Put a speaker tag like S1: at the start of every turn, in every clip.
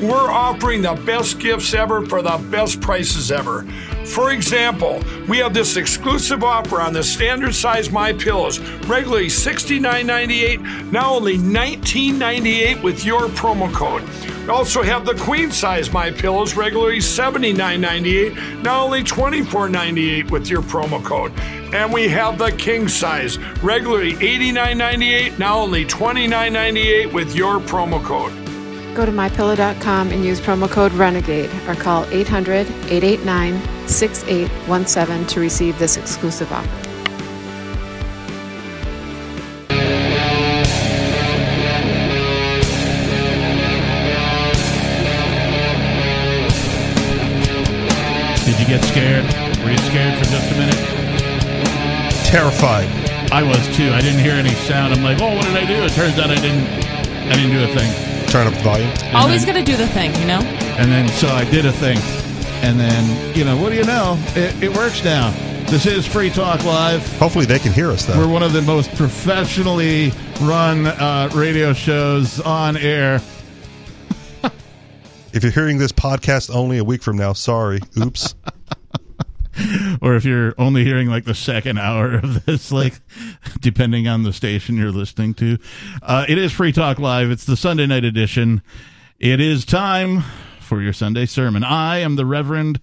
S1: We're offering the best gifts ever for the best prices ever. For example, we have this exclusive offer on the standard size My Pillows, regularly $69.98, now only $19.98 with your promo code. We also have the queen size My Pillows, regularly $79.98, now only $24.98 with your promo code. And we have the king size, regularly $89.98, now only $29.98 with your promo code.
S2: Go to mypillow.com and use promo code RENEGADE or call 800 889 6817 to receive this exclusive offer.
S3: Did you get scared? Were you scared for just a minute?
S4: Terrified.
S3: I was too. I didn't hear any sound. I'm like, oh, what did I do? It turns out I didn't. I didn't do a thing.
S4: Turn up the volume.
S3: And
S5: Always
S3: then-
S5: going to do the thing, you know?
S3: And then so I did a thing, and then you know what do you know? It, it works now. This is Free Talk Live.
S4: Hopefully they can hear us though.
S3: We're one of the most professionally run uh, radio shows on air.
S4: if you're hearing this podcast only a week from now, sorry. Oops.
S3: or if you're only hearing like the second hour of this, like depending on the station you're listening to. Uh, it is Free Talk Live. It's the Sunday night edition. It is time for your Sunday sermon. I am the Reverend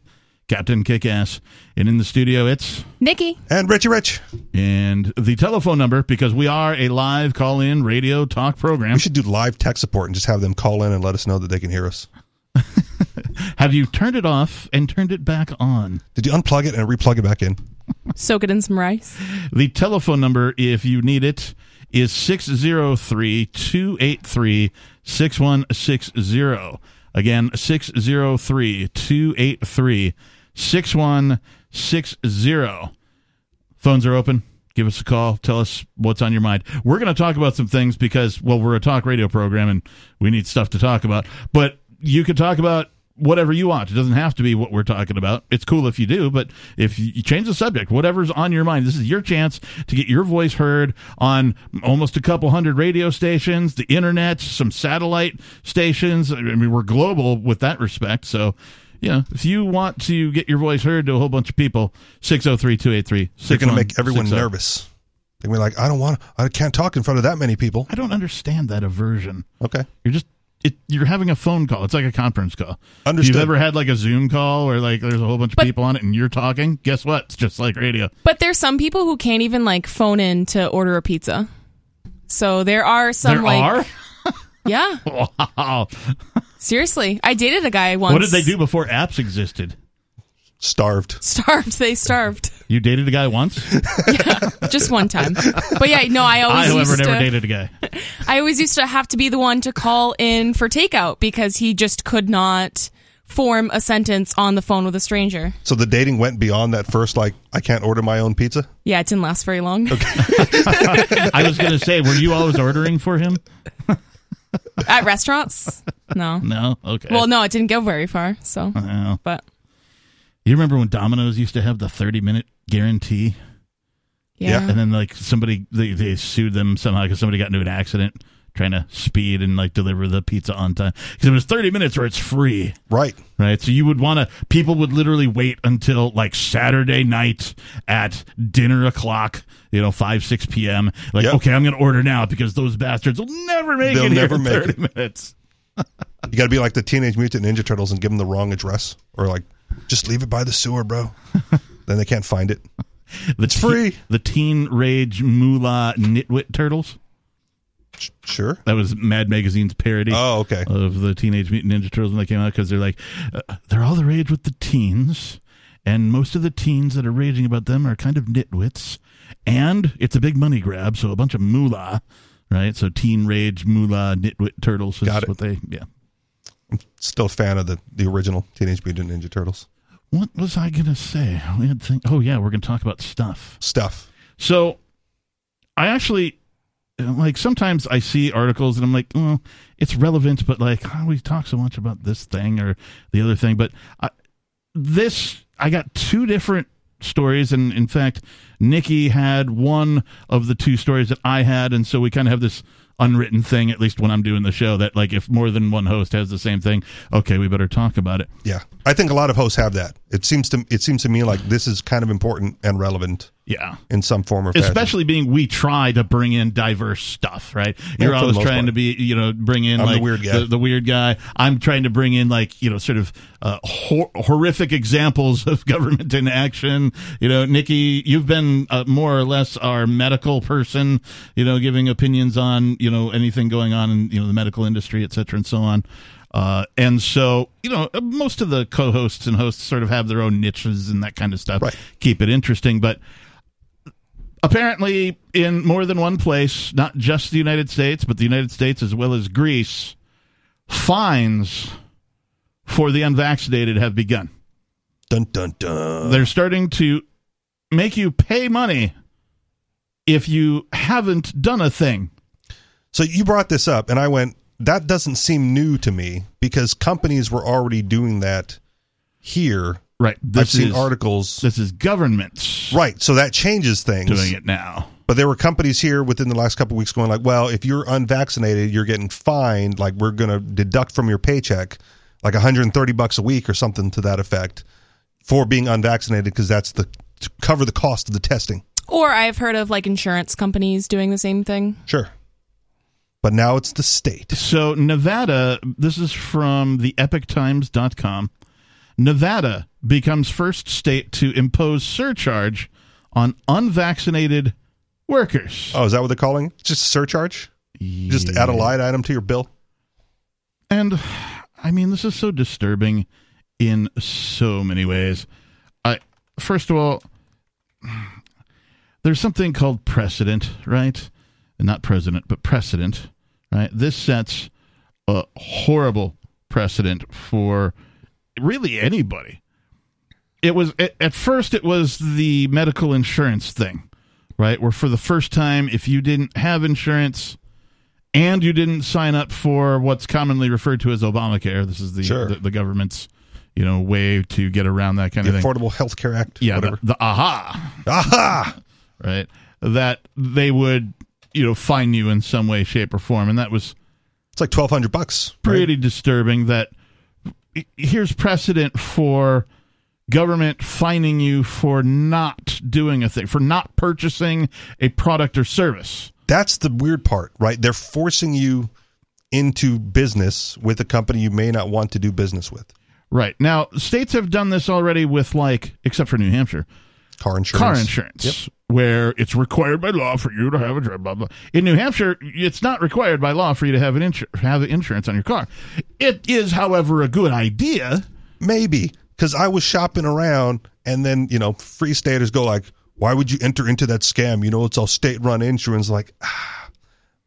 S3: Captain Kickass, and in the studio it's
S5: Nikki.
S4: and Richie Rich.
S3: and the telephone number because we are a live call-in radio talk program.
S4: We should do live tech support and just have them call in and let us know that they can hear us.
S3: Have you turned it off and turned it back on?
S4: Did you unplug it and replug it back in?
S5: Soak it in some rice.
S3: The telephone number, if you need it, is 603 283 6160. Again, 603 283 6160. Phones are open. Give us a call. Tell us what's on your mind. We're going to talk about some things because, well, we're a talk radio program and we need stuff to talk about. But you could talk about whatever you want. It doesn't have to be what we're talking about. It's cool if you do, but if you change the subject, whatever's on your mind, this is your chance to get your voice heard on almost a couple hundred radio stations, the internet, some satellite stations. I mean, we're global with that respect. So, you know, if you want to get your voice heard to a whole bunch of people, 603 283
S4: They're going to make oh. everyone nervous. They're going to be like, I don't want, I can't talk in front of that many people.
S3: I don't understand that aversion.
S4: Okay.
S3: You're just it, you're having a phone call. It's like a conference call.
S4: Understood.
S3: If you've ever had like a Zoom call where like there's a whole bunch of
S5: But-
S3: people on it and you're talking, guess what? It's just like radio.
S5: But there's some people who can't even like phone in to order a pizza. So there are some
S3: there
S5: like
S3: are.
S5: yeah,
S3: Wow.
S5: seriously. I dated a guy once.
S3: What did they do before apps existed?
S4: Starved.
S5: Starved. They starved.
S3: You dated a guy once?
S5: Yeah, just one time. But yeah, no, I always
S3: I, however,
S5: used
S3: never
S5: to,
S3: dated a guy.
S5: I always used to have to be the one to call in for takeout because he just could not form a sentence on the phone with a stranger.
S4: So the dating went beyond that first, like, I can't order my own pizza.
S5: Yeah, it didn't last very long. Okay.
S3: I was going to say, were you always ordering for him?
S5: At restaurants? No.
S3: No. Okay.
S5: Well, no, it didn't go very far. So,
S3: Well,
S5: but
S3: you remember when Domino's used to have the 30 minute guarantee?
S5: yeah.
S3: And then like somebody they, they sued them somehow because somebody got into an accident trying to speed and like deliver the pizza on time because it was 30 minutes or it's free
S4: Right.
S3: right so you would want to people would literally wait until like saturday night at dinner o'clock you know 5 6 p.m like
S4: Yep.
S3: okay i'm gonna order now because those bastards will never make
S4: They'll
S3: it here
S4: never
S3: in
S4: make
S3: 30
S4: it.
S3: minutes
S4: You got to be like the Teenage Mutant Ninja Turtles and give them the wrong address, or like, just leave it by the sewer, bro. then they can't find it.
S3: the
S4: It's free.
S3: the teen rage moolah nitwit turtles
S4: Sure.
S3: that was mad magazine's parody
S4: Oh, okay.
S3: of the Teenage Mutant Ninja Turtles when they came out because they're like, uh, they're all the rage with the teens, and most of the teens that are raging about them are kind of nitwits, and it's a big money grab, so a bunch of moolah, right? So teen rage, moolah, nitwit turtles is
S4: Got it.
S3: what they, yeah.
S4: Still a fan of the, the original Teenage Mutant Ninja Turtles
S3: What was I gonna say? We had think. Oh yeah, we're gonna talk about stuff.
S4: stuff.
S3: So I actually like sometimes I see articles and I'm like, well, it's relevant, but like, how do we talk so much about this thing or the other thing? But I, this, I got two different stories, and in fact, Nikki had one of the two stories that I had, and so we kind of have this unwritten thing, at least when I'm doing the show, that like if more than one host has the same thing, okay, we better talk about it.
S4: Yeah, I think a lot of hosts have that. It seems to it seems to me like this is kind of important and relevant
S3: Yeah.
S4: in some form or fashion.
S3: Especially being we try to bring in diverse stuff, right? You're always trying
S4: part.
S3: to be, you know, bring in
S4: I'm the
S3: like
S4: weird guy.
S3: The, the weird guy. I'm trying to bring in like, you know, sort of uh, hor- horrific examples of government in action. You know, Nikki, you've been uh, more or less our medical person, you know, giving opinions on, you know, anything going on in, you know, the medical industry, et cetera, and so on. Uh, and so, you know, most of the co-hosts and hosts sort of have their own niches and that kind of stuff.
S4: Right.
S3: Keep it interesting, but apparently in more than one place, not just the United States, but the United States as well as Greece, fines for the unvaccinated have begun.
S4: dun dun dun.
S3: They're starting to make you pay money if you haven't done a thing.
S4: So you brought this up, and I went, that doesn't seem new to me because companies were already doing that here.
S3: Right. This
S4: I've seen
S3: is,
S4: articles.
S3: This is governments
S4: Right. So that changes things.
S3: doing it now.
S4: But there were companies here within the last couple of weeks going like, well, if you're unvaccinated, you're getting fined. Like we're going to deduct from your paycheck like 130 bucks a week or something to that effect for being unvaccinated because that's the to cover the cost of the testing.
S5: Or I've heard of like insurance companies doing the same thing.
S4: Sure. But now it's the state.
S3: So Nevada, this is from the epochtimes.com. Nevada becomes first state to impose surcharge on unvaccinated workers.
S4: Oh, is that what they're calling it? Just a surcharge? Just add a line item to your bill?
S3: And I mean, this is so disturbing in so many ways. I first of all, there's something called precedent, right? Not president, but precedent, right? This sets a horrible precedent for really anybody. It was at, at first it was the medical insurance thing, right? Where for the first time, if you didn't have insurance, and you didn't sign up for what's commonly referred to as Obamacare. This is the
S4: Sure.
S3: the, the government's you know way to get around that kind
S4: The
S3: of thing.
S4: Affordable Health Care Act?
S3: yeah, the,
S4: Whatever.
S3: the aha,
S4: Aha!
S3: right? That they would you know fine you in some way, shape, or form, and that was
S4: It's like 1200 bucks. right?
S3: pretty disturbing. That here's precedent for government fining you for not doing a thing, for not purchasing a product or service.
S4: That's the weird part, right? They're forcing you into business with a company you may not want to do business with.
S3: Right now, states have done this already with like, except for New Hampshire,
S4: Car insurance.
S3: car insurance, where it's required by law for you to have a blah blah. blah. In New Hampshire, it's not required by law for you to have an insur- have insurance on your car. It is, however, a good idea.
S4: Maybe because I was shopping around, and then you know, free staters go like, "Why would you enter into that scam? You know, it's all state-run insurance." Like, ah,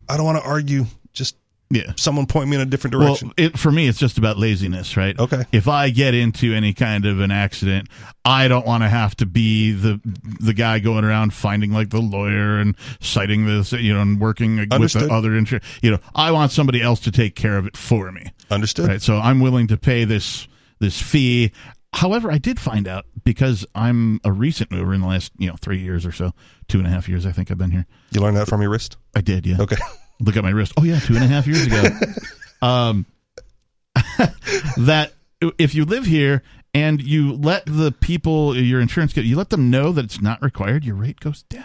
S4: I don't want to argue. Just
S3: Yeah.
S4: someone point me in a different direction.
S3: Well, it, for me, it's just about laziness, right?
S4: Okay.
S3: If I get into any kind of an accident, I don't want to have to be the the guy going around finding like the lawyer and citing this, you know, and working with the other insurance. You know, I want somebody else to take care of it for me.
S4: Understood.
S3: Right. So I'm willing to pay this this fee. However, I did find out because I'm a recent mover in the last, you know, three years or so, two and a half years, I think I've been here.
S4: You learned that from your wrist.
S3: I did, yeah.
S4: Okay.
S3: Look at my wrist. Oh yeah, two and a half years ago. um, that if you live here and you let the people your insurance get, you let them know that it's not required, your rate goes down.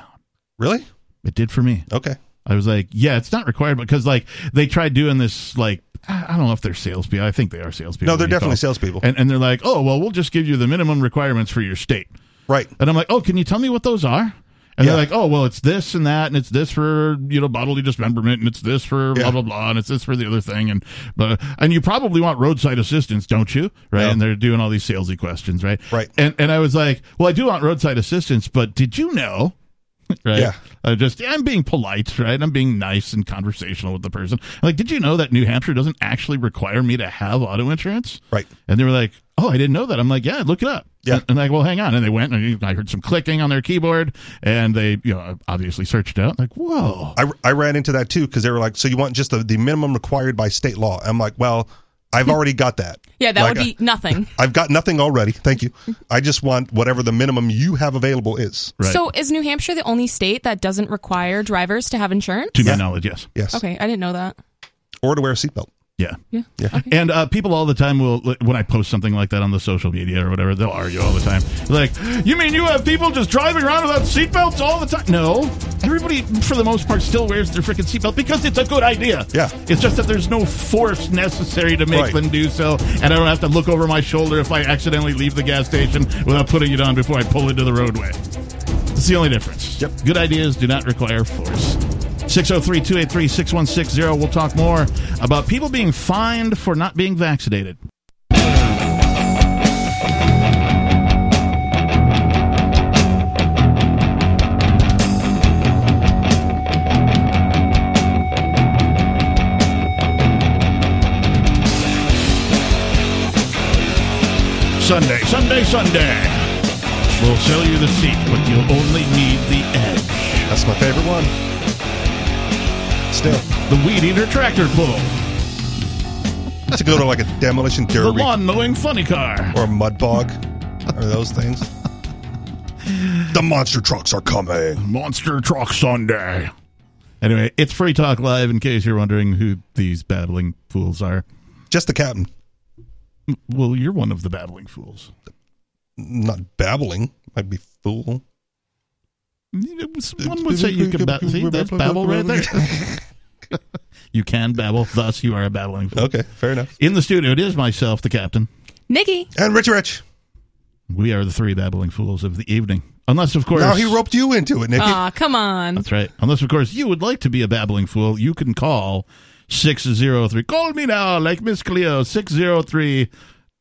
S4: Really?
S3: It did for me.
S4: Okay.
S3: I was like, yeah, it's not required because like they tried doing this like I don't know if they're salespeople. I think they are salespeople.
S4: No, they're definitely salespeople.
S3: And, and they're like, oh well, we'll just give you the minimum requirements for your state.
S4: Right.
S3: And I'm like, oh, can you tell me what those are? And
S4: Yeah.
S3: they're like, oh, well, it's this and that, and it's this for you know bodily dismemberment, and it's this for
S4: Yeah.
S3: blah blah blah, and it's this for the other thing, and but and you probably want roadside assistance, don't you? Right?
S4: Yeah.
S3: And they're doing all these salesy questions, right?
S4: Right.
S3: And and I was like, well, I do want roadside assistance, but did you know right?
S4: Yeah.
S3: Uh, just I'm being polite, right? I'm being nice and conversational with the person. Like, did you know that New Hampshire doesn't actually require me to have auto insurance?
S4: Right.
S3: And they were like, "Oh, I didn't know that." I'm like, "Yeah, look it up."
S4: Yeah.
S3: And, and like, well, hang on. And they went, and I heard some clicking on their keyboard, and they, you know, obviously searched it out. Like, whoa.
S4: I, I ran into that too because they were like, so you want just the, the minimum required by state law? I'm like, well, I've already got that.
S5: Yeah, that
S4: Like,
S5: would be nothing.
S4: I've got nothing already. Thank you. I just want whatever the minimum you have available is.
S3: Right.
S5: So is New Hampshire the only state that doesn't require drivers to have insurance?
S3: to my knowledge, yes.
S4: Yes.
S5: Okay, I didn't know that.
S4: Or to wear a seatbelt.
S3: Yeah.
S5: Yeah.
S4: Yeah.
S3: And uh, people all the time will, when I post something like that on the social media or whatever, they'll argue all the time. Like, you mean you have people just driving around without seatbelts all the time? No. Everybody, for the most part, still wears their freaking seatbelt because it's a good idea.
S4: Yeah.
S3: It's just that there's no force necessary to make
S4: Right.
S3: them do so. And I don't have to look over my shoulder if I accidentally leave the gas station without putting it on before I pull into the roadway. It's the only difference.
S4: Yep.
S3: Good ideas do not require force. 603 283 6160. We'll talk more about people being fined for not being vaccinated. Sunday, Sunday, Sunday. We'll sell you the seat, but you'll only need the edge.
S4: That's my favorite one. Still,
S3: The weed eater tractor pull.
S4: to go to like a demolition derby.
S3: The
S4: derby
S3: lawn mowing funny car.
S4: or a mud bog or those things. The monster trucks are coming.
S3: Monster Truck Sunday. Anyway, it's Free Talk Live in case you're wondering who these babbling fools are.
S4: Just the captain.
S3: Well, you're one of the babbling fools.
S4: Not babbling. I'd be fool.
S3: One would say you can ba- see that's babble right there. you can babble, thus you are a babbling fool.
S4: Okay, fair enough.
S3: In the studio, it is myself, the captain.
S5: Nikki.
S4: And Rich Rich.
S3: We are the three babbling fools of the evening. Unless, of course,
S4: Now he roped you into it, Nicky.
S5: Aw, come on.
S3: That's right. Unless, of course, you would like to be a babbling fool, you can call 603. Call me now, like Miss Cleo, 603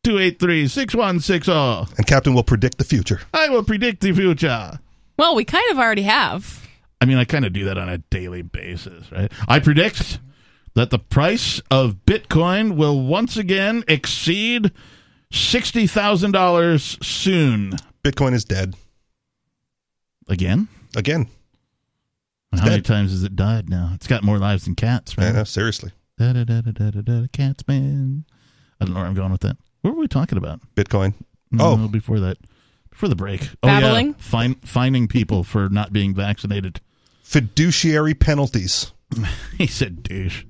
S3: 283 6160.
S4: and Captain will predict the future.
S3: I will predict the future.
S5: Well, we kind of already have.
S3: I mean, I kind of do that on a daily basis, right? I predict that the price of Bitcoin will once again exceed $60,000 soon.
S4: Bitcoin is dead.
S3: Again?
S4: Again.
S3: How many times has it died now? It's got more lives than cats, right?
S4: Yeah, seriously.
S3: Da, da, da, da, da, da, da, cats, man. I don't know where I'm going with that. What were we talking about?
S4: Bitcoin.
S3: No,
S4: Oh.
S3: before that. Before the break.
S5: Babbling?
S3: Oh, yeah. Fine, fining people for not being vaccinated.
S4: Fiduciary penalties.
S3: He said douche.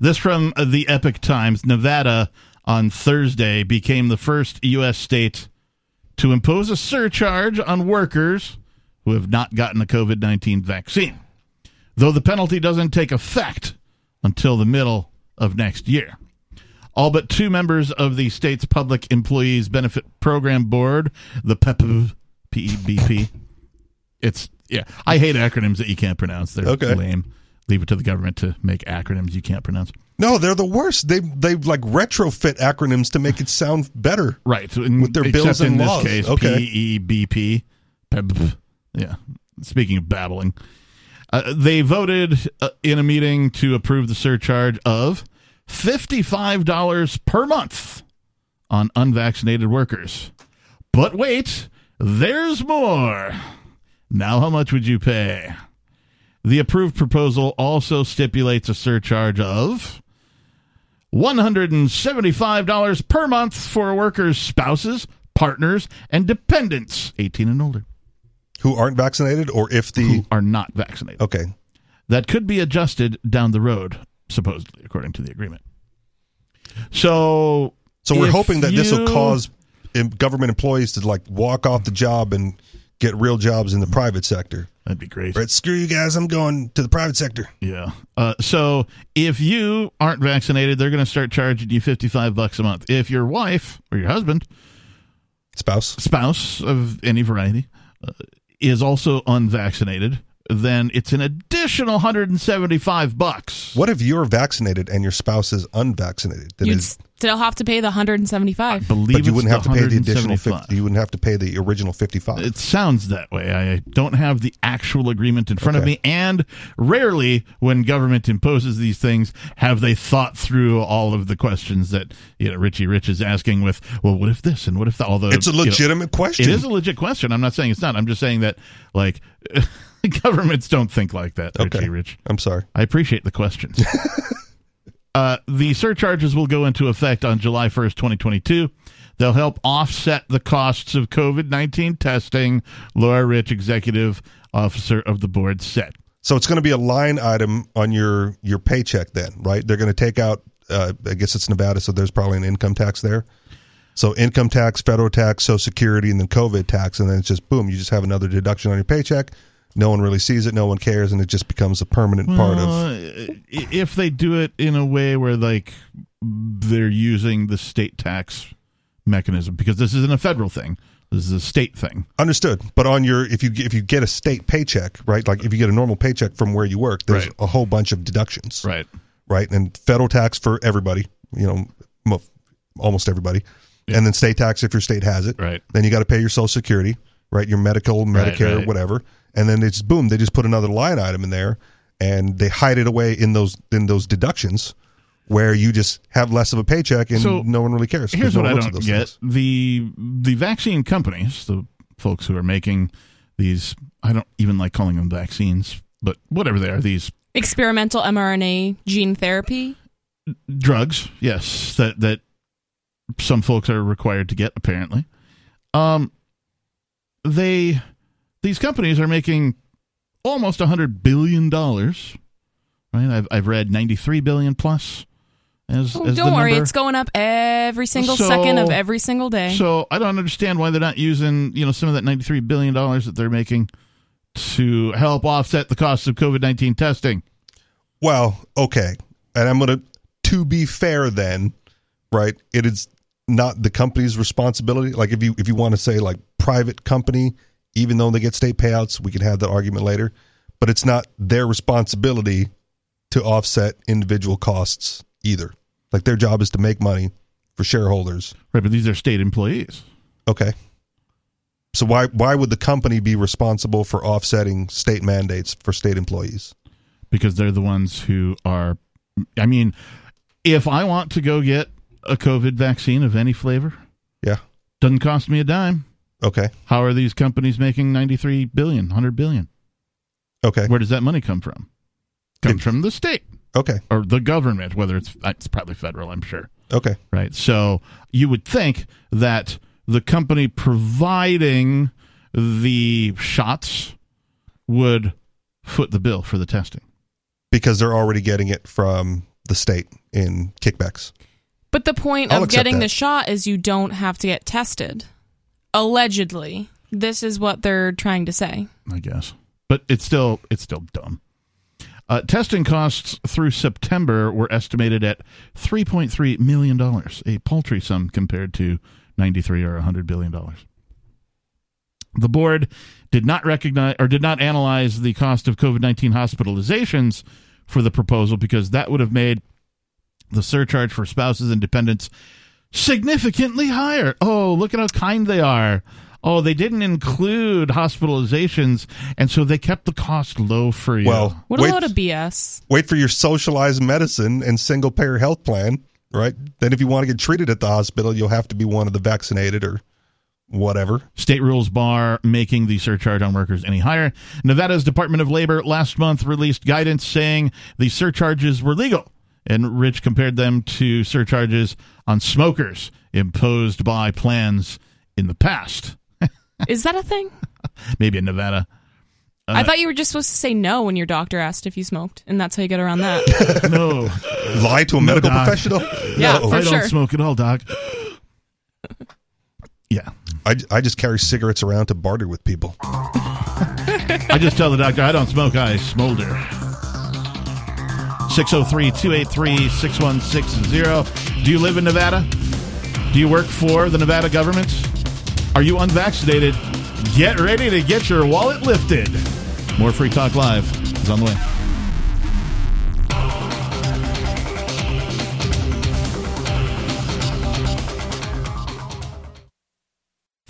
S3: this from the Epoch Times. Nevada on Thursday became the first U.S. state to impose a surcharge on workers who have not gotten a COVID 19 vaccine, though the penalty doesn't take effect until the middle of next year. All but two members of the state's Public Employees Benefit Program Board, the PEPB, P-E-B-P, it's yeah. I hate acronyms that you can't pronounce. They're
S4: Okay.
S3: lame. Leave it to the government to make acronyms you can't pronounce.
S4: No, they're the worst. They they like retrofit acronyms to make it sound better.
S3: Right. in-
S4: With their bills and
S3: in this
S4: laws.
S3: case,
S4: Okay.
S3: P E B P. Yeah. Speaking of babbling, uh, they voted uh, in a meeting to approve the surcharge of fifty-five dollars per month on unvaccinated workers. But wait, there's more. Now, how much would you pay? The approved proposal also stipulates a surcharge of $175 per month for workers' spouses, partners, and dependents 18 and older
S4: Who aren't vaccinated, or if the
S3: who are not vaccinated.
S4: okay,
S3: That could be adjusted down the road, supposedly, according to the agreement. So,
S4: so we're hoping that this will cause government employees to like walk off the job and get real jobs in the private sector.
S3: That'd be great.
S4: Right? Screw you guys. I'm going to the private sector.
S3: Yeah. Uh, so if you aren't vaccinated, they're going to start charging you 55 bucks a month. If your wife or your husband,
S4: Spouse.
S3: spouse of any variety, uh, is also unvaccinated, then it's an additional 175 bucks.
S4: What if you're vaccinated and your spouse is unvaccinated? Then
S5: You'd
S4: it's-
S5: still have to pay the 175.
S3: believe
S4: but you wouldn't have to pay the additional fifty. You wouldn't have to pay the original fifty-five.
S3: It sounds that way. I don't have the actual agreement in front of me, and rarely, when government imposes these things, have they thought through all of the questions that you know Richie Rich is asking. With well, what if this and what if that? Although
S4: it's a
S3: you know,
S4: legitimate question.
S3: it is a legit question. I'm not saying it's not. I'm just saying that like governments don't think like that.
S4: okay.
S3: Richie Rich.
S4: I'm sorry.
S3: I appreciate the questions. uh, the surcharges will go into effect on July 1st, 2022. They'll help offset the costs of COVID 19 testing, Laura Rich, executive officer of the board, said.
S4: So it's going to be a line item on your your paycheck then, right? They're going to take out. Uh, I guess it's Nevada, so there's probably an income tax there. So income tax, federal tax, Social Security, and then COVID tax, and then it's just boom. You just have another deduction on your paycheck. No one really sees it. No one cares, and it just becomes a permanent part of.
S3: If they do it in a way where, like, they're using the state tax mechanism, because this isn't a federal thing, this is a state thing.
S4: Understood. But on your if you get- if you get a state paycheck, right? Like if you get a normal paycheck from where you work, there's
S3: Right.
S4: a whole bunch of deductions,
S3: Right.
S4: right? And federal tax for everybody, you know, almost everybody, and then state tax if your state has it.
S3: Right.
S4: Then you got to pay your Social Security, right? Your medical, Medicare,
S3: right.
S4: whatever, and then it's boom. They just put another line item in there, and they hide it away in those in those deductions, where you just have less of a paycheck and
S3: So,
S4: no one really cares.
S3: Here's
S4: no
S3: what I
S4: looks at
S3: don't
S4: those
S3: get:
S4: things.
S3: the the vaccine companies, the folks who are making these, I don't even like calling them vaccines, but whatever they are, these
S5: Experimental mRNA gene therapy.
S3: drugs, yes, that that some folks are required to get apparently. Um, they these companies are making almost a hundred billion dollars. Right, I've I've read ninety three billion plus. As,
S5: Oh,
S3: as
S5: don't
S3: the
S5: worry,
S3: number.
S5: it's going up every single
S3: So-
S5: second of every single day.
S3: So I don't understand why they're not using you know some of that ninety three billion dollars that they're making to help offset the costs of COVID nineteen testing.
S4: Well, okay. And I'm going to, to be fair then, right? It is not the company's responsibility. Like if you, if you want to say like private company, even though they get state payouts, we can have that argument later, but it's not their responsibility to offset individual costs either. Like their job is to make money for shareholders.
S3: Right, but these are state employees.
S4: Okay. So why, why would the company be responsible for offsetting state mandates for state employees?
S3: because they're the ones who are I mean, if I want to go get a COVID vaccine of any flavor,
S4: Yeah.
S3: doesn't cost me a dime.
S4: Okay.
S3: How are these companies making 93 billion, 100 billion?
S4: Okay.
S3: Where does that money come from? Comes
S4: It-
S3: from the state
S4: Okay.
S3: or the government, whether it's uh, it's probably federal, I'm sure.
S4: Okay.
S3: Right? So, you would think that the company providing the shots would foot the bill for the testing.
S4: because they're already getting it from the state in kickbacks.
S5: but the point
S4: I'll
S5: of getting
S4: that.
S5: the shot is you don't have to get tested. Allegedly. This is what they're trying to say.
S3: I guess. But it's still it's still dumb. Uh, testing costs through September were estimated at 3.3 million dollars, a paltry sum compared to 93 or 100 billion dollars. The board did not recognize or did not analyze the cost of COVID-19 hospitalizations for the proposal because that would have made the surcharge for spouses and dependents significantly higher. Oh, look at how kind they are. Oh, they didn't include hospitalizations, and so they kept the cost low for you.
S4: Well,
S5: What
S4: wait,
S5: a load of BS.
S4: wait for your socialized medicine and single payer health plan, right? Then if you want to get treated at the hospital, you'll have to be one of the vaccinated or whatever.
S3: State rules bar making the surcharge on workers any higher. Nevada's Department of Labor last month released guidance saying the surcharges were legal, and Rich compared them to surcharges on smokers imposed by plans in the past.
S5: Is that a thing?
S3: Maybe in Nevada.
S5: I uh, thought you were just supposed to say no when your doctor asked if you smoked, and that's how you get around that.
S3: No,
S4: Lie to a medical
S3: Doc.
S4: professional?
S5: Yeah,
S4: No.
S5: for
S3: I
S5: sure.
S3: don't smoke at all, Doc. Yeah.
S4: I, I just carry cigarettes around to barter with people.
S3: I just tell the doctor I don't smoke, I smolder. 603 283 6160. Do you live in Nevada? Do you work for the Nevada government? Are you unvaccinated? Get ready to get your wallet lifted. More Free Talk Live is on the way.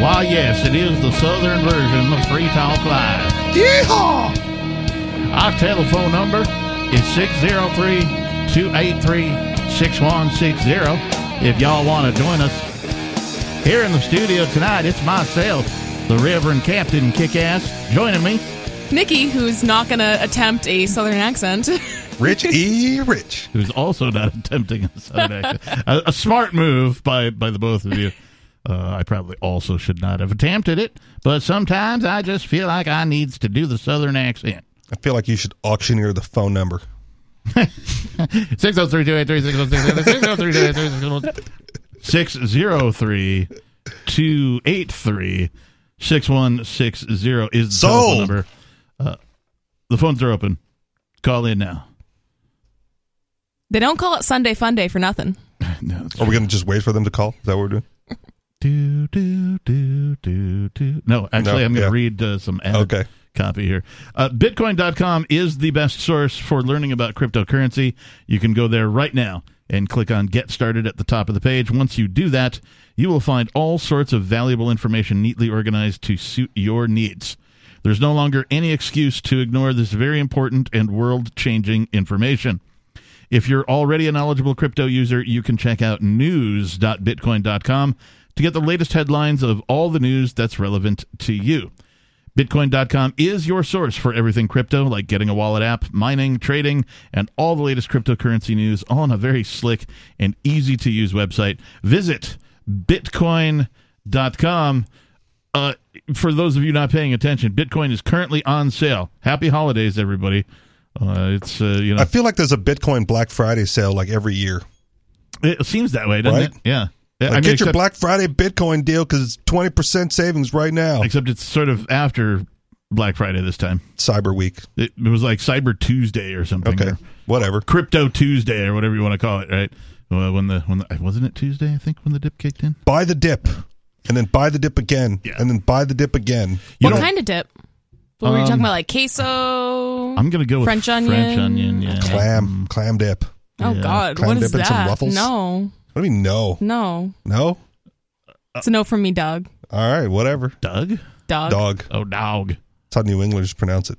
S3: Why, yes, it is the southern version of Free Talk Live.
S4: Yeehaw!
S3: Our telephone number is 603 283 6160. If y'all want to join us here in the studio tonight, it's myself, the Reverend Captain Kickass, joining me.
S5: Nikki, who's not going to attempt a southern accent.
S4: Rich E. Rich.
S3: who's also not attempting a southern accent. A, a smart move by by the both of you. Uh, I probably also should not have attempted it, but sometimes I just feel like I needs to do the southern accent.
S4: I feel like you should auctioneer the phone number.
S3: Six zero three two eight three six zero six six zero three two eight three six zero three two eight three six one six zero is the
S4: Sold.
S3: telephone number. Uh, the phones are open. Call in now.
S5: they don't call it Sunday Fun Day for nothing.
S3: No, it's
S4: Are we going to just wait for them to call? Is that what we're doing?
S3: Do do do do do. No, actually,
S4: No,
S3: I'm going to
S4: yeah.
S3: read uh, some ad
S4: Okay.
S3: copy here. Uh, Bitcoin.com is the best source for learning about cryptocurrency. You can go there right now and click on Get Started at the top of the page. Once you do that, you will find all sorts of valuable information neatly organized to suit your needs. There's no longer any excuse to ignore this very important and world changing information. If you're already a knowledgeable crypto user, you can check out news.bitcoin.com to get the latest headlines of all the news that's relevant to you. Bitcoin.com is your source for everything crypto, like getting a wallet app, mining, trading, and all the latest cryptocurrency news, all on a very slick and easy to use website. Visit Bitcoin.com. Uh, for those of you not paying attention, Bitcoin is currently on sale. Happy holidays, everybody. Uh, it's uh, you know
S4: I feel like there's a Bitcoin Black Friday sale like every year.
S3: It seems that way, doesn't
S4: Right?
S3: it? Yeah. Yeah,
S4: Like,
S3: I mean,
S4: get your Black Friday Bitcoin deal because it's 20% savings right now.
S3: except it's sort of after Black Friday this time.
S4: Cyber Week.
S3: It, it was like Cyber Tuesday or something.
S4: Okay.
S3: or
S4: Whatever.
S3: Crypto Tuesday or whatever you want to call it, right? Well, when the when the, wasn't it Tuesday? I think when the dip kicked in.
S4: Buy the dip. And then buy the dip again.
S3: Yeah.
S4: And then buy the dip again.
S3: You
S5: what kind of dip? What were you
S3: Um,
S5: talking about? Like queso?
S3: I'm gonna go with
S5: French onion?
S3: French onion. Yeah.
S4: Clam. Clam dip.
S5: oh,
S3: yeah.
S5: God.
S4: Clam
S5: What is
S4: dip and some
S5: that?
S4: ruffles?
S5: No.
S4: What do you mean no?
S5: No.
S4: No?
S5: It's a no from me, dog.
S4: All right, whatever.
S3: Doug.
S5: Dog.
S4: Dog.
S3: Oh, dog.
S4: That's how New Englanders pronounce it.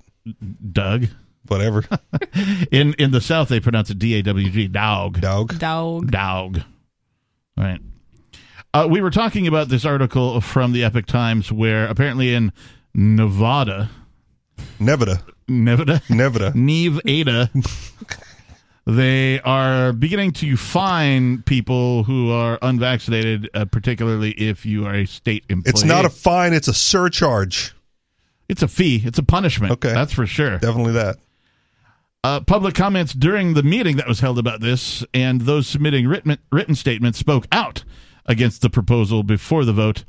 S3: Doug.
S4: Whatever.
S3: In in the South, they pronounce it D A W G. Dog.
S4: Dog.
S5: Dog.
S3: dog. All right. Uh, we were talking about this article from the Epoch Times where apparently in Nevada,
S4: Nevada.
S3: Nevada,
S4: Nevada.
S3: Nevada, they are beginning to fine people who are unvaccinated, uh, particularly if you are a state employee.
S4: It's not a fine, it's a surcharge.
S3: It's a fee. It's a punishment.
S4: Okay.
S3: that's for sure.
S4: Definitely that.
S3: Uh, public comments during the meeting that was held about this, and those submitting written, written statements spoke out against the proposal before the vote.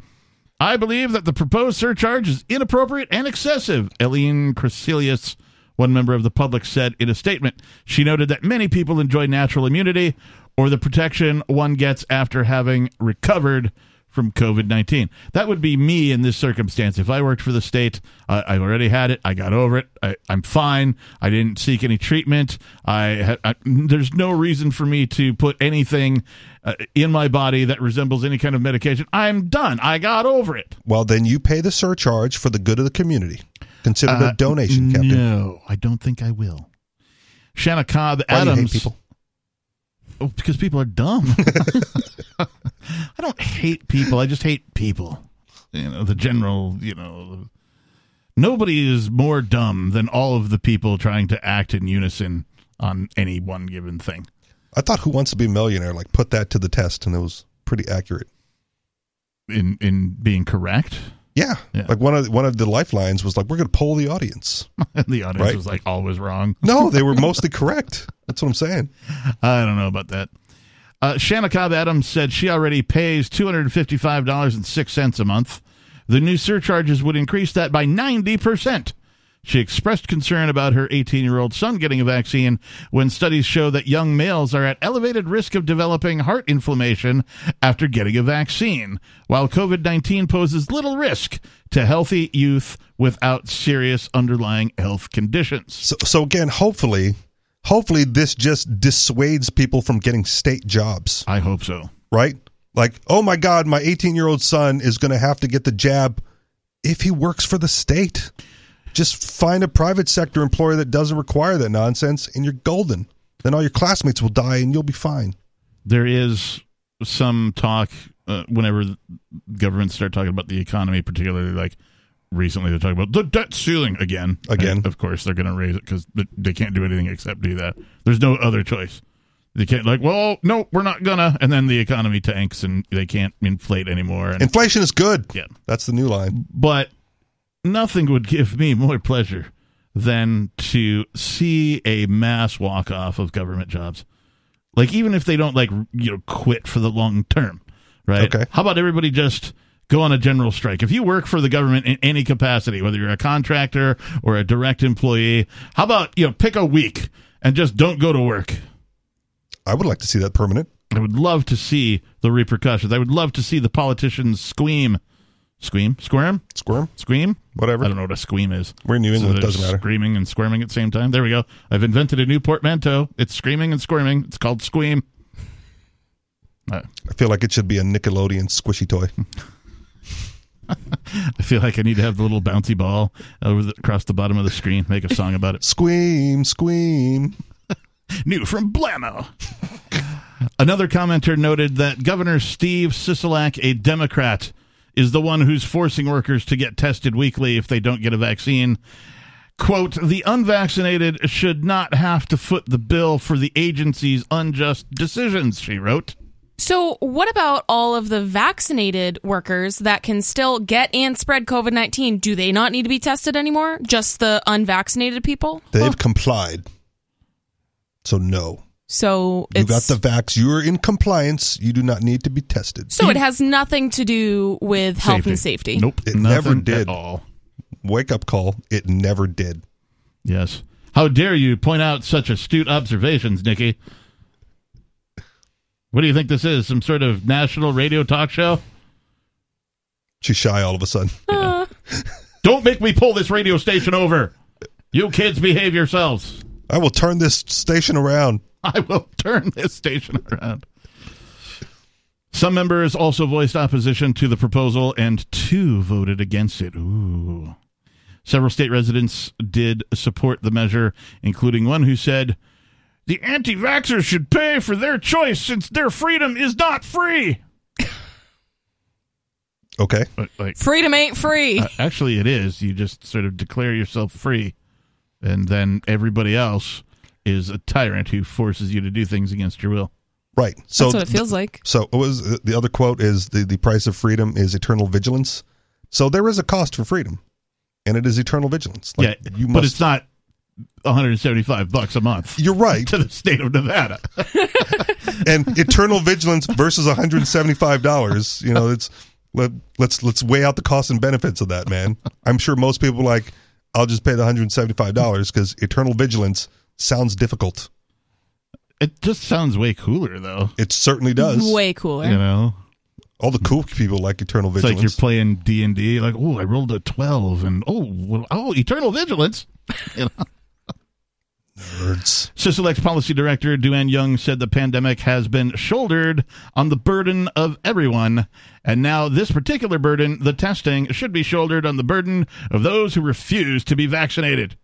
S3: I believe that the proposed surcharge is inappropriate and excessive, Eileen Cresilius, one member of the public, said in a statement. She noted that many people enjoy natural immunity or the protection one gets after having recovered from COVID 19. That would be me in this circumstance. If I worked for the state, uh, I already had it. I got over it. I, I'm fine. I didn't seek any treatment. I, I There's no reason for me to put anything uh, in my body that resembles any kind of medication. I'm done. I got over it.
S4: Well, then you pay the surcharge for the good of the community. Consider
S3: Uh,
S4: a donation, Captain.
S3: No, I don't think I will. Shanna Cobb
S4: Why do you hate
S3: Adams.
S4: people?
S3: Oh, because people are dumb. I don't hate people. I just hate people. You know, the general, you know, nobody is more dumb than all of the people trying to act in unison on any one given thing.
S4: I thought Who Wants to Be a Millionaire like put that to the test, and it was pretty accurate.
S3: In in being correct,
S4: Yeah,
S3: Yeah.
S4: like one of one of the lifelines was like, "We're going to poll the audience."
S3: and the audience
S4: Right.
S3: was like always wrong.
S4: No, they were mostly correct. That's what I'm saying.
S3: I don't know about that. Uh, Shanna Cobb Adams said she already pays $255.06 a month. The new surcharges would increase that by 90%. She expressed concern about her 18 year old son getting a vaccine when studies show that young males are at elevated risk of developing heart inflammation after getting a vaccine, while COVID 19 poses little risk to healthy youth without serious underlying health conditions.
S4: So, so again, hopefully, hopefully this just dissuades people from getting state jobs,
S3: I hope so.
S4: right? Like, oh my God, my 18 year old son is going to have to get the jab if he works for the state. Just find a private sector employer that doesn't require that nonsense, and you're golden. Then all your classmates will die, and you'll be fine.
S3: there is some talk uh, whenever governments start talking about the economy, particularly like recently they're talking about the debt ceiling again.
S4: Again.
S3: And of course, they're going to raise it because they can't do anything except do that. There's no other choice. They can't like, well, no, we're not gonna, and then the economy tanks and they can't inflate anymore. And,
S4: Inflation is good.
S3: Yeah.
S4: That's the new line.
S3: but nothing would give me more pleasure than to see a mass walk off of government jobs. Like even if they don't like you know quit for the long term, right?
S4: Okay.
S3: How about everybody just go on a general strike? If you work for the government in any capacity, whether you're a contractor or a direct employee, how about you know pick a week and just don't go to work?
S4: I would like to see that permanent.
S3: I would love to see the repercussions. I would love to see the politicians squeam, squeam, squirm,
S4: Squirm,
S3: scream,
S4: whatever.
S3: I don't know what a squeam is.
S4: We're in New England. it doesn't matter.
S3: Screaming and squirming at the same time. There we go. I've invented a new portmanteau. It's screaming and squirming. It's called Squeam. Uh,
S4: I feel like it should be a Nickelodeon squishy toy.
S3: I feel like I need to have the little bouncy ball over the, across the bottom of the screen. Make a song about it.
S4: Squeam, squeam.
S3: New from Blammo. Another commenter noted that Governor Steve Sisolak, a Democrat, is the one who's forcing workers to get tested weekly if they don't get a vaccine. Quote, the unvaccinated should not have to foot the bill for the agency's unjust decisions, she wrote.
S5: So, what about all of the vaccinated workers that can still get and spread COVID 19? Do they not need to be tested anymore? Just the unvaccinated people?
S4: They've complied. So no.
S5: So,
S4: You got the vax. You're in compliance. You do not need to be tested.
S5: so it has nothing to do with health and safety.
S3: Nope.
S4: It
S3: nothing
S4: never
S3: at
S4: did.
S3: all.
S4: Wake up call. It never did.
S3: Yes. How dare you point out such astute observations, Nikki? What do you think this is? Some sort of national radio talk show?
S4: She's shy all of a sudden. Uh.
S3: Don't make me pull this radio station over. You kids behave yourselves.
S4: I will turn this station around.
S3: I will turn this station around. Some members also voiced opposition to the proposal, and two voted against it. Ooh. Several state residents did support the measure, including one who said, The anti vaxxers should pay for their choice since their freedom is not free.
S4: Okay.
S3: But, like,
S5: Freedom ain't free.
S3: uh, actually, it is. You just sort of declare yourself free, and then everybody else is a tyrant who forces you to do things against your will.
S4: Right. So
S5: That's what it feels like.
S4: So it was uh, the other quote is the, the price of freedom is eternal vigilance. So there is a cost for freedom, and it is eternal vigilance. Like,
S3: yeah,
S4: you
S3: but it's not 175 bucks a month
S4: you're right.
S3: to the state of Nevada.
S4: and eternal vigilance versus 175 dollars. You know, it's let, let's let's weigh out the costs and benefits of that, man. I'm sure most people are like, I'll just pay the 175 dollars because eternal vigilance sounds difficult.
S3: it just sounds way cooler, though.
S4: It certainly does.
S5: Way cooler.
S3: You know,
S4: All the cool people like Eternal
S3: It's
S4: Vigilance.
S3: like you're playing D and D. Like, oh, I rolled a twelve, and oh, well, oh, Eternal Vigilance. You know?
S4: Nerds.
S3: Sisolak Policy Director Duane Young said the pandemic has been shouldered on the burden of everyone, and now this particular burden, the testing, should be shouldered on the burden of those who refuse to be vaccinated.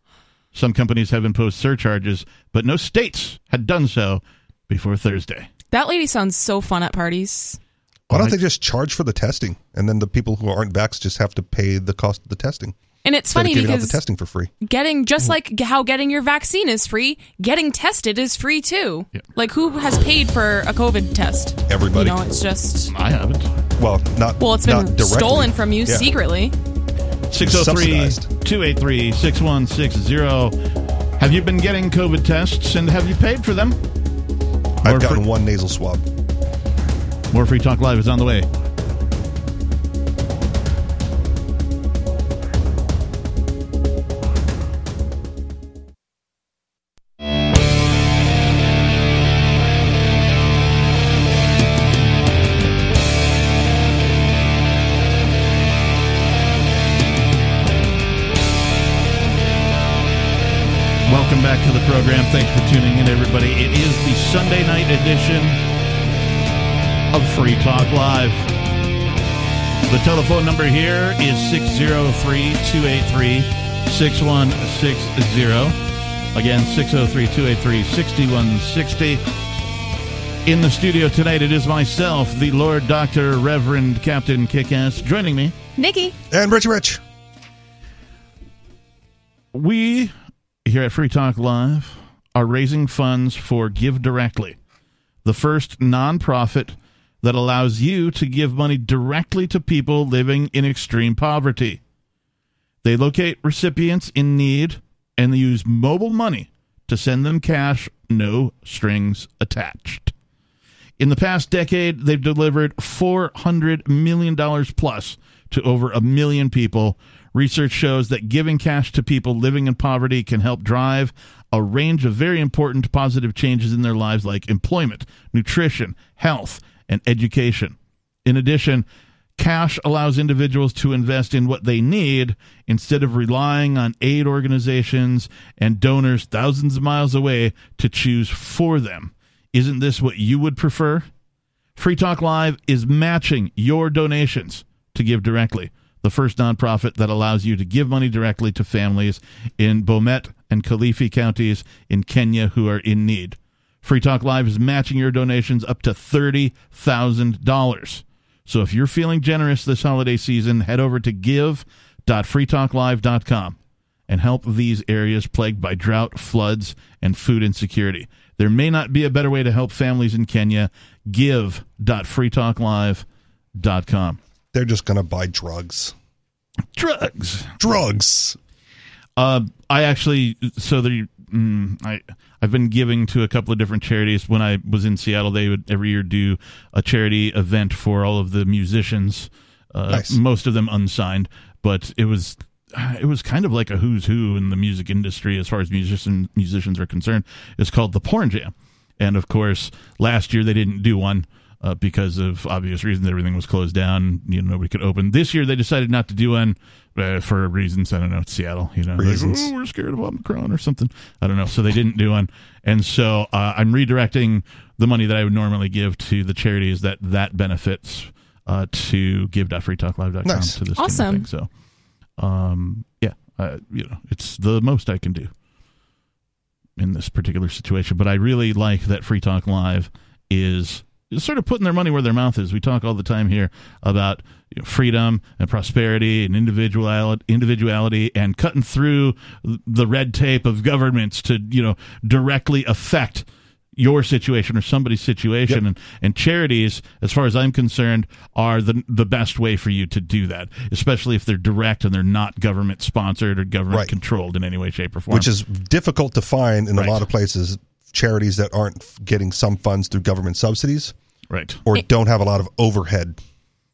S3: Some companies have imposed surcharges, but no states had done so before Thursday.
S5: That lady sounds so fun at parties.
S4: Why don't they just charge for the testing, and then the people who aren't vaxxed just have to pay the cost of the testing?
S5: And it's
S4: Instead of
S5: funny
S4: out
S5: because
S4: the testing for free.
S5: getting
S3: Mm.
S5: just like how getting your vaccine is free, getting tested is free too.
S3: Yeah.
S5: Like who has paid for a COVID test?
S4: Everybody.
S5: You know, it's just
S3: I haven't.
S4: Well, not
S5: well, It's been
S4: directly.
S5: stolen from you
S4: Yeah.
S5: secretly.
S3: 603
S4: Subsidized.
S3: 283 6160. Have you been getting COVID tests and have you paid for them?
S4: I've
S3: More
S4: gotten
S3: free-
S4: one nasal swab.
S3: More Free Talk Live is on the way. Back to the program. Thanks for tuning in, everybody. It is the Sunday night edition of Free Talk Live. The telephone number here is 603 283 6160. Again, 603 283 6160. In the studio tonight, it is myself, the Lord Doctor Reverend Captain Kickass, joining me.
S5: Nikki,
S4: And Richie Rich.
S3: We here at Free Talk Live are raising funds for GiveDirectly, the first nonprofit that allows you to give money directly to people living in extreme poverty. They locate recipients in need and they use mobile money to send them cash, no strings attached. In the past decade, they've delivered $400 million plus to over a million people. Research shows that giving cash to people living in poverty can help drive a range of very important positive changes in their lives, like employment, nutrition, health, and education. In addition, cash allows individuals to invest in what they need instead of relying on aid organizations and donors thousands of miles away to choose for them. Isn't this what you would prefer? Free Talk Live is matching your donations to give directly. The first nonprofit that allows you to give money directly to families in Bomet and Kilifi counties in Kenya who are in need. Free Talk Live is matching your donations up to $30,000. So if you're feeling generous this holiday season, head over to give.freetalklive.com and help these areas plagued by drought, floods, and food insecurity. There may not be a better way to help families in Kenya. Give.freetalklive.com.
S4: They're just going to buy drugs.
S3: Drugs.
S4: Drugs.
S3: Uh, I actually so there. Mm, I I've been giving to a couple of different charities. When I was in Seattle, they would every year do a charity event for all of the musicians. Uh,
S4: Nice.
S3: Most of them unsigned, but it was it was kind of like a who's who in the music industry as far as musician musicians are concerned. It's called the Porn Jam, and of course, last year they didn't do one. Uh, because of obvious reasons, everything was closed down. You know, nobody could open. This year, they decided not to do one uh, for reasons. I don't know. It's Seattle. You know, They're,
S4: Reasons.
S3: "Oh, we're scared of Omicron or something. I don't know. So they didn't do one, and so uh, I'm redirecting the money that I would normally give to the charities that that benefits uh, to give.freetalklive.com
S4: Nice.
S3: to this
S5: Awesome.
S3: kind of thing. So, um, yeah, uh, you know, it's the most I can do in this particular situation. But I really like that Free Talk Live is is sort of putting their money where their mouth is. We talk all the time here about you know, freedom and prosperity and individuality, individuality, and cutting through the red tape of governments to you know directly affect your situation or somebody's situation and, and charities as far as i'm concerned are the the best way for you to do that especially if they're direct and they're not government sponsored or government
S4: Right.
S3: controlled in any way shape or form
S4: which is difficult to find in
S3: Right.
S4: a lot of places. Charities that aren't getting some funds through government subsidies
S3: right
S4: or don't have a lot of overhead.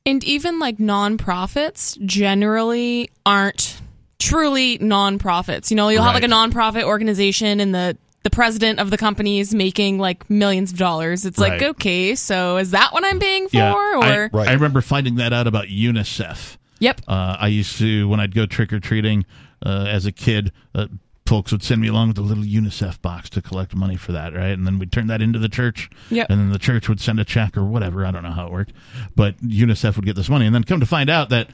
S5: and even like nonprofits generally aren't truly nonprofits. You know, you'll have like a nonprofit organization and the the president of the company is making like millions of dollars. It's like, okay, so is that what I'm paying for?
S3: Yeah,
S5: or
S3: I,
S4: Right.
S3: I remember finding that out about UNICEF.
S5: yep,
S3: Uh, I used to when I'd go trick or treating uh, as a kid. Uh, folks would send me along with a little UNICEF box to collect money for that, right? And then we'd turn that into the church.
S5: Yep.
S3: And then the church would send a check or whatever. I don't know how it worked, but UNICEF would get this money, and then come to find out that.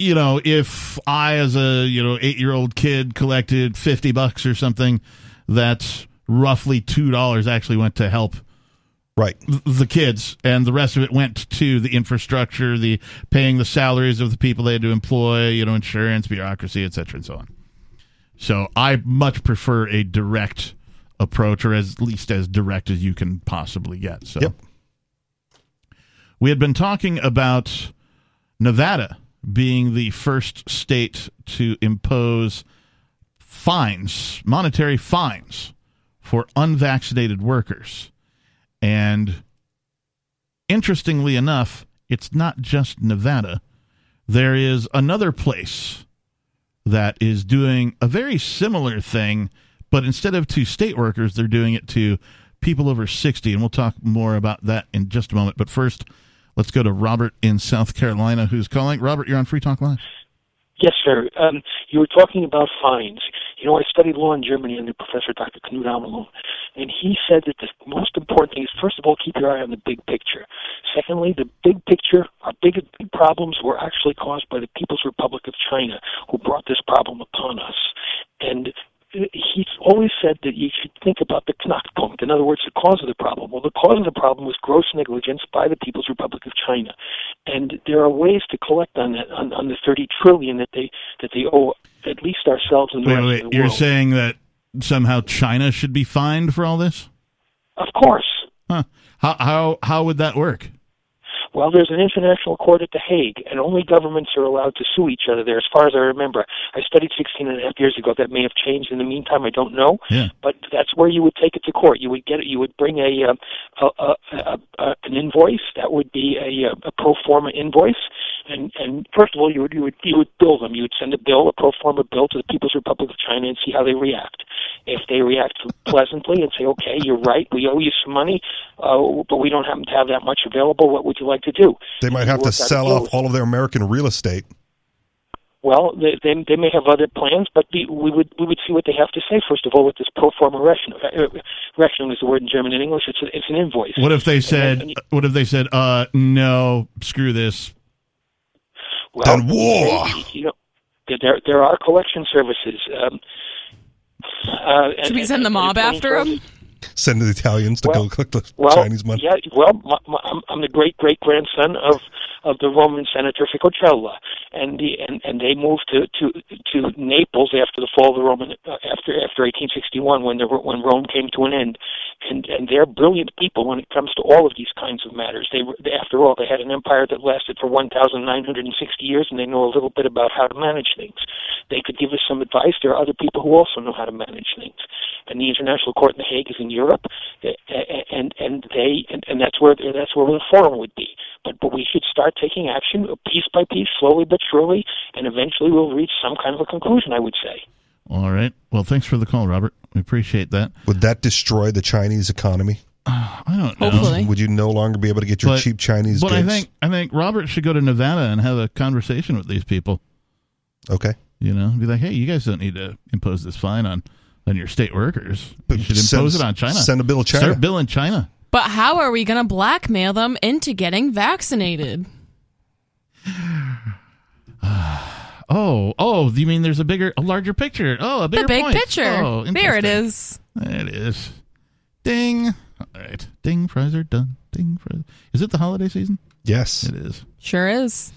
S3: You know, if I, as a you know eight year old kid, collected fifty bucks or something, that's roughly two dollars actually went to help
S4: Right.
S3: the kids, and the rest of it went to the infrastructure, the paying the salaries of the people they had to employ, you know, insurance, bureaucracy, et cetera, and so on. So I much prefer a direct approach, or as least as direct as you can possibly get. So
S4: Yep.
S3: we had been talking about Nevada being the first state to impose fines, monetary fines for unvaccinated workers. And interestingly enough, it's not just Nevada. There is another place that is doing a very similar thing, but instead of to state workers, they're doing it to people over 60. And we'll talk more about that in just a moment. But first, let's go to Robert in South Carolina who's calling. Robert, you're on Free Talk Live.
S6: Yes, sir. Um, you were talking about fines. You know, I studied law in Germany under Professor Dr. Knut Amelung, and he said that the most important thing is, first of all, keep your eye on the big picture. Secondly, the big picture, our big, big problems were actually caused by the People's Republic of China, who brought this problem upon us. And he's always said that you should think about the Knackpunkt. In other words, the cause of the problem. Well, the cause of the problem was gross negligence by the People's Republic of China, and there are ways to collect on that on, on the thirty trillion that they that they owe at least ourselves and the
S3: Wait, wait,
S6: the
S3: you're
S6: world.
S3: saying that somehow China should be fined for all this?
S6: of course.
S3: Huh. How how how would that work?
S6: Well, there's an international court at The Hague, and only governments are allowed to sue each other there, as far as I remember. I studied 16 and a half years ago. That may have changed in the meantime. I don't know.
S3: Yeah.
S6: But that's where you would take it to court. You would get it. You would bring a, um, a, a, a, a an invoice. That would be a, a pro forma invoice. And and first of all, you would you would you would bill them. You would send a bill, a pro forma bill, to the People's Republic of China, and see how they react. If they react pleasantly and say, "Okay, you're right. We owe you some money, uh, but we don't happen to have that much available. What would you like to do?"
S4: They might have to
S6: Work out a
S4: sell off all of their American real estate.
S6: Well, they, they they may have other plans, but the, we would we would see what they have to say first of all with this pro forma rechnung. Uh, rechnung is the word in German and English. It's a, it's an invoice.
S3: What if they said?
S6: and you-
S3: What if they said? Uh, no, screw this.
S6: Well,
S4: Then war.
S6: You know, there- there there are collection services. Um, uh,
S5: should we send the mob after him?
S4: Send the Italians to
S6: Well-
S4: go collect the
S6: Well,
S4: Chinese money.
S6: yeah. Well, my, my, I'm, I'm the great great grandson of of the Roman senator Ficocella, and the and, and they moved to, to to Naples after the fall of the Roman uh, after after 1861 when the when Rome came to an end, and and they're brilliant people when it comes to all of these kinds of matters. They after all they had an empire that lasted for 1,960 years, and they know a little bit about how to manage things. They could give us some advice. There are other people who also know how to manage things, and the International Court in The Hague is in Europe, and and they and, and that's where that's where the forum would be. But but we should start taking action piece by piece, slowly but surely, and eventually we'll reach some kind of a conclusion. I would say.
S3: All right. Well, thanks for the call, Robert. We appreciate that.
S4: Would that destroy the Chinese economy?
S3: I don't know.
S5: Hopefully.
S4: Would you no longer be able to get your
S3: But-
S4: cheap Chinese
S3: But I
S4: goods?
S3: think I think Robert should go to Nevada and have a conversation with these people.
S4: okay.
S3: You know, be like, hey, you guys don't need to impose this fine on on your state workers.
S4: But
S3: you should
S4: send-
S3: impose it on China.
S4: send a bill to China.
S3: Start billing China.
S5: But how are we going to blackmail them into getting vaccinated?
S3: Oh, oh, you mean there's a bigger, a larger picture? Oh, a bigger
S5: the big
S3: point.
S5: picture.
S3: Oh,
S5: there it is.
S3: There it is. Ding. All right. Ding. Fries are done. Ding. Fries. Is it the holiday season?
S4: Yes.
S3: It is.
S5: Sure is.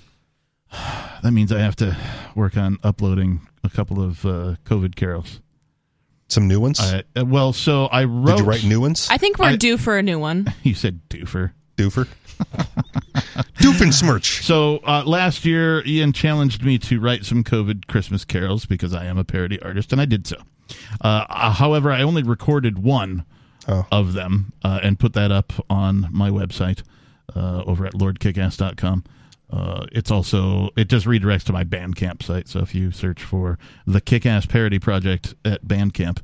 S3: That means I have to work on uploading a couple of uh, COVID carols.
S4: Some new ones.
S3: Uh, well, so I wrote.
S4: Did you write new ones?
S5: I think we're
S3: I-
S5: due for a new one.
S3: You said doofer.
S4: Doofer. Doofensmirch.
S3: So uh, last year, Ian challenged me to write some COVID Christmas carols because I am a parody artist, and I did so. Uh, uh, however, I only recorded one
S4: Oh.
S3: of them uh, and put that up on my website uh, over at lordkickass.com. Uh, it's also it just redirects to my Bandcamp site. So if you search for the Kickass Parody Project at Bandcamp,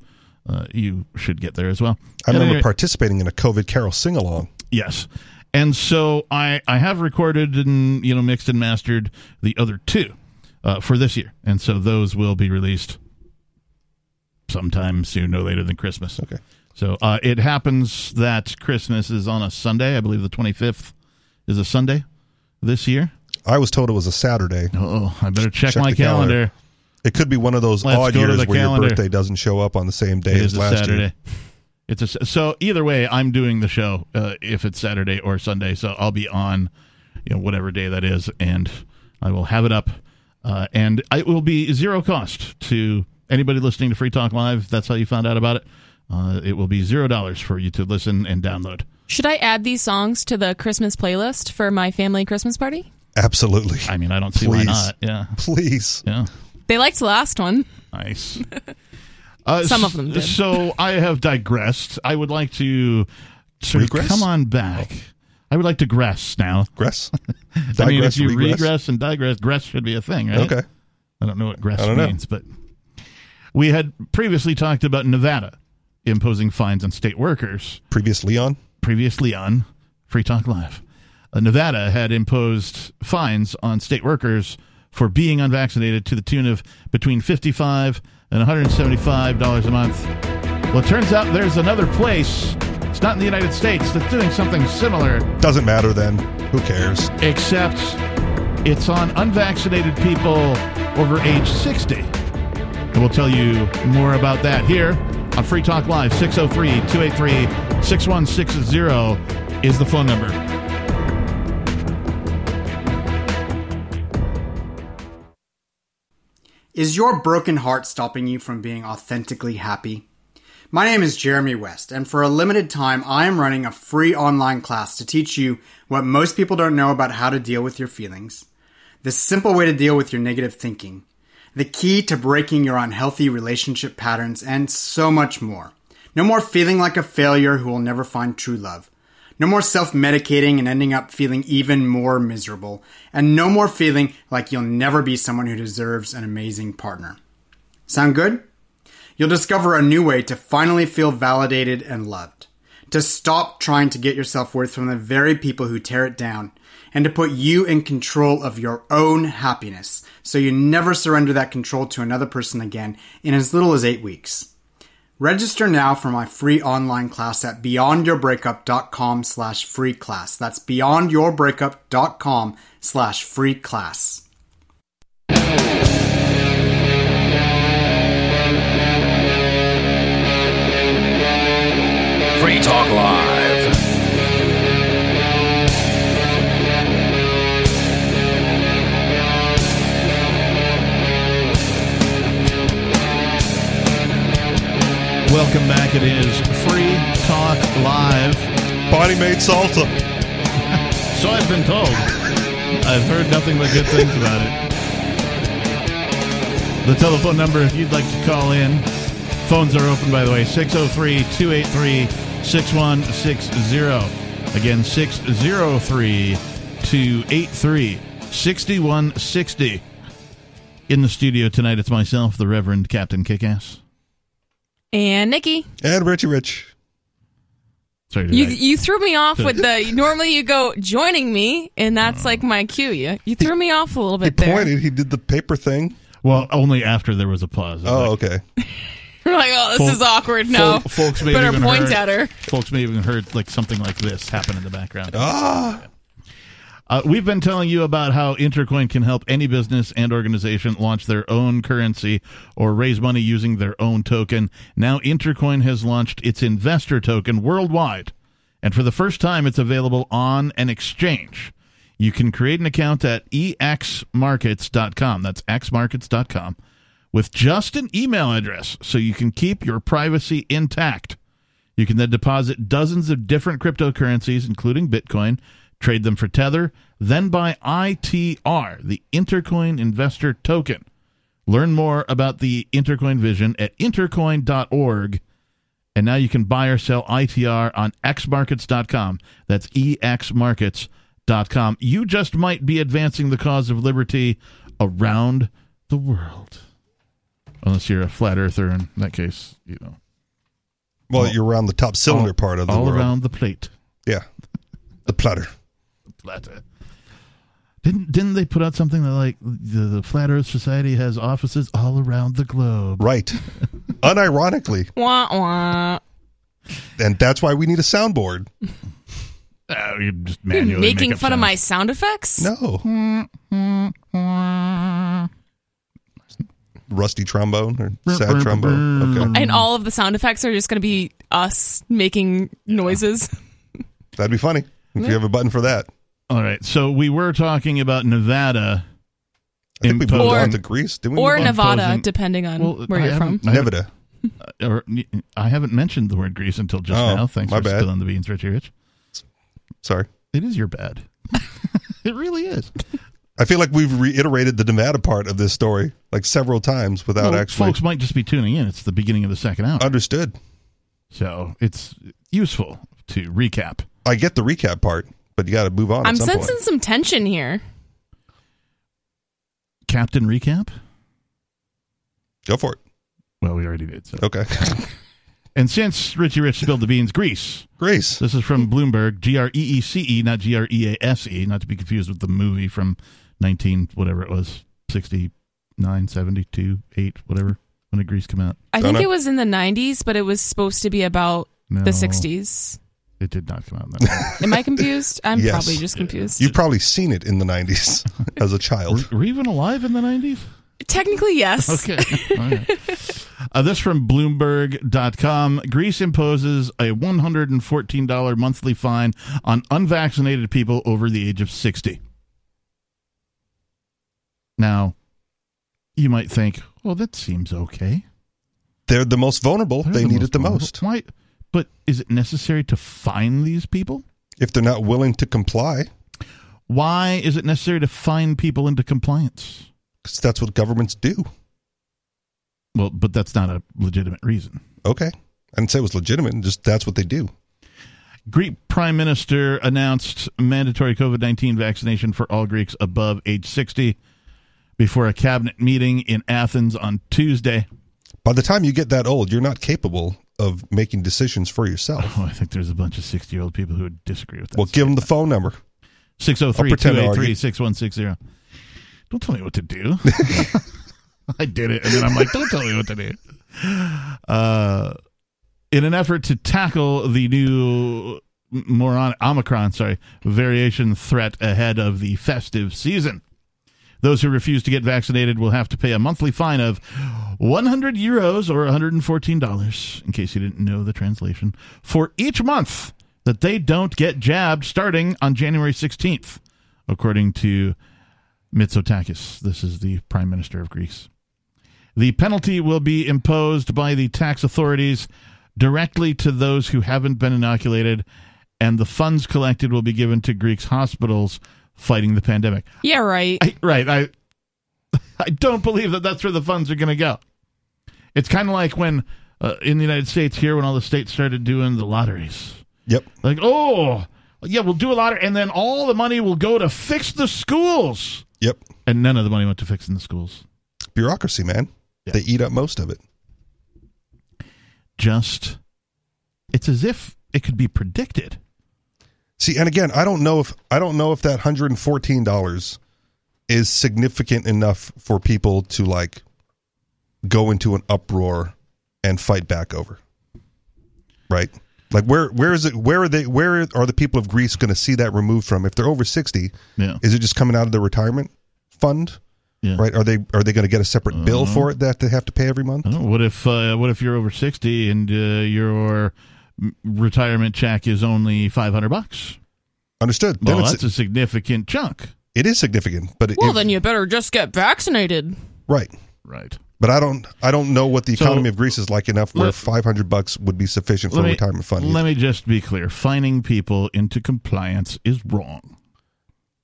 S3: uh, you should get there as well.
S4: I remember
S3: any rate-
S4: participating in a COVID Carol sing along.
S3: Yes. And so I, I have recorded and you know mixed and mastered the other two uh, for this year, and so those will be released sometime soon, no later than Christmas.
S4: Okay.
S3: So uh, it happens that Christmas is on a Sunday. I believe the twenty fifth is a Sunday this year.
S4: I was told it was a Saturday.
S3: Oh, I better check,
S4: Check
S3: my
S4: the calendar.
S3: calendar.
S4: It could be one of those
S3: Let's
S4: odd years where
S3: calendar.
S4: your birthday doesn't show up on the same day
S3: It
S4: as last
S3: Saturday.
S4: year.
S3: It's a so either way, I'm doing the show uh, if it's Saturday or Sunday. So I'll be on, you know, whatever day that is, and I will have it up, uh, and it will be zero cost to anybody listening to Free Talk Live. That's how you found out about it. Uh, it will be zero dollars for you to listen and download.
S5: Should I add these songs to the Christmas playlist for my family Christmas party?
S4: Absolutely.
S3: I mean, I don't see why
S4: Please.
S3: not. Yeah,
S4: Please.
S3: yeah,
S5: They liked the last one.
S3: nice. Uh,
S5: Some of them did.
S3: So I have digressed. I would like to sort of
S4: Regress?
S3: come on back. I would like to gress now.
S4: Gress?
S3: I mean, if you
S4: regress?
S3: regress and digress, gress should be a thing, right?
S4: Okay.
S3: I don't know what gress
S4: I know.
S3: means, but we had previously talked about Nevada imposing fines on state workers.
S4: Previous Leon?
S3: Previously on Free Talk Live, Uh, Nevada had imposed fines on state workers for being unvaccinated to the tune of between fifty-five and one hundred seventy-five dollars a month. Well, it turns out there's another place. It's not in the United States that's doing something similar
S4: Doesn't matter then. Who cares?
S3: except it's on unvaccinated people over age 60. And we'll tell you more about that here on Free Talk Live. 603 283 6160 is the phone number.
S7: Is your broken heart stopping you from being authentically happy? My name is Jeremy West, and for a limited time, I am running a free online class to teach you what most people don't know about how to deal with your feelings, the simple way to deal with your negative thinking, the key to breaking your unhealthy relationship patterns, and so much more. No more feeling like a failure who will never find true love. No more self medicating and ending up feeling even more miserable. And no more feeling like you'll never be someone who deserves an amazing partner. Sound good? You'll discover a new way to finally feel validated and loved. To stop trying to get your self worth from the very people who tear it down. And to put you in control of your own happiness so you never surrender that control to another person again in as little as eight weeks. Register now for my free online class at beyondyourbreakup.com slash free class. That's beyondyourbreakup.com slash free class.
S8: Free Talk Live.
S3: Welcome back. It is Free Talk Live.
S4: Bonnie made salsa.
S3: So I've been told. I've heard nothing but good things about it. The telephone number, if you'd like to call in, phones are open, by the way, 603 283 6160. Again, 603 283 6160. In the studio tonight, it's myself, the Reverend Captain Kickass.
S5: And Nikki,
S4: And Richie Rich.
S3: Sorry,
S5: you
S3: I-
S5: you threw me off with the normally you go joining me, and that's like my cue. You you threw me off a little
S4: He
S5: bit there.
S4: pointed. He did the paper thing.
S3: well, only after there was a pause.
S4: Oh,
S3: like,
S4: okay.
S5: You're like, oh, this
S3: Fol-
S5: is awkward. No,
S3: Fol- folks may have
S5: better
S3: even
S5: point
S3: heard-
S5: at her.
S3: Folks may have even heard like something like this happen in the background.
S4: Ah,
S3: Uh, we've been telling you about how Intercoin can help any business and organization launch their own currency or raise money using their own token. Now, Intercoin has launched its investor token worldwide, and for the first time, it's available on an exchange. You can create an account at exmarkets.com. That's exmarkets.com with just an email address so you can keep your privacy intact. You can then deposit dozens of different cryptocurrencies, including Bitcoin, trade them for Tether, then buy ITR, the Intercoin Investor Token. Learn more about the Intercoin vision at intercoin.org. And now you can buy or sell ITR on exmarkets.com. That's exmarkets.com. You just might be advancing the cause of liberty around the world. Unless you're a flat earther, in that case, you know,
S4: Well, you're around the top cylinder
S3: all,
S4: part of the
S3: all
S4: world.
S3: around the plate.
S4: Yeah, the platter.
S3: Platter. Didn't didn't they put out something that like the, the Flat Earth Society has offices all around the globe?
S4: Right. Unironically,
S5: Wah wah.
S4: and that's why we need a soundboard.
S3: Uh, you just
S5: You're
S3: manually
S5: making
S3: make up
S5: fun of my sound effects?
S4: No, rusty trombone or sad trombone. Okay,
S5: And all of the sound effects are just going to be us making noises.
S4: that'd be funny if you have a button for that.
S3: All right, so we were talking about Nevada.
S4: I think we moved
S3: Imposing-
S4: on to Greece. Didn't we?
S5: Or
S4: move on?
S5: Nevada,
S3: Imposing-
S5: depending on
S3: Well,
S5: where
S3: I
S5: you're from.
S3: haven't-
S4: Nevada.
S3: Uh, or I haven't mentioned the word Greece until just
S4: Oh,
S3: now. Thanks
S4: my
S3: for
S4: bad.
S3: spilling the beans, Richie Rich.
S4: Sorry.
S3: It is your bad. it really is.
S4: I feel like we've reiterated the Nevada part of this story like several times without
S3: Well,
S4: actually
S3: folks might just be tuning in. It's the beginning of the second hour,
S4: understood.
S3: so it's useful to recap.
S4: I get the recap part, but you got to move on.
S5: I'm
S4: at some
S5: sensing
S4: point.
S5: some tension here.
S3: Captain recap.
S4: Go for it.
S3: Well, we already did. So.
S4: Okay.
S3: And since Richie Rich spilled the beans, Greece.
S4: Grace.
S3: This is from Bloomberg. G R E E C E, not G R E A S E, not to be confused with the movie from 19, whatever it was, 69, 72, 8, whatever, when did Greece come out?
S5: I
S4: Don't
S5: think it was in the 90s, but it was supposed to be about
S3: No,
S5: the 60s.
S3: It did not come out in that
S5: Am I confused? I'm
S4: Yes.
S5: probably just confused.
S4: You've probably seen it in the 90s as a child.
S3: were you even alive in the 90s?
S5: Technically, yes.
S3: Okay. All right. Uh, this from Bloomberg.com. Greece imposes a $114 monthly fine on unvaccinated people over the age of 60. Now, you might think, well, that seems okay.
S4: They're the most vulnerable.
S3: They're
S4: they need it the
S3: vulnerable.
S4: most.
S3: Why? But is it necessary to fine these people?
S4: If they're not willing to comply,
S3: Why is it necessary to fine people into compliance?
S4: Because that's what governments do.
S3: Well, but that's not a legitimate reason.
S4: Okay. I didn't say it was legitimate. Just that's what they do.
S3: Greek Prime Minister announced mandatory COVID 19 vaccination for all Greeks above age 60 before a cabinet meeting in Athens on Tuesday.
S4: By the time you get that old, you're not capable of making decisions for yourself.
S3: Oh, I think there's a bunch of 60 year old people who would disagree with that.
S4: Well, give them the phone number.
S3: 603
S4: I'll pretend to
S3: 283
S4: argue.
S3: 6160. Don't tell me what to do. I did it, and then I'm like, don't tell me what to do. Uh, in an effort to tackle the new moron, Omicron, sorry, variation threat ahead of the festive season. Those who refuse to get vaccinated will have to pay a monthly fine of 100 euros or $114, in case you didn't know the translation, for each month that they don't get jabbed starting on January 16th, according to Mitsotakis. This is the Prime Minister of Greece. The penalty will be imposed by the tax authorities directly to those who haven't been inoculated, and the funds collected will be given to Greeks' hospitals fighting the pandemic.
S5: Yeah, right.
S3: I, right. I I don't believe that that's where the funds are going to go. It's kind of like when uh, in the United States here when all the states started doing the lotteries.
S4: Yep.
S3: Like, oh, yeah, we'll do a lottery, and then all the money will go to fix the schools,
S4: Yep.
S3: and none of the money went to fixing the schools.
S4: Bureaucracy, man.
S3: Yeah.
S4: They eat up most of it.
S3: Just, it's as if it could be predicted.
S4: See, and again, I don't know if I don't know if that hundred and fourteen dollars is significant enough for people to like go into an uproar and fight back over. Right? Like where where is it where are they where are the people of Greece going to see that removed from if they're over 60?
S3: Yeah.
S4: Is it just coming out of the retirement fund?
S3: Yeah.
S4: Right? Are they are they going to get a separate bill for it that they have to pay every month?
S3: I don't know, what if uh, what if you're over sixty and uh, your m- retirement check is only five hundred bucks?
S4: Understood.
S3: Well,
S4: it's,
S3: that's a significant chunk,
S4: it is significant, but
S5: Well,
S4: it,
S5: then you better just get vaccinated.
S4: right.
S3: right?
S4: But I don't I don't know what the
S3: So-
S4: economy of Greece is like enough where 500 bucks would be sufficient for a retirement fund.
S3: Let
S4: either.
S3: me just be clear: fining people into compliance is wrong.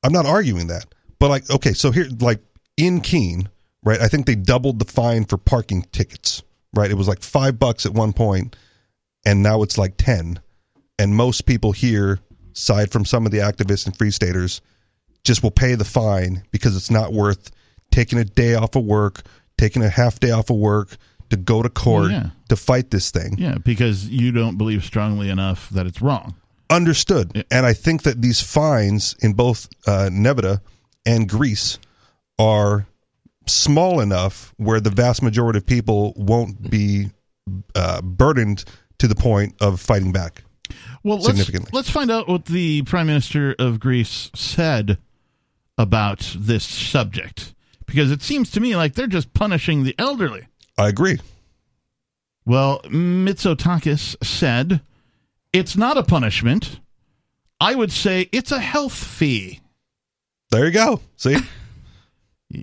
S4: I'm not arguing that. But like okay, so here like in Keene, right? I think they doubled the fine for parking tickets, right? It was like 5 bucks at one point and now it's like 10. And most people here, aside from some of the activists and free staters, just will pay the fine because it's not worth taking a day off of work, taking a half day off of work to go to court
S3: Yeah.
S4: to fight this thing.
S3: Yeah, because you don't believe strongly enough that it's wrong.
S4: Understood. And I think that these fines in both uh, Nevada and Greece are small enough where the vast majority of people won't be uh, burdened to the point of fighting back.
S3: Well, let's,
S4: Significantly.
S3: let's find out what the Prime Minister of Greece said about this subject. Because it seems to me like they're just punishing the elderly.
S4: I agree.
S3: Well, Mitsotakis said, it's not a punishment. I would say it's a health fee.
S4: There you go. See?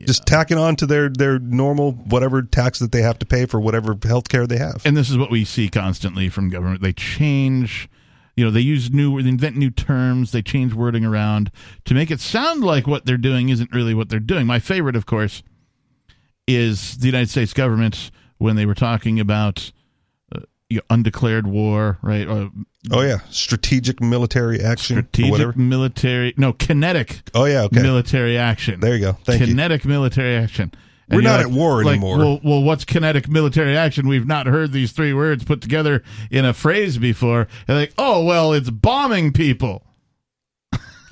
S4: Just tacking on to their, their normal whatever tax that they have to pay for whatever health care they have.
S3: And this is what we see constantly from government. They change, you know, they use new, they invent new terms, they change wording around to make it sound like what they're doing isn't really what they're doing. My favorite, of course, is the United States government when they were talking about undeclared war, right? Uh,
S4: Oh yeah, strategic military action,
S3: strategic
S4: whatever.
S3: military, no, kinetic
S4: Oh yeah, okay.
S3: military action.
S4: There you go. Thank you.
S3: kinetic military action.
S4: We're
S3: you're
S4: not at war
S3: like,
S4: anymore.
S3: Well, well, what's kinetic military action? We've not heard these three words put together in a phrase before. And like, oh well, it's bombing people.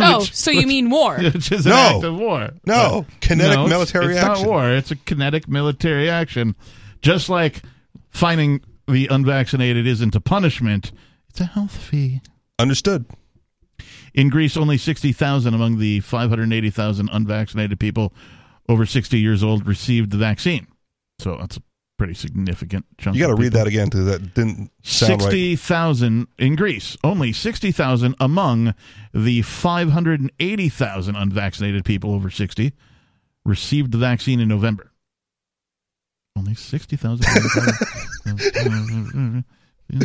S5: Oh,
S3: Which-
S5: so you mean war?
S3: which is an
S4: No.
S3: act of war.
S4: No,
S3: But-
S4: kinetic
S3: no, it's-
S4: military
S3: it's
S4: action.
S3: not war. It's a kinetic military action. Just like finding the unvaccinated isn't a punishment; it's a health fee.
S4: Understood.
S3: In Greece, only 60,000 among the 580,000 unvaccinated people over 60 years old received the vaccine. So that's a pretty significant chunk.
S4: You got to read that again because that didn't sound right.
S3: 60,000 in Greece. Only 60,000 among the 580,000 unvaccinated people over 60 received the vaccine in November. Only 60,000.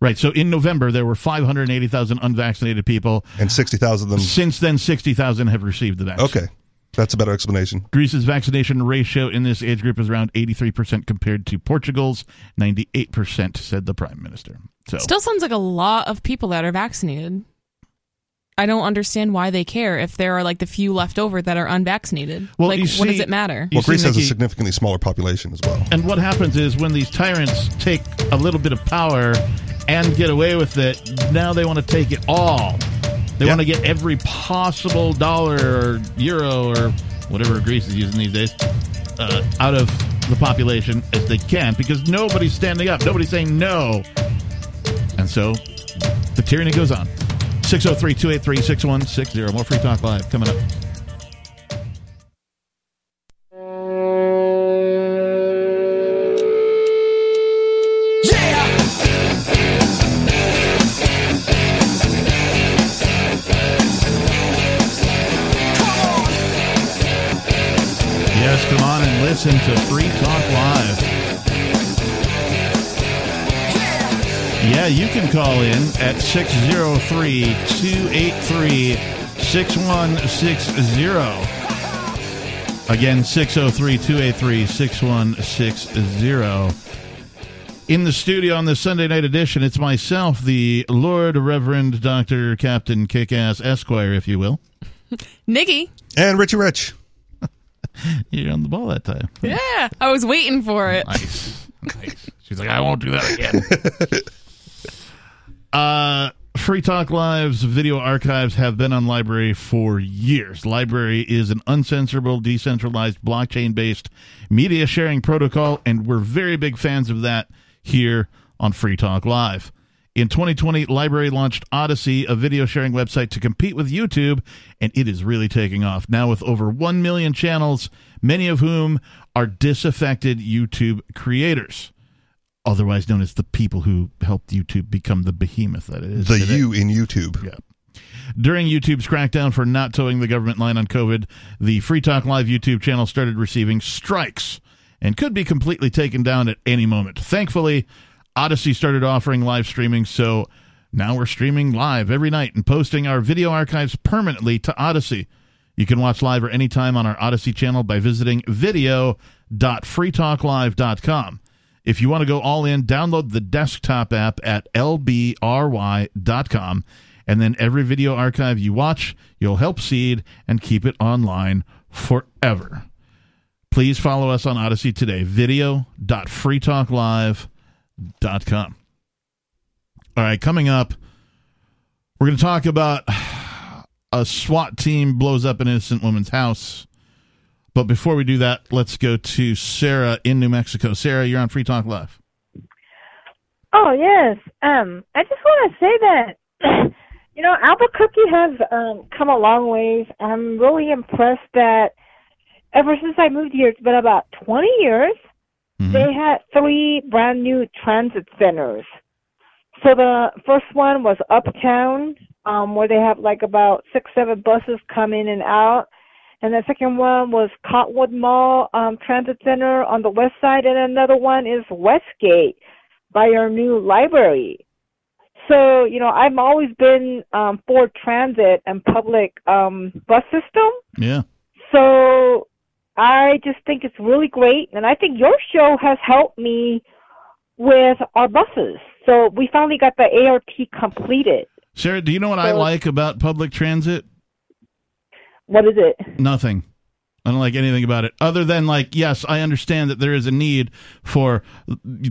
S3: right. So in November, there were 580,000 unvaccinated people.
S4: And sixty thousand of them.
S3: Since then, 60,000 have received the vaccine.
S4: Okay, that's a better explanation.
S3: Greece's vaccination ratio in this age group is around 83% compared to Portugal's 98%, said the prime minister. So
S5: Still sounds like a lot of people that are vaccinated. I don't understand why they care if there are like the few left over that are unvaccinated.
S3: Well,
S5: like,
S3: you
S5: what does it matter?
S4: Well, Greece has a significantly smaller population as well.
S3: And what happens is when these tyrants take a little bit of power and get away with it, now they want to take it all. They
S4: Yeah.
S3: want to get every possible dollar or euro or whatever Greece is using these days uh, out of the population as they can because nobody's standing up. Nobody's saying no. And so the tyranny goes on. 603 283 6160. More Free Talk Live coming up. Yes, come on and listen to Free Talk Yeah, you can call in at 603 283 6160. Again, 603 283 6160. In the studio on this Sunday night edition, it's myself, the Lord Reverend Dr. Captain Kickass Esquire, if you will.
S5: Nikki.
S4: And Richie Rich.
S3: You're on the ball that time.
S5: Yeah, I was waiting for it.
S3: Nice. nice. She's like, I won't do that again. uh, Free Talk Live's video archives have been on LBRY for years. LBRY is an uncensorable, decentralized, blockchain based media sharing protocol, and we're very big fans of that here on Free Talk Live. In 2020, LBRY launched Odysee, a video sharing website to compete with YouTube, and it is really taking off. Now, with over 1 million channels, many of whom are disaffected YouTube creators, otherwise known as the people who helped YouTube become the behemoth that it is.
S4: The
S3: today.
S4: you in YouTube.
S3: Yeah. During YouTube's crackdown for not toeing the government line on COVID, the Free Talk Live YouTube channel started receiving strikes and could be completely taken down at any moment. Thankfully, Odysee started offering live streaming, so now we're streaming live every night and posting our video archives permanently to Odysee. You can watch live or anytime on our Odysee channel by visiting video.freetalklive.com. If you want to go all in, download the desktop app at lbry.com. And then every video archive you watch, you'll help seed and keep it online forever. please follow us on Odysee today. Video.freetalklive.com. All right, coming up, we're going to talk about a SWAT team blows up an innocent woman's house. But before we do that, let's go to Sarah in New Mexico. Sarah, you're on Free Talk Live.
S8: Oh yes. Um, I just want to say that you know Albuquerque has um, come a long ways. I'm really impressed that ever since I moved here, it's been about 20 years.
S3: Mhm.
S8: They had three brand new transit centers. So the first one was uptown, um, where they have like about six, seven buses come in and out. And the second one was Cottonwood Mall um, Transit Center on the west side, and another one is Westgate by our new library. So, you know, I've always been um, for transit and public um, bus system.
S3: Yeah.
S8: So I just think it's really great, and I think your show has helped me with our buses. So we finally got the ART completed.
S3: Sarah, do you know what I like about public transit?
S8: What is it?
S3: Nothing. I don't like anything about it other than like yes, I understand that there is a need for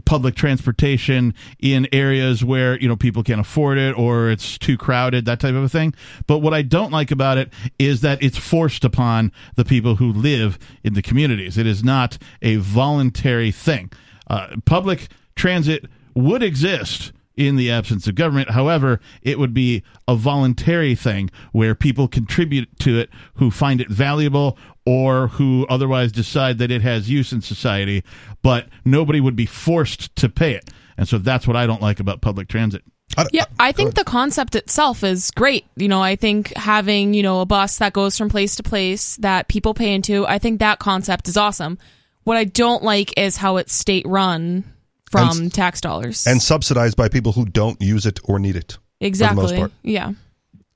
S3: public transportation in areas where, you know, people can't afford it or it's too crowded, that type of a thing. But what I don't like about it is that it's forced upon the people who live in the communities. It is not a voluntary thing. Uh, public transit would exist in the absence of government. However, it would be a voluntary thing where people contribute to it who find it valuable or who otherwise decide that it has use in society, but nobody would be forced to pay it. And so that's what I don't like about public transit.
S5: Yeah, I think the concept itself is great. You know, I think having, you know, a bus that goes from place to place that people pay into, I think that concept is awesome. What I don't like is how it's state run from
S4: And-
S5: tax dollars.
S4: and subsidized by people who don't use it or need it.
S5: exactly.
S4: For the most part.
S5: Yeah.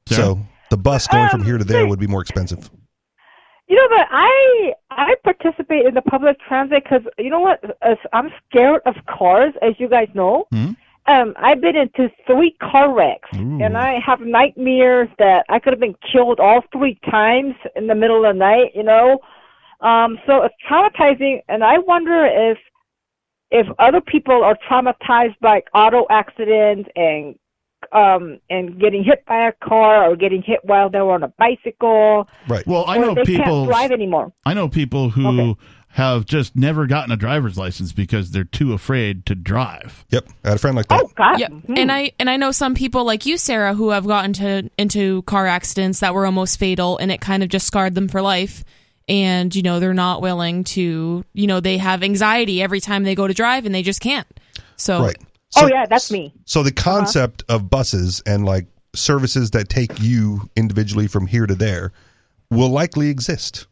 S4: So the bus going from here to there would be more expensive.
S8: You know, but I I participate in the public transit because you know what? I'm scared of cars, as you guys know.
S3: Hmm?
S8: Um, I've been into three car wrecks, and I have nightmares that I could have been killed all three times in the middle of the night. You know, um, so it's traumatizing, and I wonder if if other people are traumatized by auto accidents and um and getting hit by a car or getting hit while they were on a bicycle.
S4: Right.
S3: Well, I
S8: or
S3: know
S8: they
S3: people
S8: can't drive anymore.
S3: I know people who
S8: Okay.
S3: have just never gotten a driver's license because they're too afraid to drive.
S4: Yep. I had a friend like that.
S8: Oh God.
S5: Yeah, and I and I know some people like you, Sarah, who have gotten to into car accidents that were almost fatal, and it kind of just scarred them for life. And you know they're not willing to, you know, they have anxiety every time they go to drive, and they just can't. So
S4: Right.
S8: oh yeah, that's me.
S4: So the uh-huh. concept of buses and like services that take you individually from here to there will likely exist,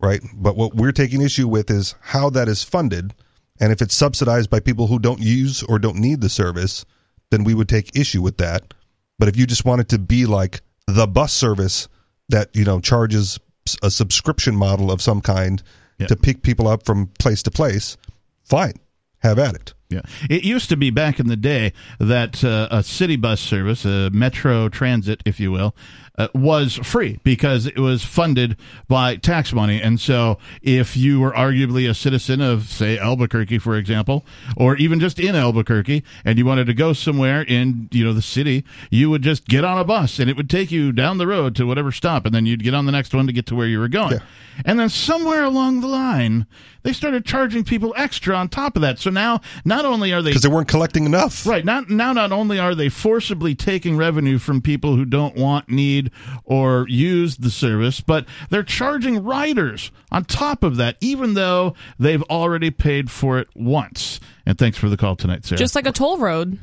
S4: right? But what we're taking issue with is how that is funded, and if it's subsidized by people who don't use or don't need the service, then we would take issue with that. But if you just want it to be like the bus service that you know charges a subscription model of some kind
S3: Yeah.
S4: to pick people up from place to place, fine, have at it.
S3: Yeah, it used to be back in the day that uh, a city bus service, a metro transit, if you will, uh, was free because it was funded by tax money. And so, if you were arguably a citizen of, say, Albuquerque, for example, or even just in Albuquerque, and you wanted to go somewhere in, you know, the city, you would just get on a bus, and it would take you down the road to whatever stop, and then you'd get on the next one to get to where you were going.
S4: Yeah.
S3: And then somewhere along the line, they started charging people extra on top of that. So now, not only are they
S4: Because they weren't collecting enough.
S3: Right. Not now not only are they forcibly taking revenue from people who don't want, need, or use the service, but they're charging riders on top of that, even though they've already paid for it once. And thanks for the call tonight, Sarah.
S5: just like a toll road.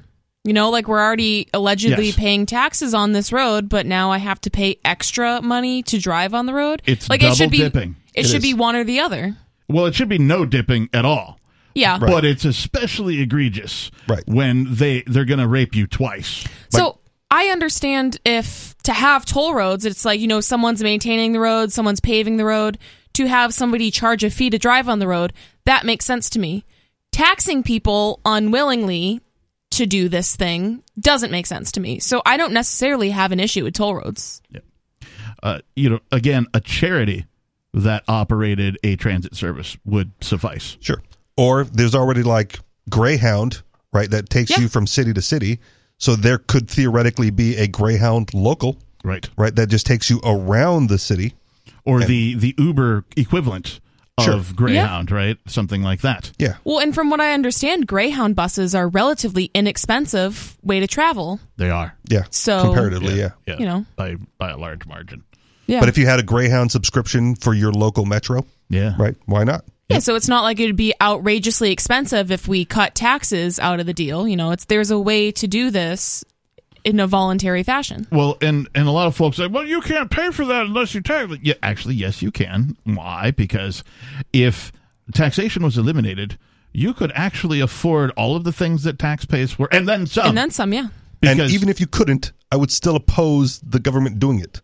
S5: You know, like we're already allegedly
S3: Yes.
S5: paying taxes on this road, but now I have to pay extra money to drive on the road.
S3: It's
S5: like it should be
S3: double-dipping.
S5: It,
S4: It
S5: should
S4: is.
S5: be one or the other.
S3: well, it should be no dipping at all.
S5: Yeah.
S3: But it's especially egregious
S4: Right.
S3: when they they're going to rape you twice.
S5: So I understand if to have toll roads, it's like, you know, someone's maintaining the road, someone's paving the road. To have somebody charge a fee to drive on the road, that makes sense to me. Taxing people unwillingly to do this thing doesn't make sense to me. So I don't necessarily have an issue with toll roads.
S3: uh, you know, again, a charity that operated a transit service would suffice.
S4: Sure. Or there's already like Greyhound, right, that takes
S5: Yeah.
S4: you from city to city. So there could theoretically be a Greyhound local,
S3: Right.
S4: right, that just takes you around the city.
S3: Or the the Uber equivalent
S4: Sure.
S3: of Greyhound, right? Something like that.
S4: Yeah.
S5: Well, and from what I understand, Greyhound buses are relatively inexpensive way to travel.
S3: They are.
S4: Yeah.
S5: So-
S4: comparatively, yeah.
S3: Yeah.
S5: You know.
S3: by by a large margin.
S5: Yeah.
S4: But if you had a Greyhound subscription for your local metro,
S3: Yeah.
S4: right, why not?
S5: Yeah, so it's not like it would be outrageously expensive if we cut taxes out of the deal. You know, it's there's a way to do this in a voluntary fashion.
S3: Well, and and a lot of folks say, "Well, you can't pay for that unless you tax." Yeah, actually, yes, you can. Why? Because if taxation was eliminated, you could actually afford all of the things that tax pays for, and then some.
S5: and then some, yeah.
S4: and
S3: Because-
S4: even if you couldn't, I would still oppose the government doing it.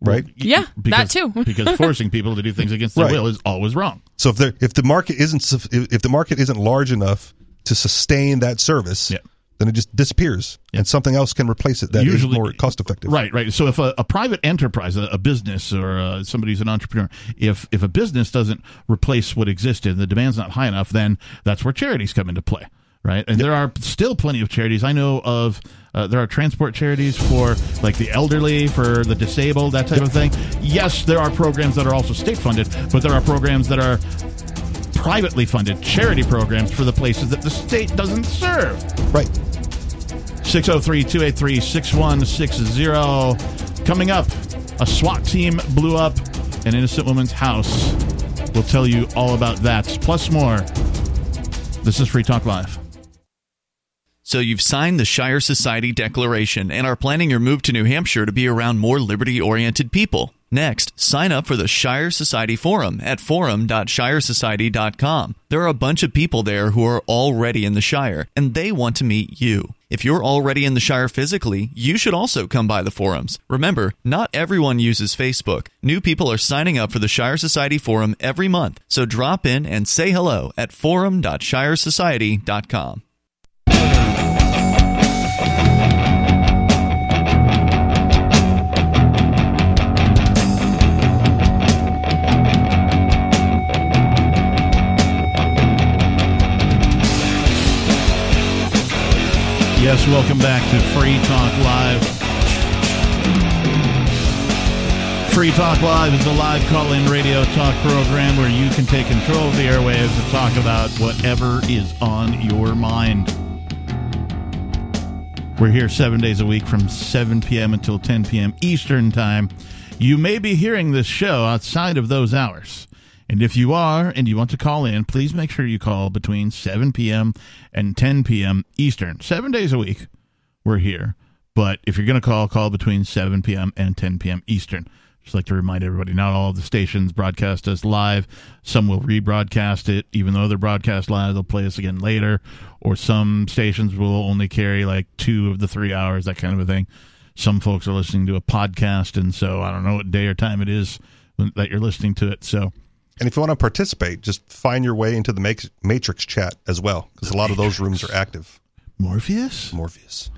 S4: Right?
S5: Yeah,
S3: because,
S5: that too.
S3: because forcing people to do things against their
S4: Right.
S3: will is always wrong.
S4: So if the if the market isn't if if the market isn't large enough to sustain that service,
S3: Yeah.
S4: then it just disappears, and something else can replace it that is
S3: Usually-
S4: more cost effective.
S3: Right, right. So if a, a private enterprise, a, a business, or uh, somebody who's an entrepreneur, if if a business doesn't replace what existed, the demand's not high enough, then that's where charities come into play, right? And there are still plenty of charities. I know of. Uh, there are transport charities for like the elderly, for the disabled, that type of thing. Yes, there are programs that are also state funded, but there are programs that are privately funded charity programs for the places that the state doesn't serve.
S4: Right.
S3: 603 283 6160. Coming up, a SWAT team blew up an innocent woman's house. We'll tell you all about that, plus more. This is Free Talk Live.
S9: So you've signed the Shire Society Declaration and are planning your move to New Hampshire to be around more liberty-oriented people. Next, sign up for the Shire Society Forum at forum.shiresociety.com. There are a bunch of people there who are already in the Shire, and they want to meet you. If you're already in the Shire physically, you should also come by the forums. Remember, not everyone uses Facebook. New people are signing up for the Shire Society Forum every month, so drop in and say hello at forum.shiresociety.com.
S3: Yes, welcome back to Free Talk Live. Free Talk Live is a live call in radio talk program where you can take control of the airwaves and talk about whatever is on your mind. We're here seven days a week from 7 p.m. until 10 p.m. Eastern Time. You may be hearing this show outside of those hours. And if you are and you want to call in, please make sure you call between 7 p.m. and 10 p.m. Eastern. Seven days a week, we're here. But if you're going to call, call between 7 p.m. and 10 p.m. Eastern. Just like to remind everybody, not all of the stations broadcast us live. Some will rebroadcast it, even though they're broadcast live. They'll play us again later. Or some stations will only carry like two of the three hours, that kind of a thing. Some folks are listening to a podcast, and so I don't know what day or time it is that you're listening to it. So
S4: And if you want to participate, just find your way into the Matrix- Matrix chat as well, because a lot of those rooms are active.
S3: Morpheus?
S4: Morpheus.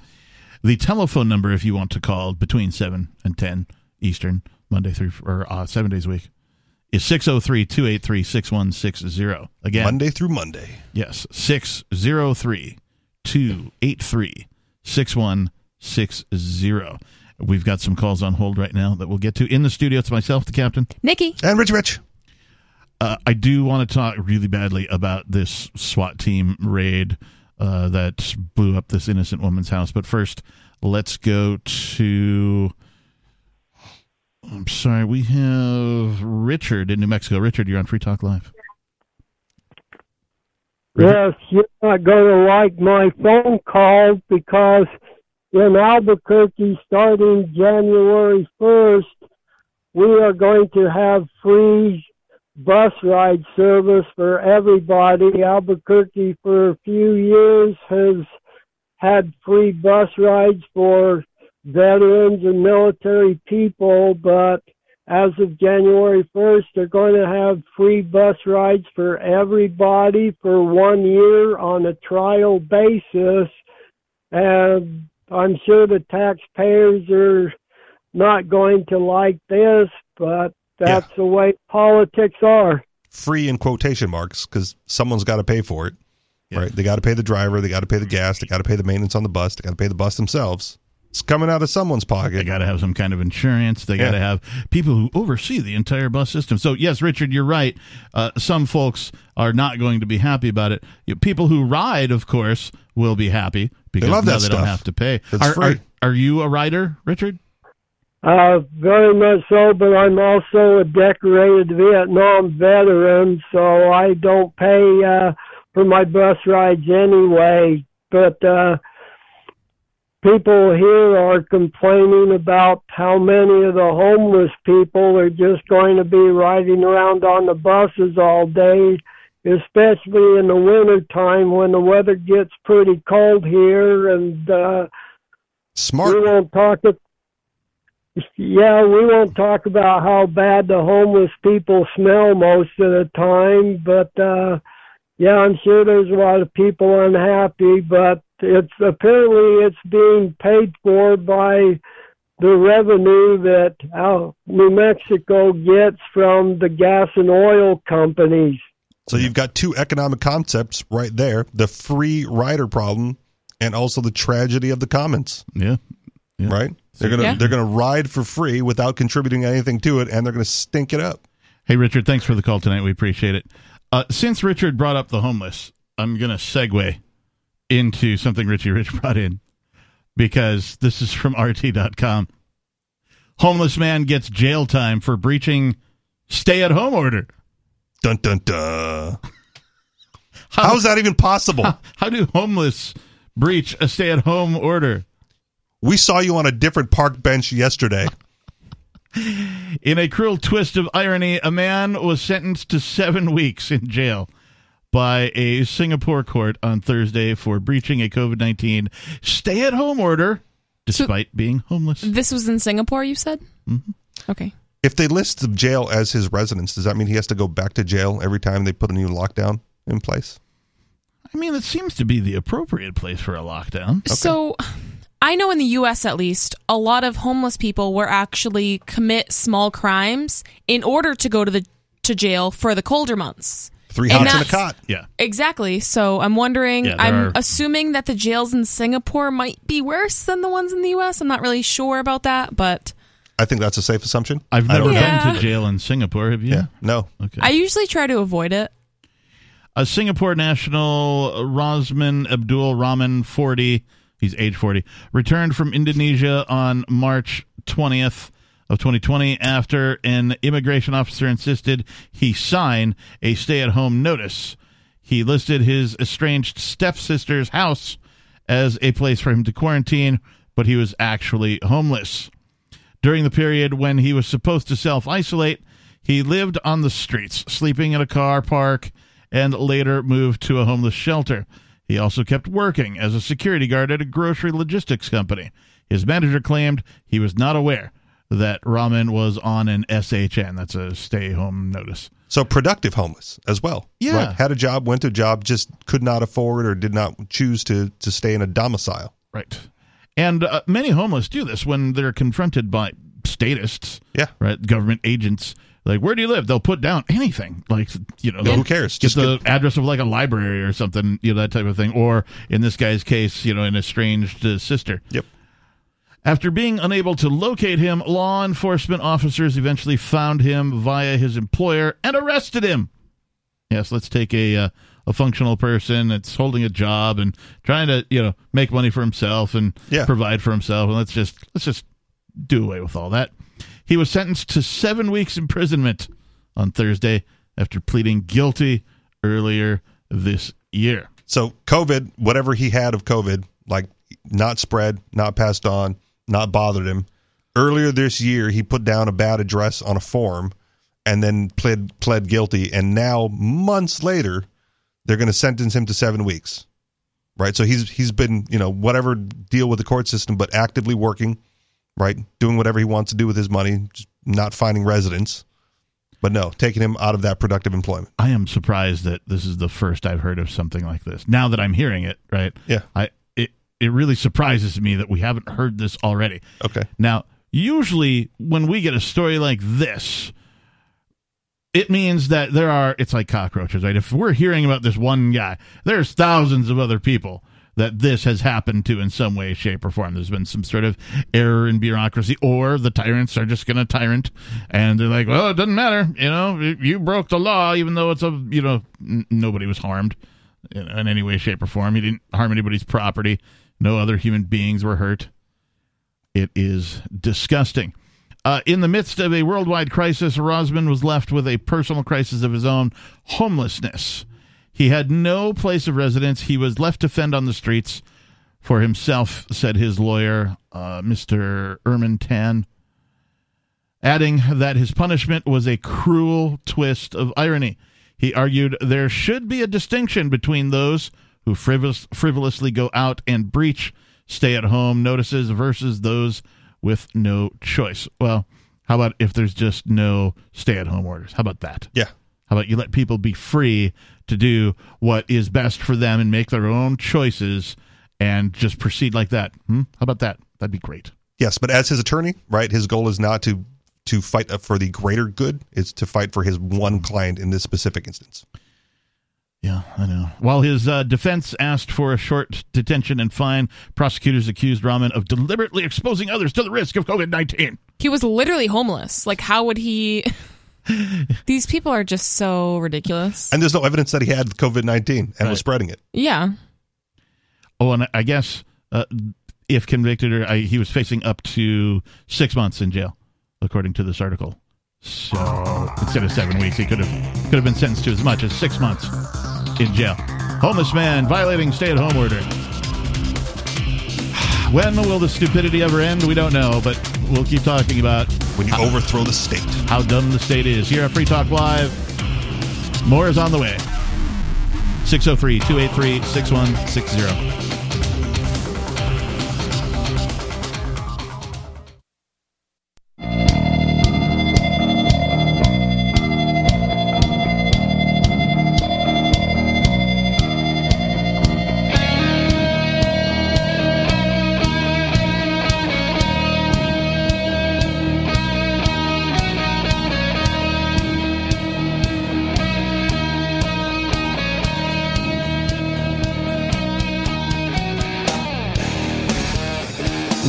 S3: The telephone number, if you want to call between 7 and 10 Eastern, Monday through, or uh, seven days a week, is 603 283 6160. Again,
S4: Monday through Monday.
S3: yes, 603 283 6160. We've got some calls on hold right now that we'll get to. In the studio, it's myself, the captain.
S5: Nikki.
S4: And Rich Rich.
S3: Uh, I do want to talk really badly about this SWAT team raid uh, that blew up this innocent woman's house. But first, let's go to. I'm sorry, we have Richard in New Mexico. Richard, you're on Free Talk Live.
S10: Yes, you're not going to like my phone call because in Albuquerque, starting January 1st, we are going to have free bus ride service for everybody. Albuquerque, for a few years, has had free bus rides for veterans and military people, but as of January 1st, they're going to have free bus rides for everybody for one year on a trial basis. And I'm sure the taxpayers are not going to like this, but That's the way politics are.
S4: Free in quotation marks because someone's got to pay for it. Right? They got to pay the driver. They got to pay the gas. They got to pay the maintenance on the bus. They got to pay the bus themselves. It's coming out of someone's pocket.
S3: They got to have some kind of insurance. They got to have people who oversee the entire bus system. So, yes, Richard, you're right. Uh, some folks are not going to be happy about it. People who ride, of course, will be happy because
S4: love
S3: now
S4: that
S3: they don't have to pay.
S4: It's
S3: are,
S4: free.
S3: Are, are you a rider, Richard?
S10: Uh, very much so, but I'm also a decorated Vietnam veteran, so I don't pay uh, for my bus rides anyway. But uh, people here are complaining about how many of the homeless people are just going to be riding around on the buses all day, especially in the winter time when the weather gets pretty cold here and uh,
S4: Smart.
S10: we won't talk it. Yeah, we won't talk about how bad the homeless people smell most of the time, but uh yeah, I'm sure there's a lot of people unhappy, but it's apparently it's being paid for by the revenue that uh, New Mexico gets from the gas and oil companies.
S4: So you've got two economic concepts right there: the free rider problem, and also the tragedy of the commons.
S3: Yeah. Yeah.
S4: Right? They're gonna
S5: Yeah.
S4: they're gonna ride for free without contributing anything to it, and they're gonna stink it up.
S3: Hey, Richard, thanks for the call tonight. We appreciate it. Uh, since Richard brought up the homeless, I'm going to segue into something Richie Rich brought in because this is from RT.com. Homeless man gets jail time for breaching stay at home order.
S4: Dun dun dun. How is that even possible?
S3: How do homeless breach a stay at home order?
S4: We saw you on a different park bench yesterday.
S3: In a cruel twist of irony, a man was sentenced to seven weeks in jail by a Singapore court on Thursday for breaching a COVID 19 stay at home order despite being homeless.
S5: This was in Singapore, you said? Mm-hmm. Okay.
S4: If they list the jail as his residence, does that mean he has to go back to jail every time they put a new lockdown in place?
S3: I mean, it seems to be the appropriate place for a lockdown.
S5: So I know in the US at least, a lot of homeless people will actually commit small crimes in order to go to the to jail for the colder months.
S4: Three hots and a cot.
S3: Yeah.
S5: Exactly. So I'm wondering
S3: Yeah,
S5: I'm
S3: are-
S5: assuming that the jails in Singapore might be worse than the ones in the US. I'm not really sure about that, but
S4: I think that's a safe assumption.
S3: I've never been.
S5: Yeah.
S3: to jail in Singapore. Have you?
S4: Yeah, no.
S3: Okay.
S5: I usually try to avoid it.
S3: a Singapore national, Rosman Abdul Rahman, 40, he's age 40, returned from Indonesia on March 20th of 2020 after an immigration officer insisted he sign a stay-at-home notice. He listed his estranged stepsister's house as a place for him to quarantine, but he was actually homeless. During the period when he was supposed to self isolate, he lived on the streets, sleeping in a car park, and later moved to a homeless shelter. He also kept working as a security guard at a grocery logistics company. His manager claimed he was not aware that Rahman was on an SHN. That's a stay home notice.
S4: So productive homeless as well.
S3: Yeah.
S4: Right? Had a job, went to a job, just could not afford or did not choose to to stay in a domicile.
S3: Right. And uh, many homeless do this when they're confronted by statists,
S4: Yeah.
S3: right? Government agents. Like, where do you live? They'll put down anything. Like, you know,
S4: Yeah, who cares? Just
S3: the
S4: get-
S3: address of like a library or something, you know, that type of thing. Or in this guy's case, you know, an estranged uh, sister.
S4: Yep.
S3: After being unable to locate him, law enforcement officers eventually found him via his employer and arrested him. Yes, let's take a uh, a functional person that's holding a job and trying to you know make money for himself and
S4: Yeah.
S3: provide for himself, and let's just let's just do away with all that. He was sentenced to seven weeks imprisonment on Thursday after pleading guilty earlier this year.
S4: So COVID, whatever he had of COVID, like not spread, not passed on, not bothered him. Earlier this year, he put down a bad address on a form and then pled pled guilty. And now, months later, they're going to sentence him to seven weeks. Right. So he's he's been you know whatever deal with the court system, but actively working, right, doing whatever he wants to do with his money, just not finding residence. But no, taking him out of that productive employment.
S3: I am surprised that this is the first I've heard of something like this. Now that I'm hearing it, right?
S4: Yeah.
S3: I it it really surprises me that we haven't heard this already.
S4: Okay.
S3: Now, usually when we get a story like this, it means that there are it's like cockroaches right if we're hearing about this one guy there's thousands of other people that this has happened to in some way shape or form. There's been some sort of error in bureaucracy or the tyrants are just going to tyrant and they're like well it doesn't matter you know you broke the law even though it's a you know n- nobody was harmed in, any way shape or form. You didn't harm anybody's property. No other human beings were hurt. It is disgusting. Uh, in the midst of a worldwide crisis, Rosman was left with a personal crisis of his own homelessness. He had no place of residence. He was left to fend on the streets for himself, said his lawyer, uh, Mr. Erman Tan, adding that his punishment was a cruel twist of irony. He argued there should be a distinction between those who frivol- frivolously go out and breach stay at home notices versus those with no choice. Well, how about if there's just no stay at home orders? How about that?
S4: Yeah.
S3: How about you let people be free to do what is best for them and make their own choices and just proceed like that? Hmm? How about that? That'd be great.
S4: Yes, but as his attorney, right, his goal is not to to fight for the greater good; it's to fight for his one client in this specific instance.
S3: Yeah, I know. While his uh, defense asked for a short detention and fine, prosecutors accused Rahman of deliberately exposing others to the risk of COVID 19.
S5: He was literally homeless. Like, how would he? These people are just so ridiculous.
S4: And there's no evidence that he had COVID nineteen and
S3: Right.
S4: was spreading it.
S5: Yeah.
S3: Oh, and I guess uh, if convicted, or I, he was facing up to six months in jail, according to this article. So instead of seven weeks, he could have could have been sentenced to as much as six months in jail. Homeless man violating stay-at-home order. When will the stupidity ever end? We don't know, but we'll keep talking about
S4: When you overthrow the state.
S3: how dumb the state is. Here at Free Talk Live, more is on the way. 603 283 6160.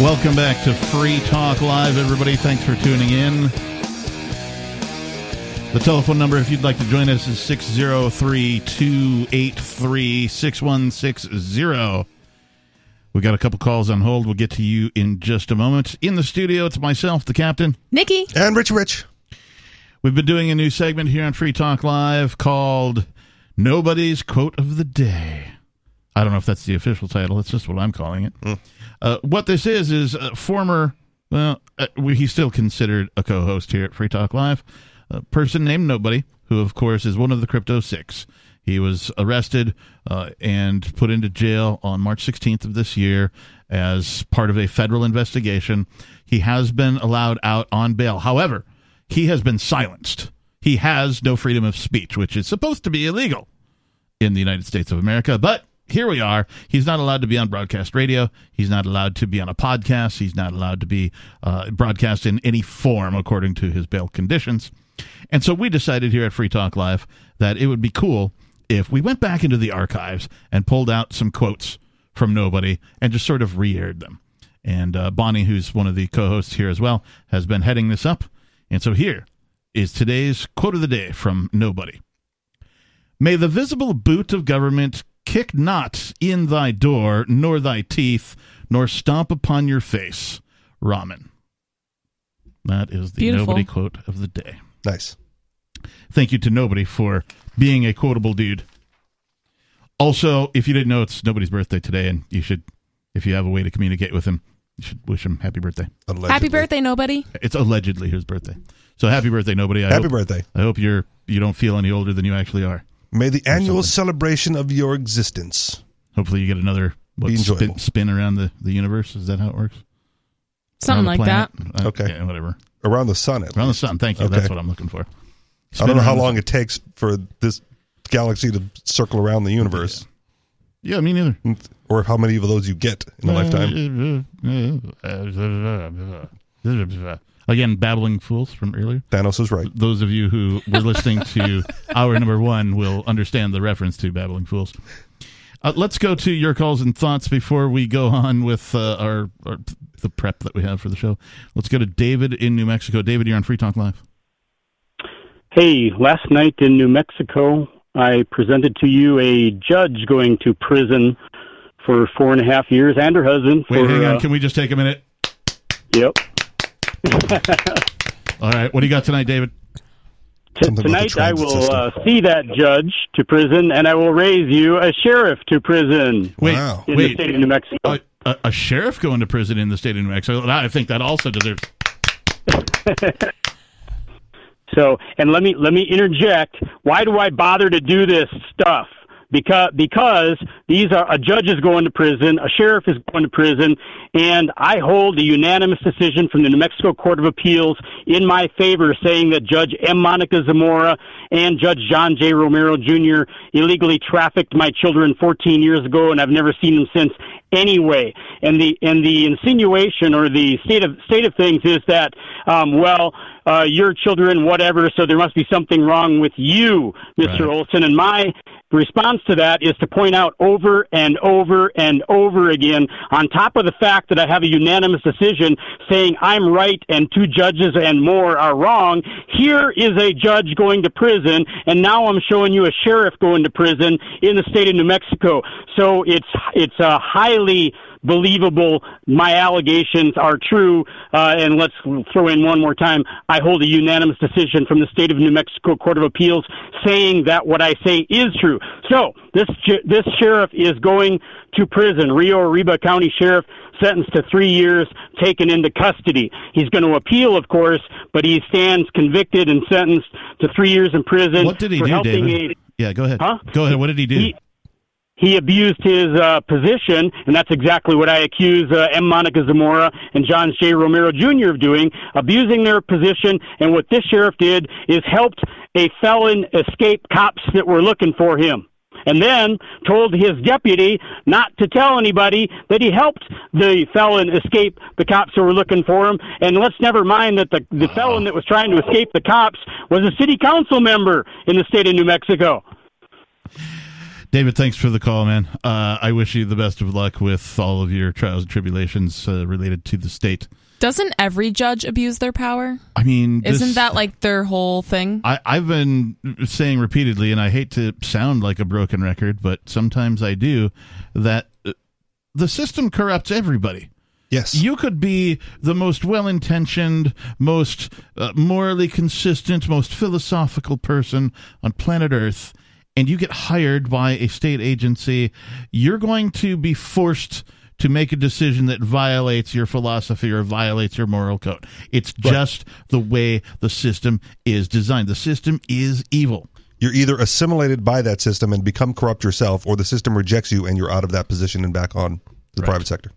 S3: Welcome back to Free Talk Live, everybody. Thanks for tuning in. The telephone number, if you'd like to join us, is 603 283 6160. We got a couple calls on hold. We'll get to you in just a moment. In the studio, it's myself, the captain.
S5: Nikki.
S4: And Rich Rich.
S3: We've been doing a new segment here on Free Talk Live called Nobody's Quote of the Day. I don't know if that's the official title. it's just what I'm calling it. Mm. Uh, what this is is a former, well, uh, he's still considered a co-host here at Free Talk Live. A person named Nobody, who of course is one of the Crypto Six. He was arrested uh, and put into jail on March 16th of this year as part of a federal investigation. He has been allowed out on bail. However, he has been silenced. He has no freedom of speech, which is supposed to be illegal in the United States of America. But here we are. He's not allowed to be on broadcast radio. He's not allowed to be on a podcast. He's not allowed to be uh, broadcast in any form according to his bail conditions. And so we decided here at Free Talk Live that it would be cool if we went back into the archives and pulled out some quotes from Nobody and just sort of re aired them. And uh, Bonnie, who's one of the co hosts here as well, has been heading this up. And so here is today's quote of the day from Nobody. May the visible boot of government kick not in thy door, nor thy teeth, nor stomp upon your face. Ramen. That is the
S5: Beautiful.
S3: Nobody quote of the day.
S4: Nice.
S3: Thank you to Nobody for being a quotable dude. Also, if you didn't know, it's Nobody's birthday today, and you should, if you have a way to communicate with him, you should wish him happy birthday.
S4: Allegedly.
S5: Happy birthday, nobody.
S3: It's allegedly his birthday. So happy birthday, Nobody. I
S4: Happy
S3: hope,
S4: birthday.
S3: I hope you're you don't feel any older than you actually are.
S4: May the annual
S3: something.
S4: celebration of your existence.
S3: Hopefully, you get another what,
S4: Be
S3: spin, spin around the, the universe. Is that how it works?
S5: Something
S3: Around the
S5: like that.
S3: planet? Uh,
S4: Okay.
S3: yeah, whatever.
S4: Around the sun, at
S3: Around the sun. Thank you.
S4: Okay.
S3: That's what I'm looking for.
S4: I don't know how long
S3: the-
S4: it takes for this galaxy to circle around the universe,
S3: Yeah, me neither.
S4: or how many of those you get in a lifetime.
S3: I Again, babbling fools from earlier.
S4: Thanos is right.
S3: Those of you who were listening to hour number one will understand the reference to babbling fools. Uh, let's go to your calls and thoughts before we go on with uh, our, our the prep that we have for the show. Let's go to David in New Mexico. David, you're on Free Talk Live.
S11: Hey, last night in New Mexico, I presented to you a judge going to prison for four and a half years and her husband.
S3: Wait,
S11: for,
S3: hang on.
S11: uh,
S3: Can we just take a minute?
S11: Yep.
S3: All right. What do you got tonight, David?
S11: T- tonight I will uh, see that judge to prison, and I will raise you a sheriff to prison.
S3: Wait,
S11: in
S3: wait.
S11: the state of New Mexico.
S3: A, a, a sheriff going to prison in the state of New Mexico. I think that also deserves.
S11: So, and let me let me interject. Why do I bother to do this stuff? Because because these are a judge is going to prison, a sheriff is going to prison, and I hold a unanimous decision from the New Mexico Court of Appeals in my favor, saying that Judge M. Monica Zamora and Judge John J. Romero Jr. illegally trafficked my children 14 years ago, and I've never seen them since anyway. And the and the insinuation or the state of state of things is that um, well, uh, your children, whatever. So there must be something wrong with you, Mr. Olson. And my response to that is to point out over and over and over again, on top of the fact that I have a unanimous decision saying I'm right and two judges and more are wrong. Here is a judge going to prison, and now I'm showing you a sheriff going to prison in the state of New Mexico. So it's it's a highly believable. My allegations are true. Uh, and let's throw in one more time. I hold a unanimous decision from the state of New Mexico Court of Appeals saying that what I say is true. So this this sheriff is going to prison. Rio Arriba County Sheriff sentenced to three years, taken into custody. He's going to appeal, of course, but he stands convicted and sentenced to three years in prison.
S3: What did he
S11: for
S3: do, David?
S11: a-
S3: Yeah, go ahead.
S11: Huh?
S3: Go ahead. What did he do?
S11: He- he abused his uh, position, and that's exactly what I accuse uh, M. Monica Zamora and John J. Romero Jr. of doing, abusing their position. And what this sheriff did is helped a felon escape cops that were looking for him. And then told his deputy not to tell anybody that he helped the felon escape the cops who were looking for him. And let's never mind that the, the felon that was trying to escape the cops was a city council member in the state of New Mexico.
S3: David, thanks for the call, man. Uh, I wish you the best of luck with all of your trials and tribulations uh, related to the state.
S5: Doesn't every judge abuse their power?
S3: I mean, this-
S5: Isn't that like their whole thing?
S3: I, I've been saying repeatedly, and I hate to sound like a broken record, but sometimes I do, that uh, the system corrupts everybody.
S4: Yes.
S3: You could be the most well intentioned, most uh, morally consistent, most philosophical person on planet Earth, and you get hired by a state agency. You're going to be forced to make a decision that violates your philosophy or violates your moral code. It's just the way the system is designed. The system is evil.
S4: You're either assimilated by that system and become corrupt yourself, or the system rejects you and you're out of that position and back on the private sector.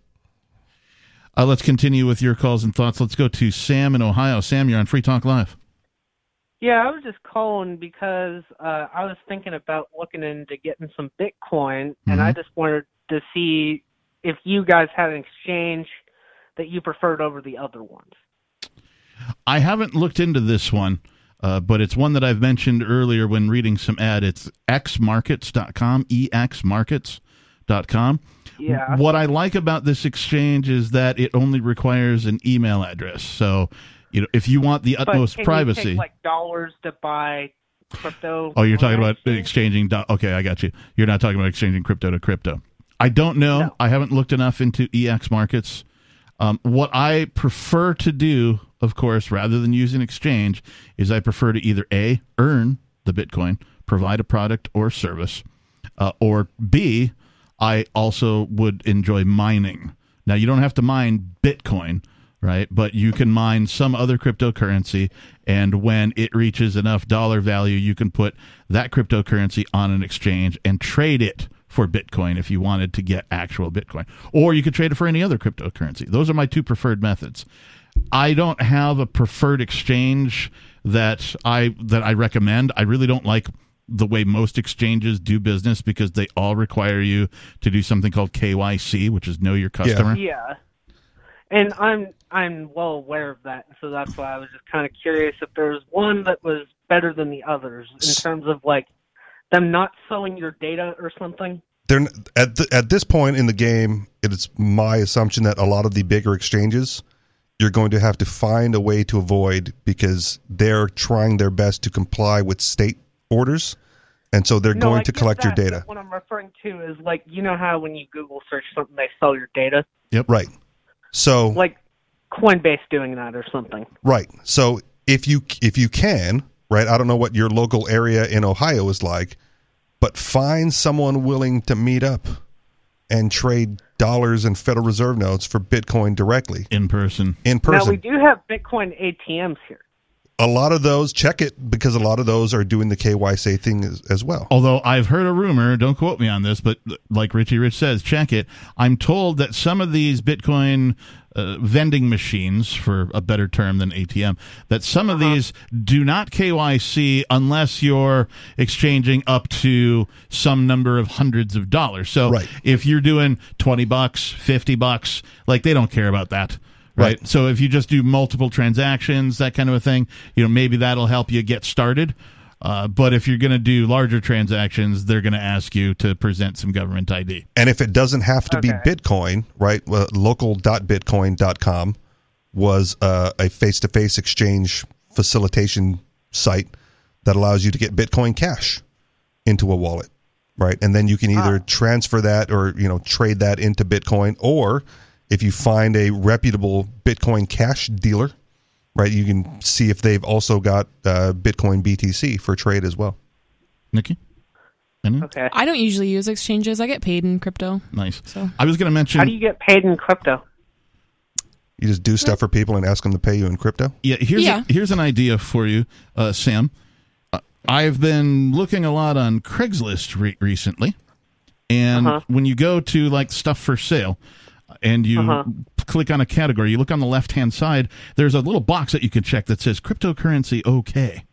S3: Uh, let's continue with your calls and thoughts. Let's go to Sam in Ohio. Sam, you're on Free Talk Live.
S12: Yeah, I was just calling because uh, I was thinking about looking into getting some Bitcoin, and I
S3: Mhm.
S12: just wanted to see if you guys had an exchange that you preferred over the other ones.
S3: I haven't looked into this one, uh, but it's one that I've mentioned earlier when reading some ad. It's xmarkets.com, exmarkets.com.
S12: Yeah.
S3: What I like about this exchange is that it only requires an email address. So, you know, if you want the utmost privacy.
S12: take, like dollars to buy crypto.
S3: Oh, you're talking about exchanging. Do- okay, I got you. You're not talking about exchanging crypto to crypto. I don't know. I haven't looked enough into EX markets. Um, what I prefer to do, of course, rather than use an exchange, is I prefer to either A, earn the Bitcoin, provide a product or service, uh, or B, I also would enjoy mining. Now, you don't have to mine Bitcoin, right? But you can mine some other cryptocurrency, and when it reaches enough dollar value, you can put that cryptocurrency on an exchange and trade it for Bitcoin if you wanted to get actual Bitcoin. Or you could trade it for any other cryptocurrency. Those are my two preferred methods. I don't have a preferred exchange that I that I recommend. I really don't like the way most exchanges do business because they all require you to do something called KYC, which is know your customer.
S12: Yeah. And I'm I'm well aware of that, so that's why I was just kind of curious if there was one that was better than the others in terms of like them not selling your data or something.
S4: They're at the, at this point in the game. It's my assumption that a lot of the bigger exchanges you're going to have to find a way to avoid because they're trying their best to comply with state orders, and so they're
S12: No,
S4: going
S12: I
S4: to collect your data.
S12: What I'm referring to is like you know how when you Google search something, they sell your data,
S3: Yep.
S4: Right. So
S12: like Coinbase doing that or something.
S4: Right. So if you if you can, right, I don't know what your local area in Ohio is like, but find someone willing to meet up and trade dollars and Federal Reserve notes for Bitcoin directly
S3: in person.
S4: In person.
S12: Now we do have Bitcoin ATMs here.
S4: A lot of those check it because a lot of those are doing the KYC thing as, as well.
S3: Although I've heard a rumor, don't quote me on this, but like Richie Rich says, check it. I'm told that some of these Bitcoin uh, vending machines, for a better term than ATM, that some of these do not KYC unless you're exchanging up to some number of hundreds of dollars. So if you're doing 20 bucks, 50 bucks, like they don't care about that. Right. So if you just do multiple transactions, that kind of a thing, you know, maybe that'll help you get started. Uh, but if you're going to do larger transactions, they're going to ask you to present some government ID.
S4: And if it doesn't have to be Bitcoin, right? Well, local.bitcoin.com was uh, a face to face exchange facilitation site that allows you to get Bitcoin cash into a wallet, right? And then you can either transfer that or, you know, trade that into Bitcoin. Or if you find a reputable Bitcoin cash dealer, right, you can see if they've also got uh, Bitcoin BTC for trade as well.
S3: Nikki?
S12: Okay.
S5: I don't usually use exchanges. I get paid in crypto.
S3: Nice.
S5: So
S3: I was going to mention.
S12: How do you get paid in crypto?
S4: You just do stuff for people and ask them to pay you in crypto?
S3: Yeah, here's
S5: Yeah.
S3: A, here's an idea for you, uh, Sam. Uh, I've been looking a lot on Craigslist re- recently, and
S12: Uh-huh.
S3: when you go to like stuff for sale, and you
S12: Uh-huh.
S3: click on a category, you look on the left hand side. There's a little box that you can check that says cryptocurrency okay,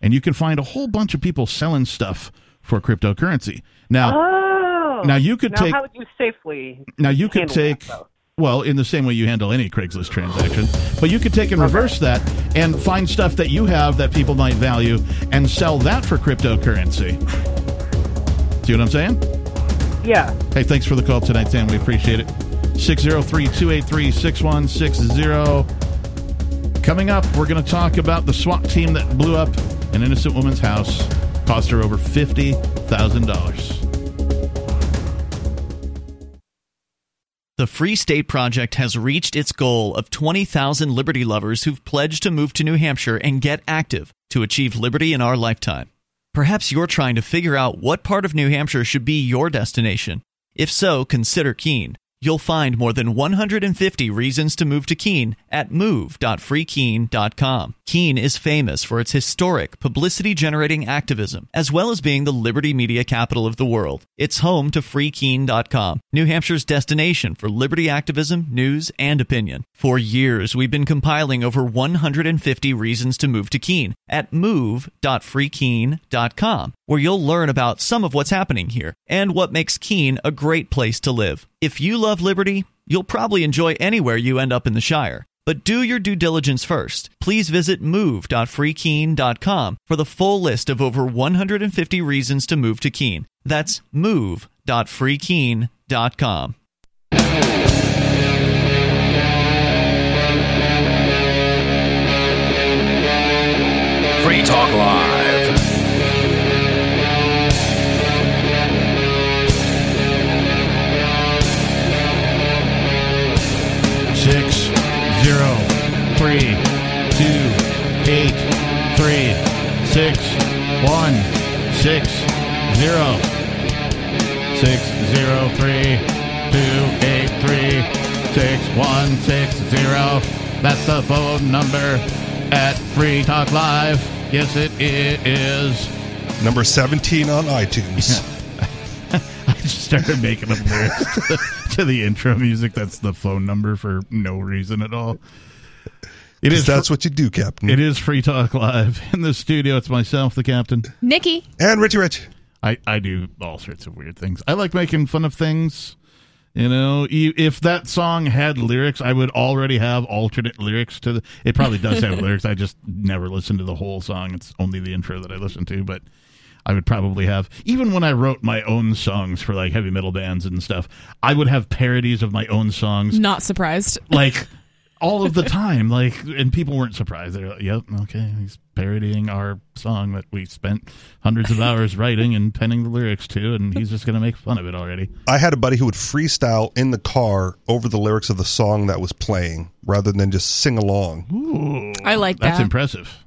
S3: and you can find a whole bunch of people selling stuff for cryptocurrency. Now,
S12: oh,
S3: now you could
S12: now
S3: take
S12: How would you safely?
S3: now you could take
S12: that,
S3: well in the same way you handle any Craigslist transaction, but you could take and reverse that and find stuff that you have that people might value and sell that for cryptocurrency. See what I'm saying?
S12: Yeah.
S3: Hey, thanks for the call tonight, Sam. We appreciate it. 603-283-6160. Coming up, we're going to talk about the SWAT team that blew up an innocent woman's house, cost her over $50,000.
S9: The Free State Project has reached its goal of 20,000 liberty lovers who've pledged to move to New Hampshire and get active to achieve liberty in our lifetime. Perhaps you're trying to figure out what part of New Hampshire should be your destination. If so, consider Keene. You'll find more than 150 reasons to move to Keene at move.freekeene.com. Keene is famous for its historic, publicity generating activism, as well as being the liberty media capital of the world. It's home to freekeene.com, New Hampshire's destination for liberty activism, news, and opinion. For years, we've been compiling over 150 reasons to move to Keene at move.freekeene.com, where you'll learn about some of what's happening here and what makes Keene a great place to live. If you love liberty, you'll probably enjoy anywhere you end up in the Shire. But do your due diligence first. Please visit move.freekeene.com for the full list of over 150 reasons to move to Keene. That's move.freekeene.com.
S13: Free Talk Live.
S3: Six zero three two eight three six one six zero six zero three two eight three six one six zero. That's the phone number at Free Talk Live. Yes, it is.
S4: Number 17 on iTunes.
S3: I just started making a list to the intro music. That's the phone number for no reason at all. It
S4: 'Cause
S3: is.
S4: that's what you do, Captain.
S3: It is Free Talk Live in the studio. It's myself, the captain,
S5: Nikki.
S4: And Richie Rich.
S3: I I do all sorts of weird things. I like making fun of things You know, e- if that song had lyrics, I would already have alternate lyrics to the. It probably does have lyrics. I just never listen to the whole song. It's only the intro that I listen to, but I would probably have. Even when I wrote my own songs for like heavy metal bands and stuff, I would have parodies of my own songs
S5: Not surprised.
S3: like all of the time. Like, and people weren't surprised. They're like, "Yep, okay, he's parodying our song that we spent hundreds of hours writing and penning the lyrics to, and he's just gonna make fun of it already."
S4: I had a buddy who would freestyle in the car over the lyrics of the song that was playing rather than just sing along.
S3: Ooh,
S5: I like that.
S3: that's
S5: that.
S3: impressive.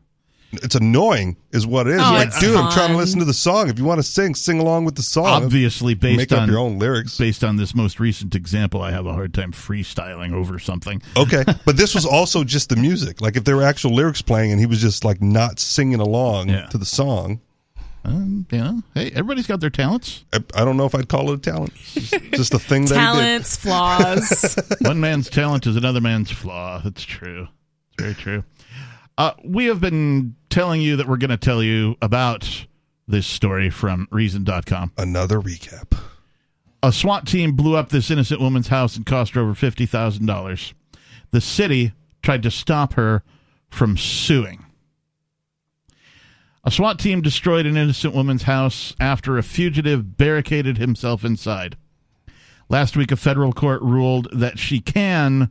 S4: It's annoying, is what it is.
S5: Oh,
S4: like,
S5: it's
S4: dude, I'm trying to listen to the song. If you want to sing, sing along with the song.
S3: Obviously, based
S4: Make
S3: on
S4: up your own lyrics.
S3: Based on this most recent example, I have a hard time freestyling over something.
S4: Okay, but this was also just the music. Like if there were actual lyrics playing and he was just like not singing along
S3: Yeah.
S4: to the song.
S3: Um, you know, hey, everybody's got their talents.
S4: I, I don't know if I'd call it a talent. It's just- just a thing that
S5: Talents, flaws.
S3: One man's talent is another man's flaw. That's true. It's very true. Uh, we have been telling you that we're going to tell you about this story from Reason.com.
S4: Another recap.
S3: A SWAT team blew up this innocent woman's house and cost her over $50,000. The city tried to stop her from suing. A SWAT team destroyed an innocent woman's house after a fugitive barricaded himself inside. Last week, a federal court ruled that she can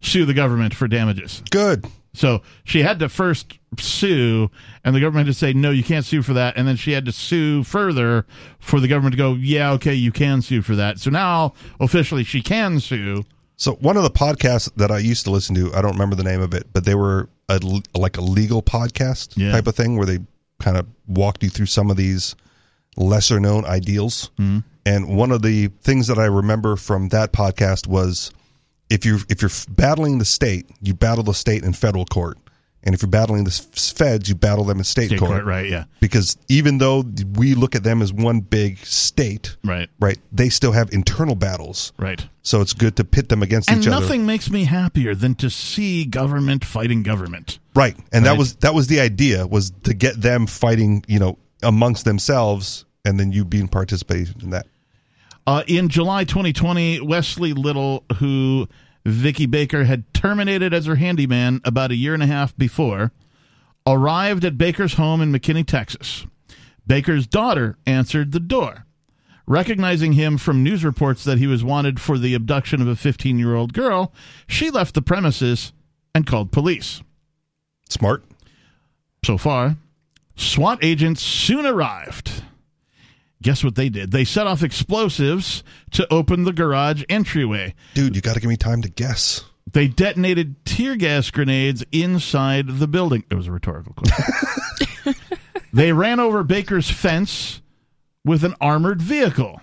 S3: sue the government for damages.
S4: Good.
S3: So she had to first sue, and the government to say, no, you can't sue for that. And then she had to sue further for the government to go, yeah, okay, you can sue for that. So now, officially, she can sue.
S4: So one of the podcasts that I used to listen to, I don't remember the name of it, but they were a, like a legal podcast
S3: Yeah.
S4: type of thing where they kind of walked you through some of these lesser known ideals.
S3: Mhm.
S4: And one of the things that I remember from that podcast was if you if you're battling the state, you battle the state in federal court. And if you're battling the feds, you battle them in state,
S3: State
S4: court.
S3: court, right, yeah.
S4: Because even though we look at them as one big state,
S3: Right.
S4: right, they still have internal battles.
S3: Right.
S4: So it's good to pit them against
S3: And
S4: each other.
S3: And nothing makes me happier than to see government fighting government.
S4: Right. And that was that was the idea was to get them fighting, you know, amongst themselves and then you being participating in that.
S3: Uh, in July 2020, Wesley Little, who Vicky Baker had terminated as her handyman about a year and a half before, arrived at Baker's home in McKinney, Texas. Baker's daughter answered the door. Recognizing him from news reports that he was wanted for the abduction of a 15 year old girl, she left the premises and called police.
S4: Smart.
S3: So far, SWAT agents soon arrived. Guess what they did? They set off explosives to open the garage entryway.
S4: Dude, you got to give me time to guess.
S3: They detonated tear gas grenades inside the building. It was a rhetorical question. they ran over Baker's fence with an armored vehicle.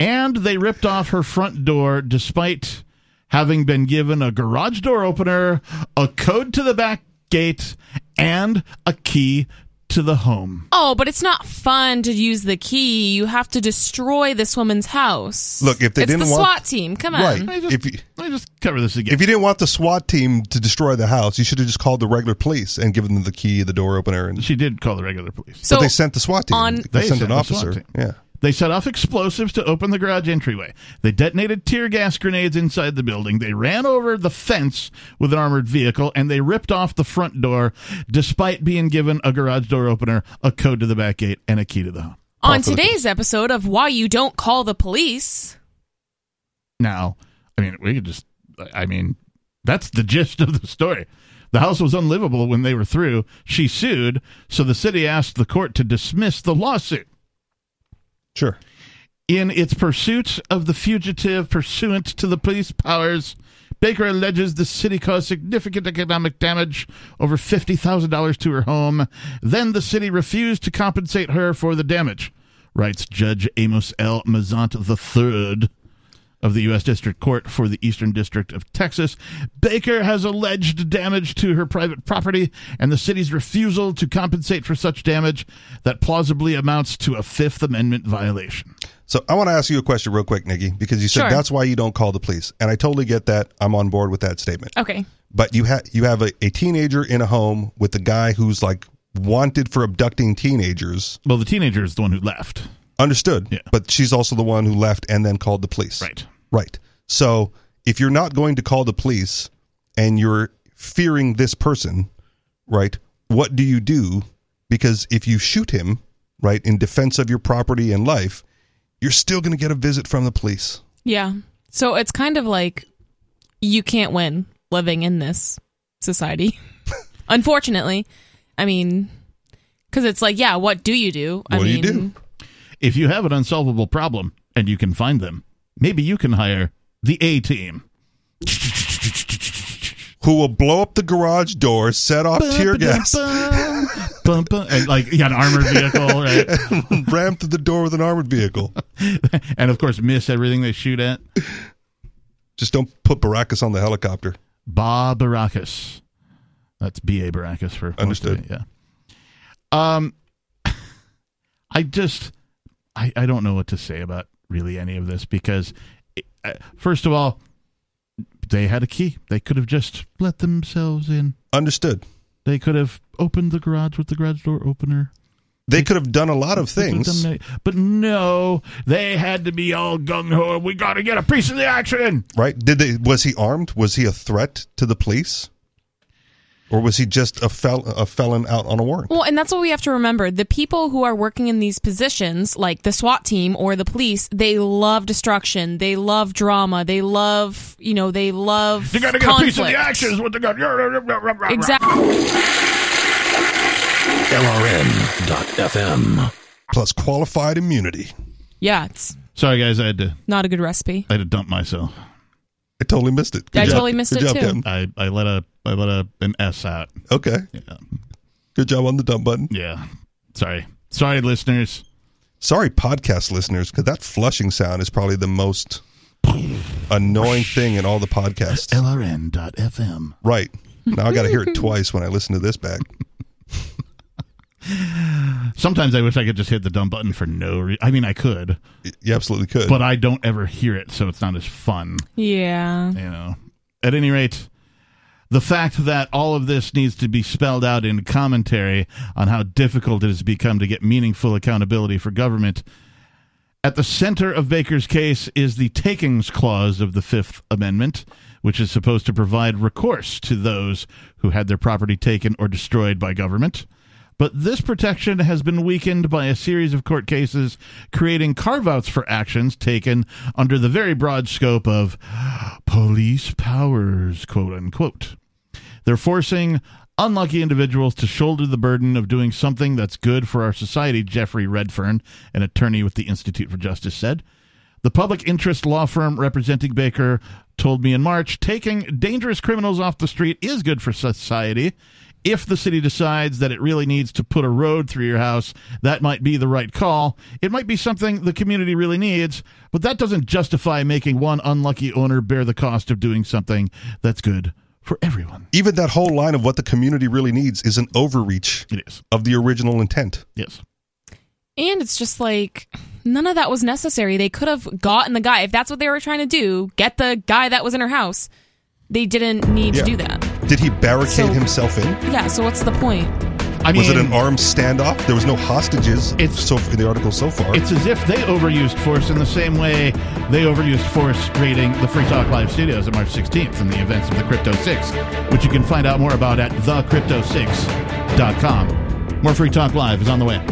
S3: And they ripped off her front door despite having been given a garage door opener, a code to the back gate, and a key to the home.
S5: Oh, but it's not fun to use the key. You have to destroy this woman's house.
S4: Look, if they
S5: it's
S4: didn't want
S5: the
S4: want-
S5: SWAT team. Come on.
S4: Right. if you
S3: Let me just cover this again.
S4: if you didn't want the SWAT team to destroy the house, you should have just called the regular police and given them the key, the door opener, and
S3: She did call the regular police.
S4: but they sent the SWAT team.
S5: on-
S4: they,
S3: They
S4: sent
S3: sent
S4: an
S3: the SWAT
S4: officer.
S3: team.
S4: Yeah.
S3: They set off explosives to open the garage entryway. They detonated tear gas grenades inside the building. They ran over the fence with an armored vehicle and they ripped off the front door despite being given a garage door opener, a code to the back gate, and a key to the home.
S5: On today's episode of Why You Don't Call the Police,
S3: Now, I mean, we could just, I mean, that's the gist of the story. The house was unlivable when they were through. She sued, so the city asked the court to dismiss the lawsuit.
S4: Sure.
S3: In its pursuit of the fugitive pursuant to the police powers, Baker alleges the city caused significant economic damage, over $50,000 to her home. Then the city refused to compensate her for the damage, writes Judge Amos L. Mazzant III of the U.S. District Court for the Eastern District of Texas. Baker has alleged damage to her private property and the city's refusal to compensate for such damage that plausibly amounts to a Fifth Amendment violation.
S4: So I want to ask you a question real quick, Nikki, because you said
S5: Sure.
S4: that's why you don't call the police, and I totally get that. I'm on board with that statement.
S5: okay.
S4: But you have you have a, a teenager in a home with a guy who's like wanted for abducting teenagers.
S3: Well, the teenager is the one who left.
S4: Understood.
S3: Yeah.
S4: But she's also the one who left and then called the police.
S3: Right.
S4: Right. So if you're not going to call the police and you're fearing this person, right, what do you do? Because if you shoot him, right, in defense of your property and life, you're still going to get a visit from the police.
S5: Yeah. So it's kind of like you can't win living in this society. Unfortunately. I mean, because it's like, yeah, what do you do? I
S3: What do you do? If you have an unsolvable problem and you can find them, maybe you can hire the A team.
S4: Who will blow up the garage door, set off tear gas,
S3: Bum, bum, and like you got an armored vehicle, right?
S4: ram through the door with an armored vehicle.
S3: and of course, miss everything they shoot at.
S4: Just don't put Baracus on the helicopter.
S3: Ba Baracus. That's B A Baracus for
S4: Understood.
S3: it, Yeah. Um, I just, I, I don't know what to say about really any of this because, uh, first of all, they had a key. They could have just let themselves in.
S4: Understood.
S3: They could have opened the garage with the garage door opener.
S4: They could have done a lot of
S3: They
S4: things.
S3: done. But no, they had to be all gung ho. We got to get a piece of the action.
S4: Right? Did they was he armed? Was he a threat to the police? Or was he just a fel- a felon out on a warrant?
S5: Well, and that's what we have to remember. The people who are working in these positions, like the SWAT team or the police, they love destruction. They love drama. They love, you know, they love.
S3: You got to get
S5: conflict.
S3: a piece of the action. Is what they got.
S5: Exactly.
S13: LRN.FM.
S4: Plus qualified immunity.
S5: Yeah, it's
S3: Sorry, guys. I had to.
S5: not a good recipe.
S3: I had to dump myself.
S4: I totally missed it.
S5: I totally missed
S4: Good
S5: it
S4: job,
S5: too.
S4: Kevin.
S3: I, I let a I let a an S out.
S4: Okay.
S3: Yeah.
S4: Good job on the dump button.
S3: Yeah. Sorry. Sorry, listeners.
S4: Sorry, podcast listeners, because that flushing sound is probably the most annoying thing in all the podcasts.
S3: LRN.FM.
S4: Right. Now I got to hear it twice when I listen to this back.
S3: Sometimes I wish I could just hit the dumb button for no reason. I mean, I could,
S4: You absolutely could.
S3: but I don't ever hear it, so it's not as fun.
S5: Yeah.
S3: You know. At any rate, the fact that all of this needs to be spelled out in commentary on how difficult it has become to get meaningful accountability for government. At the center of Baker's case is the takings clause of the Fifth Amendment, which is supposed to provide recourse to those who had their property taken or destroyed by government. But this protection has been weakened by a series of court cases creating carve outs for actions taken under the very broad scope of police powers, quote unquote. They're forcing unlucky individuals to shoulder the burden of doing something that's good for our society, Jeffrey Redfern, an attorney with the Institute for Justice, said. The public interest law firm representing Baker told me in March taking dangerous criminals off the street is good for society. If the city decides that it really needs to put a road through your house, that might be the right call. It might be something the community really needs, but that doesn't justify making one unlucky owner bear the cost of doing something that's good for everyone.
S4: Even that whole line of what the community really needs is an overreach
S3: It is.
S4: of the original intent.
S3: Yes.
S5: And it's just like none of that was necessary. They could have gotten the guy if that's what they were trying to do. Get the guy that was in her house. They didn't need
S4: Yeah.
S5: to do that.
S4: Did he barricade
S5: So-
S4: himself in?
S5: Yeah. So what's the point?
S3: I mean,
S4: was it an armed standoff? There was no hostages
S3: It's-
S4: so in the article so far.
S3: It's as if they overused force in the same way they overused force raiding the Free Talk Live studios on March 16th in the events of the Crypto 6, which you can find out more about at thecrypto6.com. More Free Talk Live is on the way.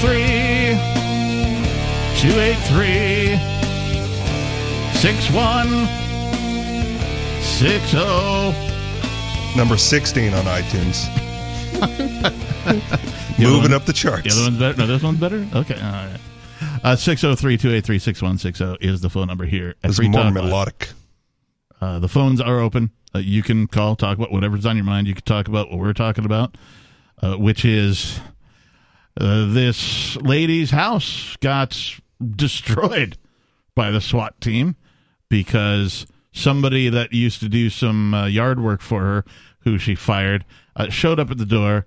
S3: 283 283
S4: Number 16 on iTunes. Moving one, up the charts.
S3: The other one's better? No, this one's better? Okay. All right. Uh, 603-283-6160 is the phone number here.
S4: It's more
S3: Talk
S4: melodic.
S3: Uh, the phones are open. Uh, you can call, talk about whatever's on your mind. You can talk about what we're talking about, uh, which is uh, this lady's house got destroyed by the SWAT team. because somebody that used to do some uh, yard work for her, who she fired, uh, showed up at the door.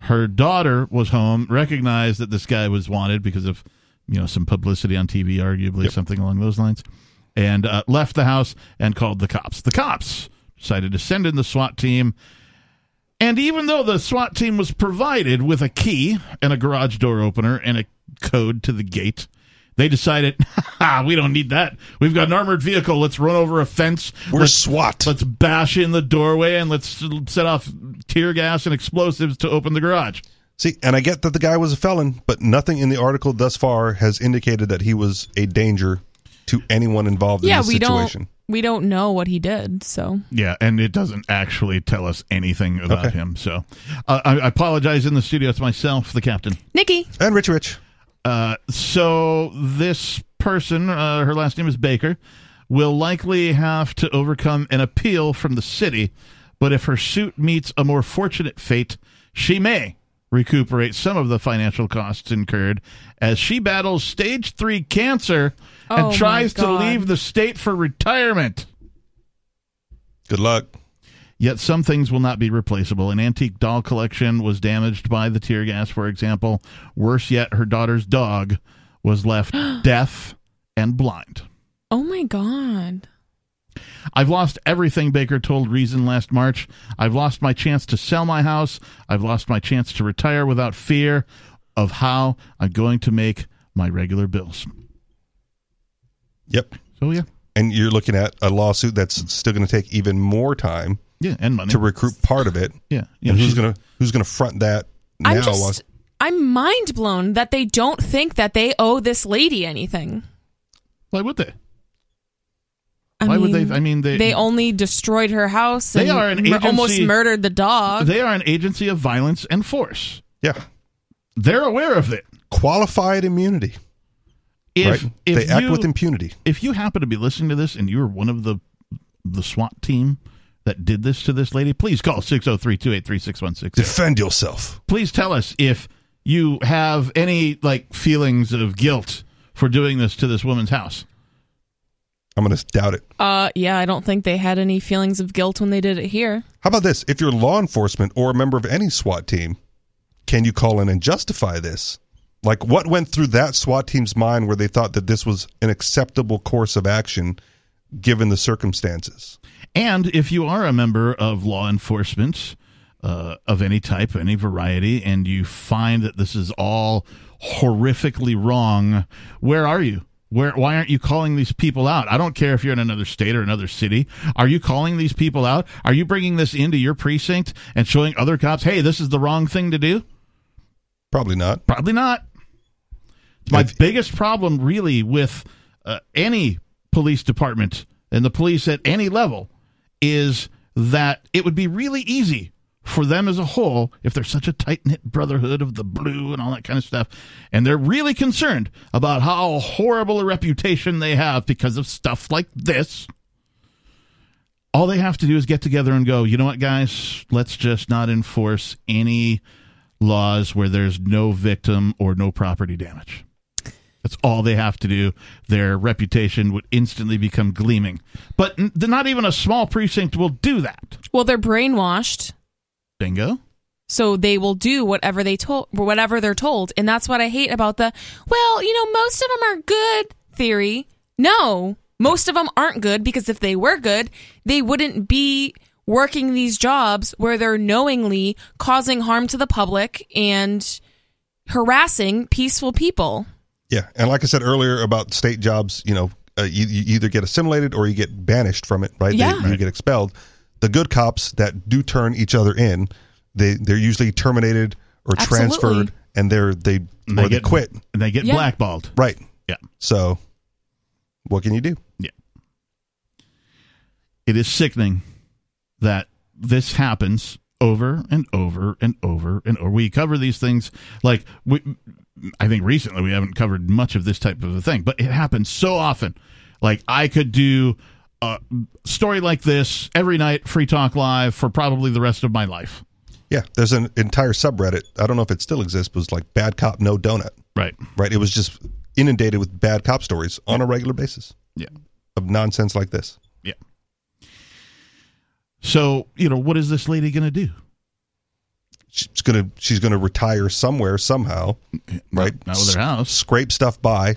S3: Her daughter was home, recognized that this guy was wanted because of you know some publicity on TV, arguably something along those lines, and uh, left the house and called the cops. The cops decided to send in the SWAT team. And even though the SWAT team was provided with a key and a garage door opener and a code to the gate, they decided, "Ha, we don't need that. We've got an armored vehicle. Let's run over a fence.
S4: We're
S3: let's,
S4: SWAT.
S3: Let's bash in the doorway and let's set off tear gas and explosives to open the garage.
S4: See, and I get that the guy was a felon, but nothing in the article thus far has indicated that he was a danger to anyone involved
S5: yeah,
S4: in this
S5: we
S4: situation.
S5: don't we don't know what he did. So
S3: Yeah, and it doesn't actually tell us anything about
S4: Okay.
S3: him. So uh, I, I apologize in the studio. It's myself, the captain.
S5: Nikki,
S4: And Rich Rich.
S3: Uh, so this person, uh, her last name is Baker, will likely have to overcome an appeal from the city. But if her suit meets a more fortunate fate, she may recuperate some of the financial costs incurred as she battles stage three cancer
S5: Oh,
S3: and
S5: my
S3: tries to leave the state for retirement.
S4: Good luck.
S3: Yet some things will not be replaceable. An antique doll collection was damaged by the tear gas, for example. Worse yet, her daughter's dog was left deaf and blind.
S5: oh my god,
S3: I've lost everything, Baker told Reason last March. I've lost my chance to sell my house. I've lost my chance to retire without fear of how I'm going to make my regular bills.
S4: Yep.
S3: So, yeah.
S4: And you're looking at a lawsuit that's still going to take even more time
S3: Yeah, and money.
S4: to recruit part of it.
S3: Yeah. yeah
S4: and who's going to who's going to front that now?
S5: I'm
S4: while-
S5: just I'm mind blown that they don't think that they owe this lady anything.
S3: Why would they?
S5: I
S3: Why
S5: mean,
S3: would they? I mean, they,
S5: they only destroyed her house.
S3: They
S5: and
S3: are an
S5: mur- almost murdered the dog.
S3: They are an agency of violence and force.
S4: yeah,
S3: They're aware of it.
S4: qualified immunity.
S3: If,
S4: right?
S3: if
S4: they act with impunity.
S3: if you happen to be listening to this and you're one of the the SWAT team that did this to this lady, please call 603-283-6160.
S4: Defend yourself.
S3: Please tell us if you have any like feelings of guilt for doing this to this woman's house.
S4: I'm going to doubt it.
S5: uh, yeah, I don't think they had any feelings of guilt when they did it here.
S4: How about this? If you're law enforcement or a member of any SWAT team, can you call in and justify this? Like, what went through that SWAT team's mind where they thought that this was an acceptable course of action given the circumstances?
S3: And if you are a member of law enforcement uh, of any type, any variety, and you find that this is all horrifically wrong, where are you? Where, why aren't you calling these people out? I don't care if you're in another state or another city. Are you calling these people out? Are you bringing this into your precinct and showing other cops, hey, this is the wrong thing to do?
S4: Probably not.
S3: Probably not. My
S4: If-
S3: biggest problem, really, with uh, any police department and the police at any level is that it would be really easy for them as a whole, if they're such a tight knit brotherhood of the blue and all that kind of stuff, and they're really concerned about how horrible a reputation they have because of stuff like this. All they have to do is get together and go, you know what, guys, let's just not enforce any laws where there's no victim or no property damage. That's all they have to do. Their reputation would instantly become gleaming. But n- not even a small precinct will do that.
S5: Well, they're brainwashed,
S3: Bingo.
S5: so they will do whatever they told, whatever they're told, and that's what I hate about the. Well, you know, most of them are good theory. No, most of them aren't good because if they were good, they wouldn't be working these jobs where they're knowingly causing harm to the public and harassing peaceful people.
S4: Yeah, and like I said earlier about state jobs, you know, uh, you, you either get assimilated or you get banished from it, right? They-
S5: Yeah.
S4: you get expelled. The good cops that do turn each other in, they they're usually terminated or
S5: Absolutely.
S4: transferred, and they're they
S3: And
S4: or
S3: they
S4: they
S3: get
S4: quit.
S3: And they get
S5: Yeah.
S3: blackballed.
S4: Right.
S3: Yeah.
S4: So, what can you do? Yeah.
S3: It is sickening that this happens over and over and over and over. We cover these things like we. I think recently we haven't covered much of this type of a thing, but it happens so often. Like I could do a story like this every night, Free Talk Live, for probably the rest of my life.
S4: Yeah, there's an entire subreddit. I don't know if it still exists, but it's like "Bad Cop No Donut."
S3: Right.
S4: Right. It was just inundated with bad cop stories on a regular basis.
S3: Yeah.
S4: of nonsense like this.
S3: Yeah. So, you know, what is this lady going to do?
S4: She's gonna she's gonna retire somewhere somehow, right?
S3: not with her house.
S4: Scrape stuff by,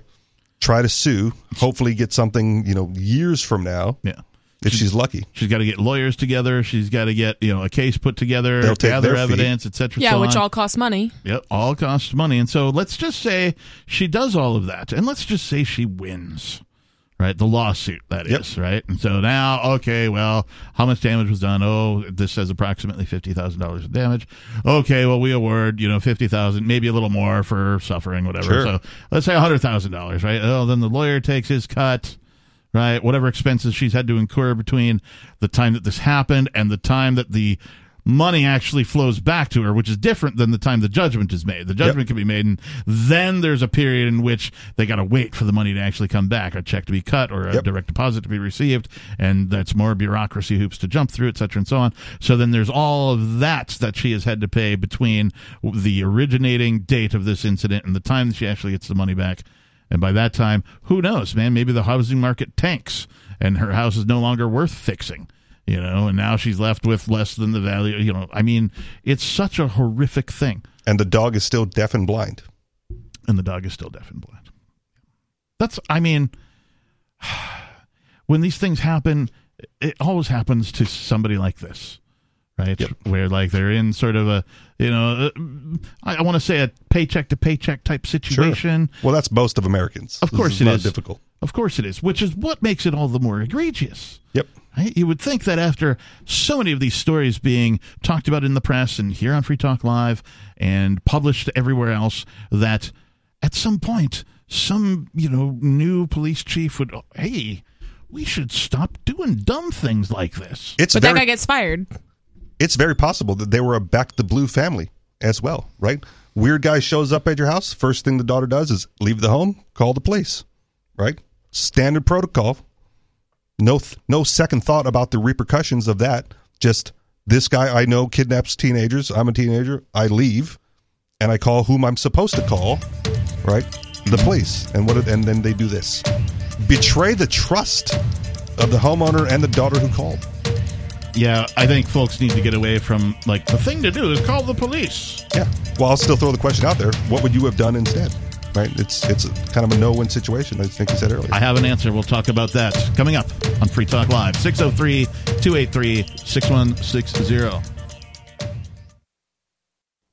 S4: try to sue, hopefully get something you know years from now.
S3: Yeah.
S4: If she's lucky,
S3: She's got to get lawyers together. She's got to get you know a case put together,
S4: They'll take
S3: gather
S4: their
S3: evidence, etc.
S5: Yeah,
S3: so
S5: which
S3: on.
S5: all costs money.
S3: Yep, all costs money. And so let's just say she does all of that. And let's just say she wins. Right? The lawsuit, that is, right? And so now, okay, well, how much damage was done? Oh, this says approximately $50,000 of damage. Okay, well, we award, you know, 50000 maybe a little more for suffering, whatever.
S4: Sure.
S3: So let's say $100,000, right? Oh, then the lawyer takes his cut right? Whatever expenses she's had to incur between the time that this happened and the time that the money actually flows back to her, which is different than the time the judgment is made. The judgment can be made, and then there's a period in which they got to wait for the money to actually come back, a check to be cut, or a
S4: Yep.
S3: direct deposit to be received, and that's more bureaucracy hoops to jump through, et cetera, and so on. So then there's all of that that she has had to pay between the originating date of this incident and the time that she actually gets the money back. And by that time, who knows, man? Maybe the housing market tanks and her house is no longer worth fixing, you know, and now she's left with less than the value, you know. I mean, it's such a horrific thing.
S4: and the dog is still deaf and blind.
S3: And the dog is still deaf and blind. That's, I mean, when these things happen, it always happens to somebody like this, right? Where like they're in sort of a, you know, uh, I, I want to say a paycheck to paycheck type situation. Sure.
S4: Well, that's most of Americans.
S3: Of course
S4: is
S3: it
S4: not
S3: is.
S4: difficult.
S3: Of course it is, which is what makes it all the more egregious.
S4: Yep.
S3: Right? You would think that after so many of these stories being talked about in the press and here on Free Talk Live and published everywhere else, that at some point some you know new police chief would, oh, hey, we should stop doing dumb things like this.
S4: It's
S5: But
S4: very
S5: that guy gets fired.
S4: it's very possible that they were a back the blue family as well, right? Weird guy shows up at your house. First thing the daughter does is leave the home, call the police, right? Standard protocol. No, th- no second thought about the repercussions of that. Just this guy I know kidnaps teenagers. I'm a teenager. I leave, and I call whom I'm supposed to call, right? The police. And what? And then they do this. Betray the trust of the homeowner and the daughter who called.
S3: Yeah, I think folks need to get away from like the thing to do is call the police.
S4: Yeah. Well, I'll still throw the question out there. What would you have done instead? Right? It's it's kind of a no-win situation. I think you said earlier.
S3: I have an answer. We'll talk about that coming up on Free Talk Live. 603 283 6160.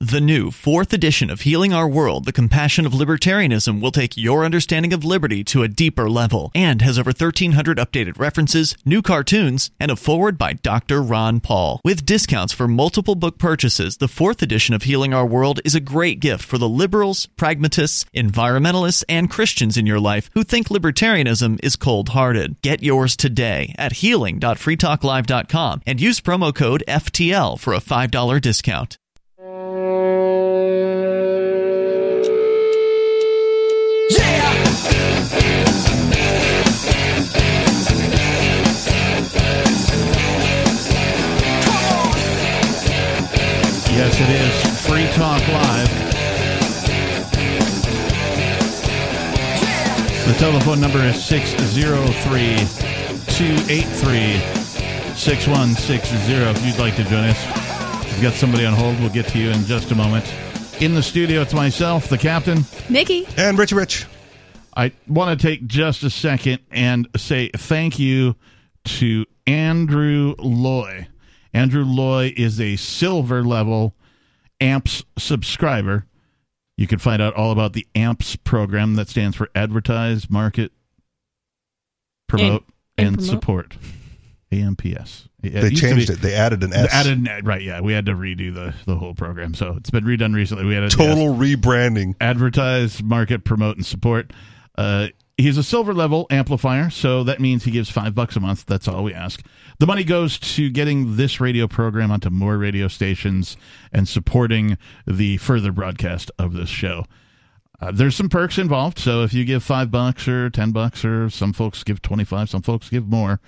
S9: The new fourth edition of Healing Our World, The Compassion of Libertarianism, will take your understanding of liberty to a deeper level and has over 1,300 updated references, new cartoons, and a foreword by Dr. Ron Paul. With discounts for multiple book purchases, the fourth edition of Healing Our World is a great gift for the liberals, pragmatists, environmentalists, and Christians in your life who think libertarianism is cold hearted. Get yours today at healing.freetalklive.com and use promo code FTL for a $5 discount.
S3: Yes, it is Free Talk Live. The telephone number is 603 283 6160. If you'd like to join us, we've got somebody on hold. We'll get to you in just a moment. In the studio, it's myself, the captain.
S5: Nikki.
S4: And Richie Rich.
S3: I want to take just a second and say thank you to Andrew Loy. Andrew Loy is a silver level AMPS subscriber. You can find out all about the AMPS program that stands for Advertise, Market, Promote,
S5: And-
S3: and,
S5: and promote?
S3: Support. AMPS. It
S4: They changed
S3: be-
S4: it. They added an S.
S3: Added an- right, yeah. We had to redo the, the whole program, so it's been redone recently. We had a
S4: Total rebranding.
S3: advertise, market, promote, and support. Uh, he's a silver level amplifier, so that means he gives five bucks a month. That's all we ask. The money goes to getting this radio program onto more radio stations and supporting the further broadcast of this show. Uh, there's some perks involved, so if you give five bucks or ten bucks, or some folks give twenty-five, some folks give more,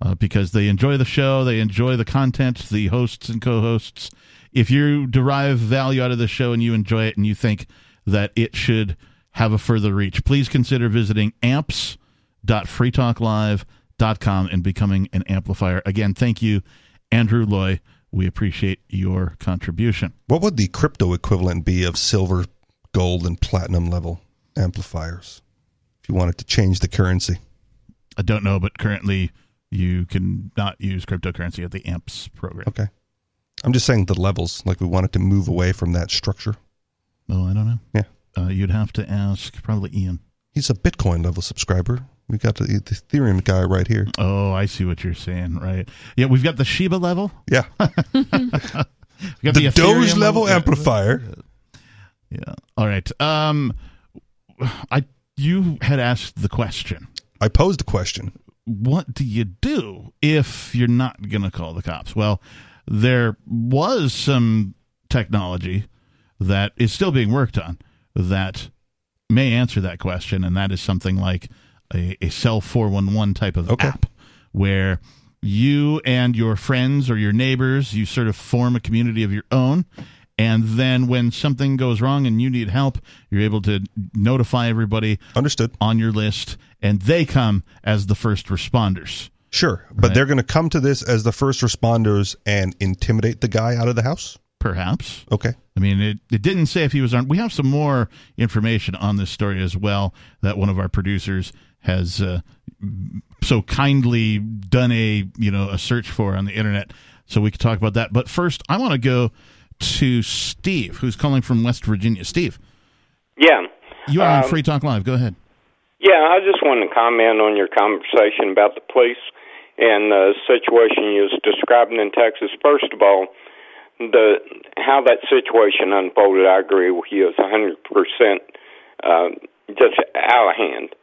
S3: uh, because they enjoy the show, they enjoy the content, the hosts and co-hosts. If you derive value out of the show and you enjoy it, and you think that it should have a further reach, please consider visiting amps.freetalklive.com and becoming an amplifier. Again, thank you, Andrew Loy. We appreciate your contribution.
S4: What would the crypto equivalent be of silver, gold, and platinum level amplifiers if you wanted to change the currency?
S3: I don't know, but currently you can not use cryptocurrency at the AMPS program.
S4: Okay. I'm just saying the levels, like we wanted to move away from that structure.
S3: Oh, I don't know.
S4: Yeah.
S3: Uh, you'd have to ask probably Ian.
S4: He's a Bitcoin level subscriber. We got the, the Ethereum guy right here.
S3: Oh, I see what you're saying. Right. Yeah, we've got the Shiba level.
S4: Yeah.
S3: we got
S4: the,
S3: Ethereum
S4: Doge level
S3: Yeah.
S4: amplifier.
S3: Yeah. All right. Um, I you had asked the question.
S4: I posed the question.
S3: What do you do if you're not going to call the cops? Well, there was some technology that is still being worked on that may answer that question, and that is something like a, a cell 411 type of app where you and your friends or your neighbors you sort of form a community of your own and then when something goes wrong and you need help you're able to notify everybody
S4: understood
S3: on your list and they come as the first responders
S4: Sure. But they're going to come to this as the first responders and intimidate the guy out of the house?
S3: Perhaps
S4: Okay.
S3: I mean, it, it didn't say if he was armed. We have some more information on this story as well that one of our producers has uh, so kindly done a you know a search for on the internet, so we could talk about that. But first, I want to go to Steve, who's calling from West Virginia. Steve,
S14: Yeah.
S3: you are on
S14: Um,
S3: Free Talk Live. Go ahead.
S14: Yeah, I just wanted to comment on your conversation about the police and the situation you was describing in Texas. First of all, the how that situation unfolded, I agree with you. It's hundred percent uh, just out of hand.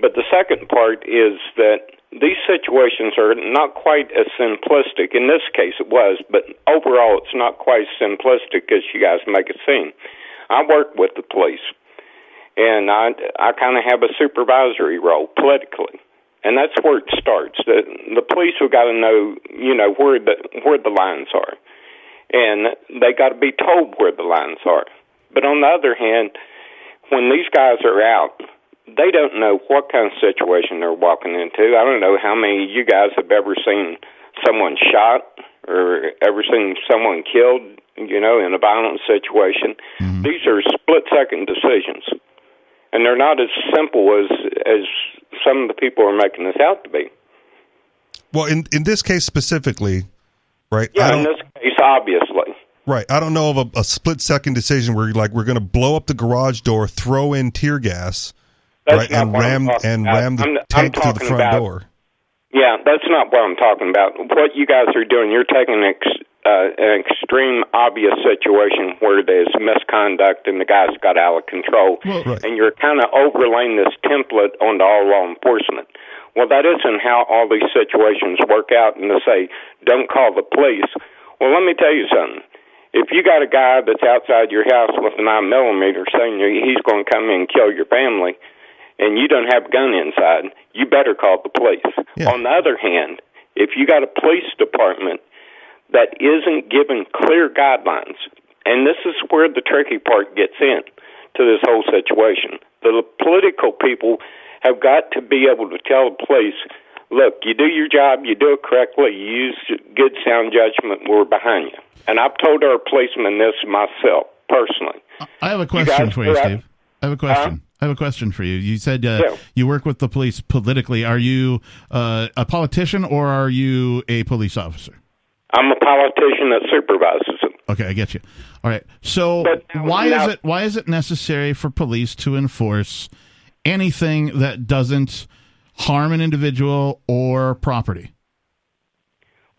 S14: But the second part is that these situations are not quite as simplistic. In this case, it was, but overall, it's not quite as simplistic as you guys make it seem. I work with the police and I I kind of have a supervisory role politically, and that's where it starts. The the police have got to know, you know, where the where the lines are, and they got to be told where the lines are. But on the other hand, when these guys are out, they don't know what kind of situation they're walking into. I don't know how many of you guys have ever seen someone shot or ever seen someone killed, you know, in a violent situation. Mm-hmm. These are split second decisions and they're not as simple as as some of the people are making this out to be.
S4: Well, in, in this case specifically, right? I
S14: Yeah,
S4: don't,
S14: in this case, obviously.
S4: right. I don't know of a, a split second decision where like we're going to blow up the garage door, throw in tear gas,
S14: That's
S4: right, and ram and
S14: about.
S4: ram the
S14: I'm- I'm
S4: tank through the front
S14: about-
S4: door.
S14: Yeah, that's not what I'm talking about. What you guys are doing, you're taking an, ex, uh, an extreme obvious situation where there's misconduct and the guy's got out of control, and you're kind of overlaying this template onto all law enforcement. Well, that isn't how all these situations work out. And to say, don't call the police. Well, let me tell you something. If you got a guy that's outside your house with a nine millimeter saying he's going to come in and kill your family, and you don't have a gun inside, you better call the police. On the other hand, if you got a police department that isn't given clear guidelines, and this is where the tricky part gets in to this whole situation, the political people have got to be able to tell the police, look, you do your job, you do it correctly, you use good sound judgment, we're behind you. And I've told our policemen this myself, personally.
S3: I have a question for you, Steve. I have a question. I have a question for you. You said uh,
S14: Yeah.
S3: you work with the police politically. Are you uh, a politician or are you a police officer?
S14: I'm a politician that supervises them.
S3: Okay, I get you. All right. So why
S14: now-
S3: is it why is it necessary for police to enforce anything that doesn't harm an individual or property?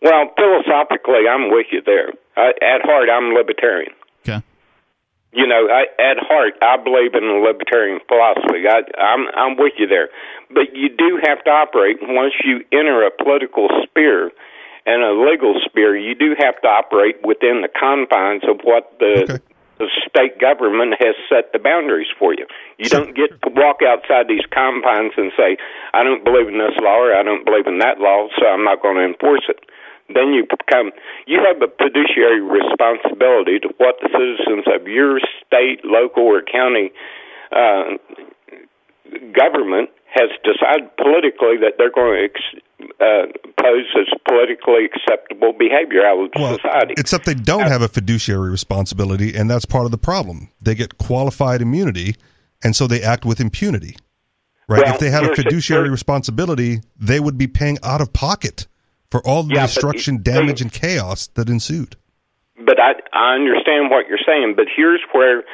S14: Well, philosophically, I'm with you there. I, at heart, I'm libertarian.
S3: Okay.
S14: You know, I, at heart, I believe in the libertarian philosophy. I, I'm I'm with you there, but you do have to operate once you enter a political sphere and a legal sphere. You do have to operate within the confines of what the the state government has set the boundaries for you. You don't get to walk outside these confines and say, "I don't believe in this law or I don't believe in that law, so I'm not going to enforce it." Then you become you have a fiduciary responsibility to what the citizens of your state, local, or county uh, government has decided politically that they're going to ex- uh, pose as politically acceptable behavior out of
S4: Well,
S14: society.
S4: except they don't have a fiduciary responsibility, and that's part of the problem. They get qualified immunity, and so they act with impunity. Right?
S14: Well,
S4: if they had a fiduciary
S14: here-
S4: responsibility, they would be paying out of pocket for all the
S14: Yeah,
S4: destruction,
S14: they-
S4: damage, and chaos that ensued.
S14: But I I understand what you're saying. But here's where,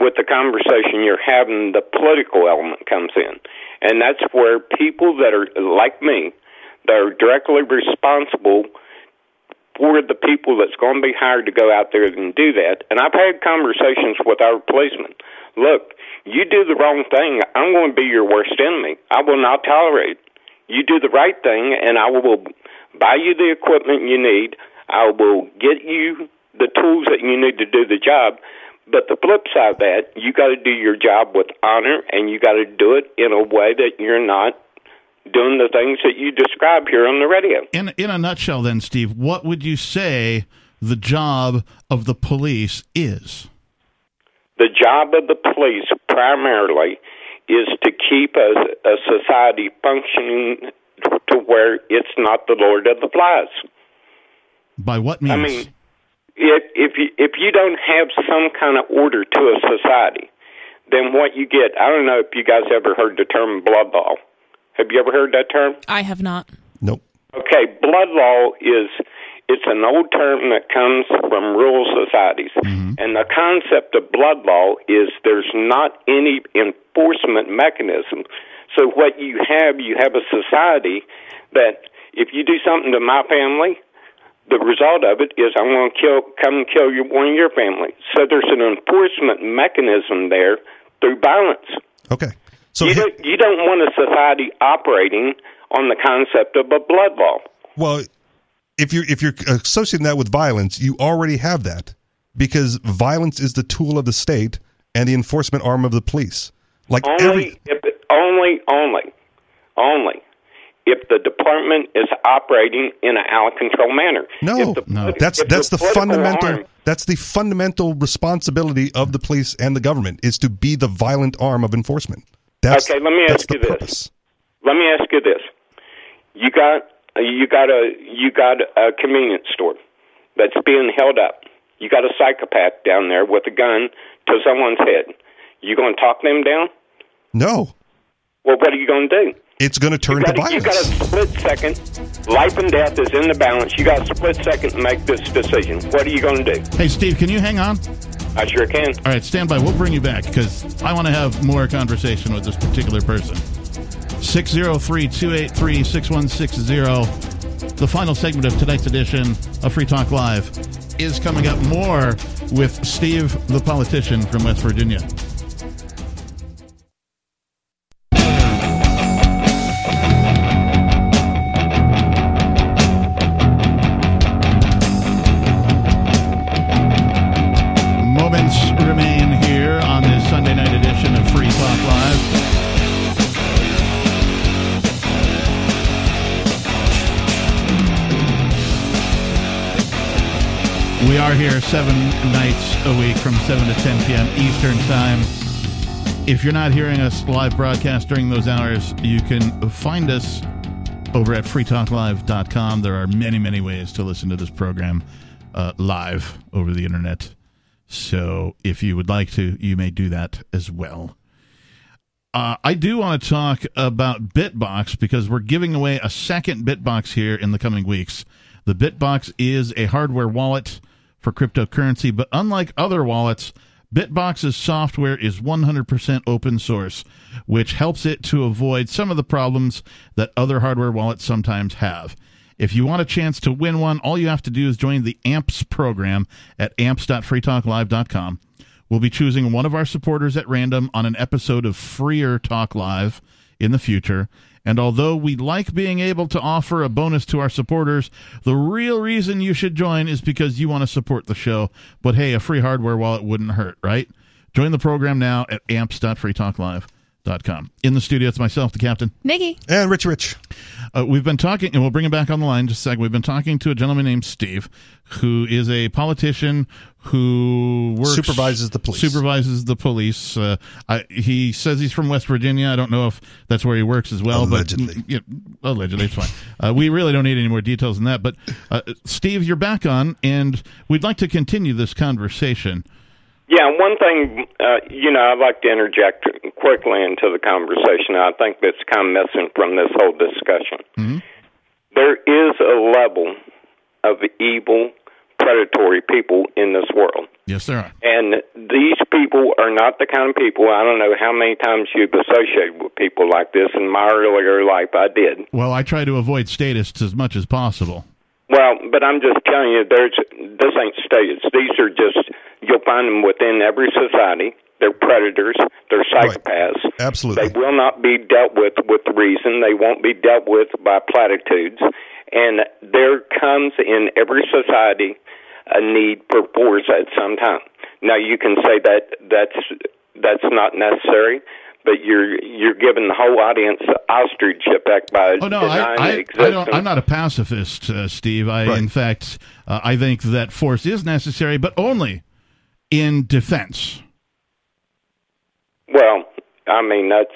S14: with the conversation you're having, the political element comes in, and that's where people that are like me, that are directly responsible for the people that's going to be hired to go out there and do that. And I've had conversations with our policemen. Look, you do the wrong thing, I'm going to be your worst enemy. I will not tolerate. You do the right thing, and I will buy you the equipment you need. I will get you the tools that you need to do the job. But the flip side of that, you got to do your job with honor, and you got to do it in a way that you're not doing the things that you describe here on the radio.
S3: In in a nutshell, then, Steve, what would you say the job of the police is?
S14: The job of the police primarily is to keep a, a society functioning to where it's not the Lord of the Flies.
S3: By what means?
S14: I mean, if if you if you don't have some kind of order to a society, then what you get, I don't know if you guys ever heard the term blood law. Have you ever heard that term?
S5: I have not.
S4: Nope.
S14: Okay, blood law is it's an old term that comes from rural societies. Mm-hmm. And the concept of blood law is there's not any enforcement mechanism. So what you have, you have a society that if you do something to my family, the result of it is I'm going to kill, come and kill you, one of your family. So there's an enforcement mechanism there through violence.
S4: Okay. So
S14: you, don't, you don't want a society operating on the concept of a blood law.
S4: Well, if you're if you're associating that with violence, you already have that because violence is the tool of the state and the enforcement arm of the police. Like
S14: only
S4: every
S14: if only only only if the department is operating in an out of control manner.
S4: no,
S14: the-
S4: that's that's the
S14: political
S4: fundamental
S14: arm-
S4: that's the fundamental responsibility of the police and the government is to be the violent arm of enforcement. That's,
S14: okay, let me ask you this.
S4: purpose.
S14: Let me ask you this: you got you got a you got a convenience store that's being held up. You got a psychopath down there with a gun to someone's head. You going to talk them down?
S4: No,
S14: Well, what are you going to do?
S4: it's going to turn to
S14: You got, you got a split second. Life and death is in the balance. You got a split second to make this decision. What are you going to do?
S3: Hey, Steve, can you hang on?
S14: I sure can.
S3: All right, stand by. We'll bring you back because I want to have more conversation with this particular person. 603 283 6160. The final segment of tonight's edition of Free Talk Live is coming up more with Steve, the politician from West Virginia. Seven nights a week from 7 to 10 p.m. Eastern Time. If you're not hearing us live broadcast during those hours, you can find us over at freetalklive.com. There are many, many ways to listen to this program uh, live over the internet. So if you would like to, you may do that as well. Uh, I do want to talk about Bitbox because we're giving away a second Bitbox here in the coming weeks. The Bitbox is a hardware wallet for cryptocurrency, but unlike other wallets, Bitbox's software is 100% open source, which helps it to avoid some of the problems that other hardware wallets sometimes have. If you want a chance to win one, all you have to do is join the AMPS program at amps.freetalklive.com. We'll be choosing one of our supporters at random on an episode of Freer Talk Live in the future. And although we like being able to offer a bonus to our supporters, the real reason you should join is because you want to support the show. But hey, a free hardware wallet wouldn't hurt, right? Join the program now at com. In the studio, it's myself, the captain.
S5: Nikki.
S4: And Rich Rich.
S3: Uh, we've been talking, and we'll bring him back on the line in just a second. We've been talking to a gentleman named Steve, who is a politician who works,
S4: Supervises the police.
S3: Supervises the police. Uh, I, he says he's from West Virginia. I don't know if that's where he works as well.
S4: Allegedly.
S3: But, yeah, allegedly, it's fine. Uh, we really don't need any more details than that. But, uh, Steve, you're back on, and we'd like to continue this conversation.
S14: Yeah, one thing, uh, you know, I'd like to interject quickly into the conversation. I think that's kind of missing from this whole discussion.
S3: Mm-hmm.
S14: There is a level of evil, predatory people in this world.
S3: Yes, there are.
S14: And these people are not the kind of people, I don't know how many times you've associated with people like this. In my earlier life, I did.
S3: Well, I try to avoid statists as much as possible.
S14: Well, but I'm just telling you, there's this ain't states. These are just you'll find them within every society. They're predators. They're psychopaths.
S4: Absolutely.
S14: They will not be dealt with with reason. They won't be dealt with by platitudes. And there comes in every society a need for force at some time. Now you can say that that's that's not necessary, but you're you're giving the whole audience ostrich effect by
S3: Oh no,
S14: denying
S3: I, I, I don't, I'm not a pacifist, uh, Steve. I, in fact, uh, I think that force is necessary, but only in defense.
S14: Well, I mean that's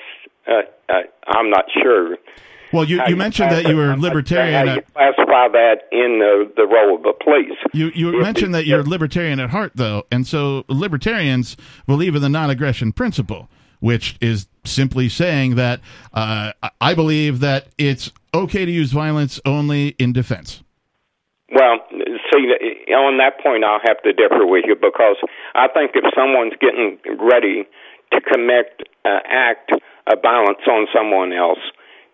S14: uh, uh, I'm not sure.
S3: Well, you, you mentioned that you were
S14: I'm not sure
S3: libertarian.
S14: How you classify that in the the role of the police?
S3: you you mentioned that you're libertarian at heart, though, and so libertarians believe in the non-aggression principle, which is simply saying that uh, I believe that it's okay to use violence only in defense.
S14: Well, see, on that point, I'll have to differ with you because I think if someone's getting ready to commit an act of violence on someone else,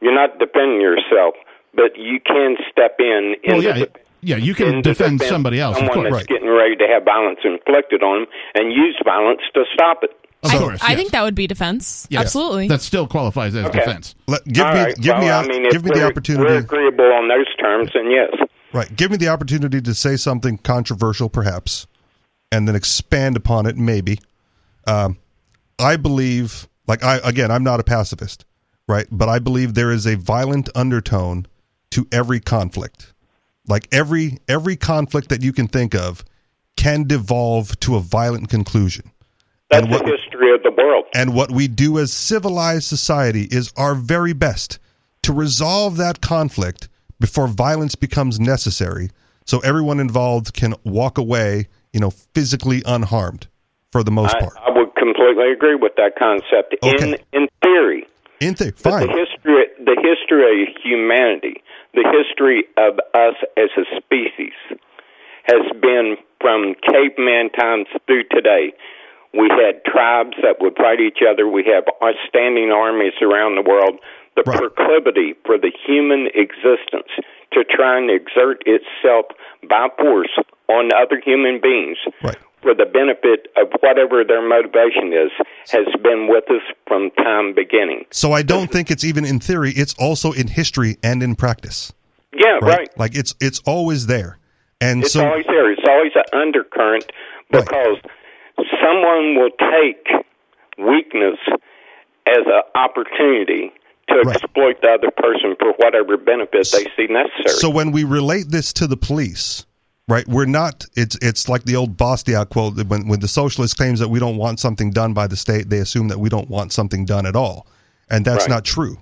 S14: you're not defending yourself, but you can step in. in
S3: Well,
S14: the
S3: yeah, yeah, you can
S14: in the
S3: defend somebody else, of
S14: Someone
S3: course.
S14: that's getting ready to have violence inflicted on them and use violence to stop it.
S3: Of course,
S5: I
S3: yes.
S5: think that would be defense.
S3: Yes.
S5: Absolutely.
S3: That still qualifies as
S14: Okay.
S3: defense.
S4: Let, give
S14: All
S4: me,
S14: right,
S4: give
S14: well,
S4: me,
S14: I
S4: a-
S14: mean, if
S4: give me the opportunity.
S14: We're agreeable on those terms, and yes.
S4: Right. Give me the opportunity to say something controversial, perhaps, and then expand upon it, maybe. Um, I believe, like, I again, I'm not a pacifist, right? But I believe there is a violent undertone to every conflict. Like every every conflict that you can think of can devolve to a violent conclusion.
S14: That's
S4: And what-
S14: the history of the world.
S4: And what we do as civilized society is our very best to resolve that conflict before violence becomes necessary so everyone involved can walk away, you know, physically unharmed for the most
S14: I,
S4: part.
S14: I would completely agree with that concept. In in theory,
S4: In theory, fine.
S14: the history the history of humanity, the history of us as a species, has been from caveman times through today. We had tribes that would fight each other. We have our standing armies around the world. The proclivity for the human existence to try and exert itself by force on other human beings for the benefit of whatever their motivation is has been with us from time beginning.
S4: So I don't think it's even in theory, it's also in history and in practice.
S14: Yeah, right.
S4: Like it's it's always there. And
S14: It's
S4: so
S14: always there. It's always an undercurrent because someone will take weakness as an opportunity to exploit the other person for whatever benefit they see necessary.
S4: So when we relate this to the police, right? We're not. It's it's like the old Bastiat quote that when when the socialist claims that we don't want something done by the state, they assume that we don't want something done at all, and that's
S14: Right.
S4: not true.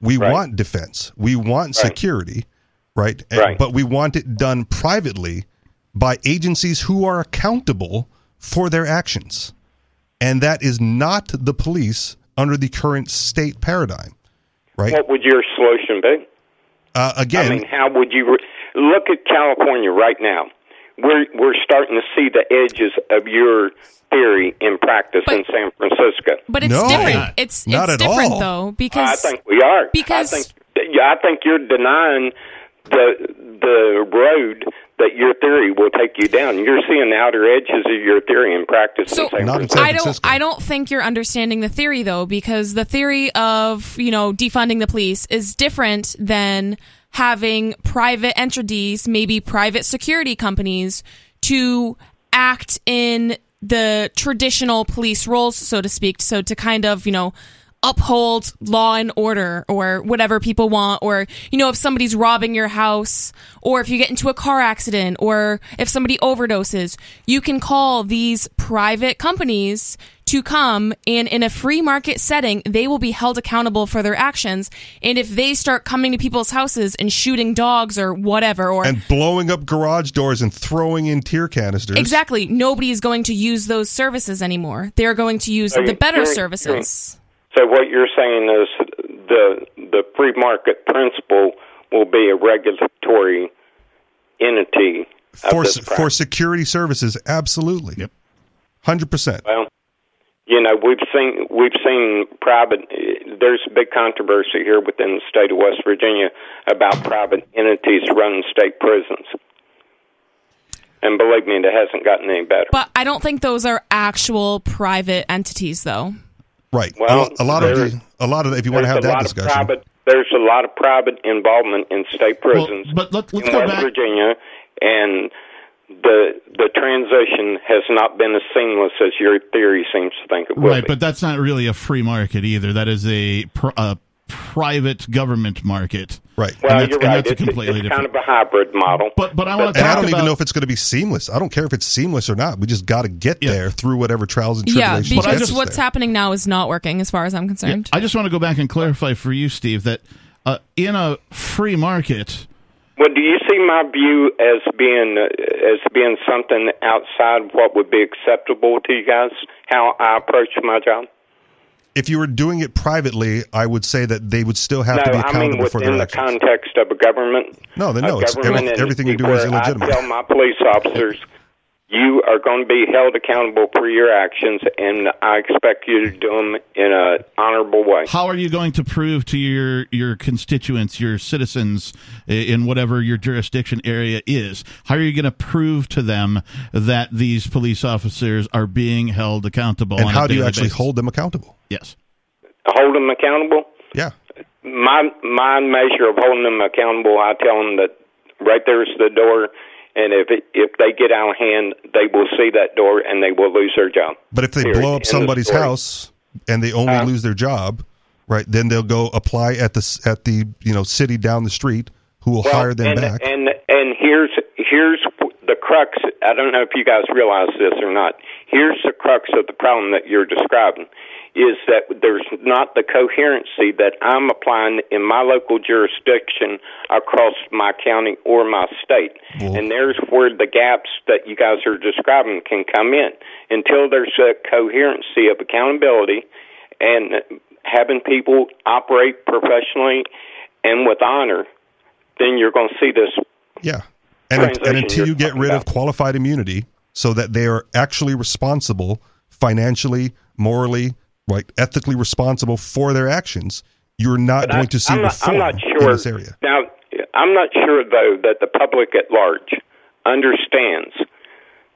S4: We want defense. We want security, right? And-
S14: Right.
S4: But we want it done privately by agencies who are accountable for their actions, and that is not the police under the current state paradigm, right?
S14: What would your solution be?
S4: Uh, again,
S14: I mean, how would you re- look at California right now? We're we're starting to see the edges of your theory in practice in San Francisco.
S5: But it's different. It's it's different though because
S14: I think we are.
S5: because-
S14: I think yeah, I think you're denying the the road that your theory will take you down. You're seeing the outer edges of your theory in practice
S5: So
S14: in San
S4: Not in
S14: Francisco.
S5: I don't I don't think you're understanding the theory though because the theory of, you know, defunding the police is different than having private entities, maybe private security companies to act in the traditional police roles so to speak, so to kind of, you know, uphold law and order or whatever people want or you know if somebody's robbing your house or if you get into a car accident or if somebody overdoses you can call these private companies to come and in a free market setting they will be held accountable for their actions. And if they start coming to people's houses and shooting dogs or whatever or
S4: and blowing up garage doors and throwing in tear canisters.
S5: exactly. Nobody is going to use those services anymore. They're going to use the better
S14: You're-
S5: services
S14: So what you're saying is the the free market principle will be a regulatory entity
S4: for for security services, absolutely.
S3: Yep.
S4: Hundred percent.
S14: Well, you know, we've seen we've seen private. There's a big controversy here within the state of West Virginia about private entities running state prisons, and believe me, it hasn't gotten any better.
S5: but i don't think those are actual private entities though
S4: Right.
S14: Well,
S4: a, a lot of the, a lot of the, if you want to have
S14: a
S4: that
S14: lot
S4: discussion.
S14: Of private, there's a lot of private involvement in state prisons
S3: but let, let's
S14: in
S3: go
S14: West
S3: back.
S14: Virginia, and the the transition has not been as seamless as your theory seems to think it will
S3: Right,
S14: be.
S3: but that's not really a free market either. That is a, pr- a private government market.
S4: Right.
S14: well,
S3: and that's,
S14: you're
S3: and
S14: right.
S3: that's a
S14: It's,
S3: completely
S14: it's
S3: different.
S14: kind of a hybrid model.
S3: But but I want to
S4: and
S3: talk
S4: I don't
S3: about
S4: even know if it's going to be seamless. I don't care if it's seamless or not. We just got to get
S3: Yeah.
S4: there through whatever trials and
S5: yeah
S4: tribulations. gets
S5: because
S4: us
S5: what's
S4: there.
S5: happening now is not working as far as i'm concerned
S3: I just want to go back and clarify for you, Steve, that uh, in a free market,
S14: Well, do you see my view as being uh, as being something outside what would be acceptable to you guys? How I approach my job?
S4: If you were doing it privately, I would say that they would still have
S14: no,
S4: to be
S14: I
S4: accountable
S14: mean
S4: for
S14: within
S4: their
S14: the context of a government.
S4: No, then no, it's
S14: government
S4: every- everything
S14: you
S4: do is illegitimate.
S14: I tell my police officers, you are going to be held accountable for your actions, and I expect you to do them in an honorable way.
S3: how are you going to prove to your your constituents, your citizens in whatever your jurisdiction area is? How are you going to prove to them that these police officers are being held accountable?
S4: And
S3: on
S4: how
S3: a
S4: do you actually
S3: basis?
S4: hold them accountable?
S3: Yes.
S14: Hold them accountable.
S4: Yeah.
S14: my my measure of holding them accountable, I tell them that right there's the door, and if it, if they get out of hand, they will see that door and they will lose their job.
S4: But if they
S14: Period.
S4: blow up somebody's house and they only
S14: Uh-huh.
S4: lose their job, right? Then they'll go apply at the at the you know city down the street who will
S14: Well,
S4: hire them
S14: and,
S4: back.
S14: And and here's here's the crux. I don't know if you guys realize this or not. Here's the crux of the problem that you're describing. Is that there's not the coherency that I'm applying in my local jurisdiction across my county or my state. And there's where the gaps that you guys are describing can come in. Until there's a coherency of accountability and having people operate professionally and with honor, then you're going to see this.
S4: Yeah. And, and until
S14: you're
S4: get rid of qualified immunity so that they are actually responsible financially, morally, like ethically responsible for their actions, you're not
S14: But
S4: going
S14: I-
S4: to see
S14: I'm not,
S4: reform
S14: I'm not
S4: in
S14: sure.
S4: this area.
S14: Now, I'm not sure though that the public at large understands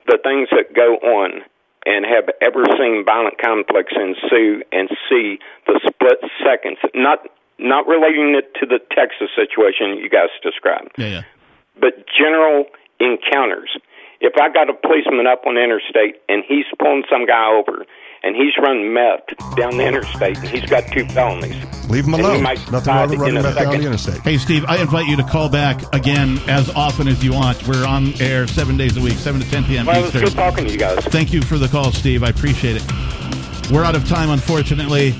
S14: the things that go on and have ever seen violent conflicts ensue and see the split seconds. Not not relating it to the Texas situation you guys described,
S3: Yeah, yeah.
S14: but general encounters. If I got a policeman up on the interstate and he's pulling some guy over and he's run meth down the interstate and he's got two felonies,
S4: Leave
S14: him
S4: alone.
S14: might
S4: Nothing wrong with
S14: decide
S4: running
S14: in a
S4: meth down the interstate.
S3: Hey, Steve, I invite you to call back again as often as you want. We're on air seven days a week, 7 to 10 p.m.
S14: well, it's
S3: Eastern.
S14: good talking to you guys.
S3: Thank you for the call, Steve. I appreciate it. We're out of time, unfortunately.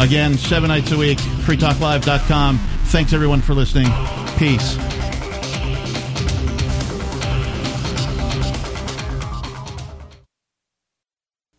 S3: Again, seven nights a week, freetalklive.com. Thanks, everyone, for listening. Peace.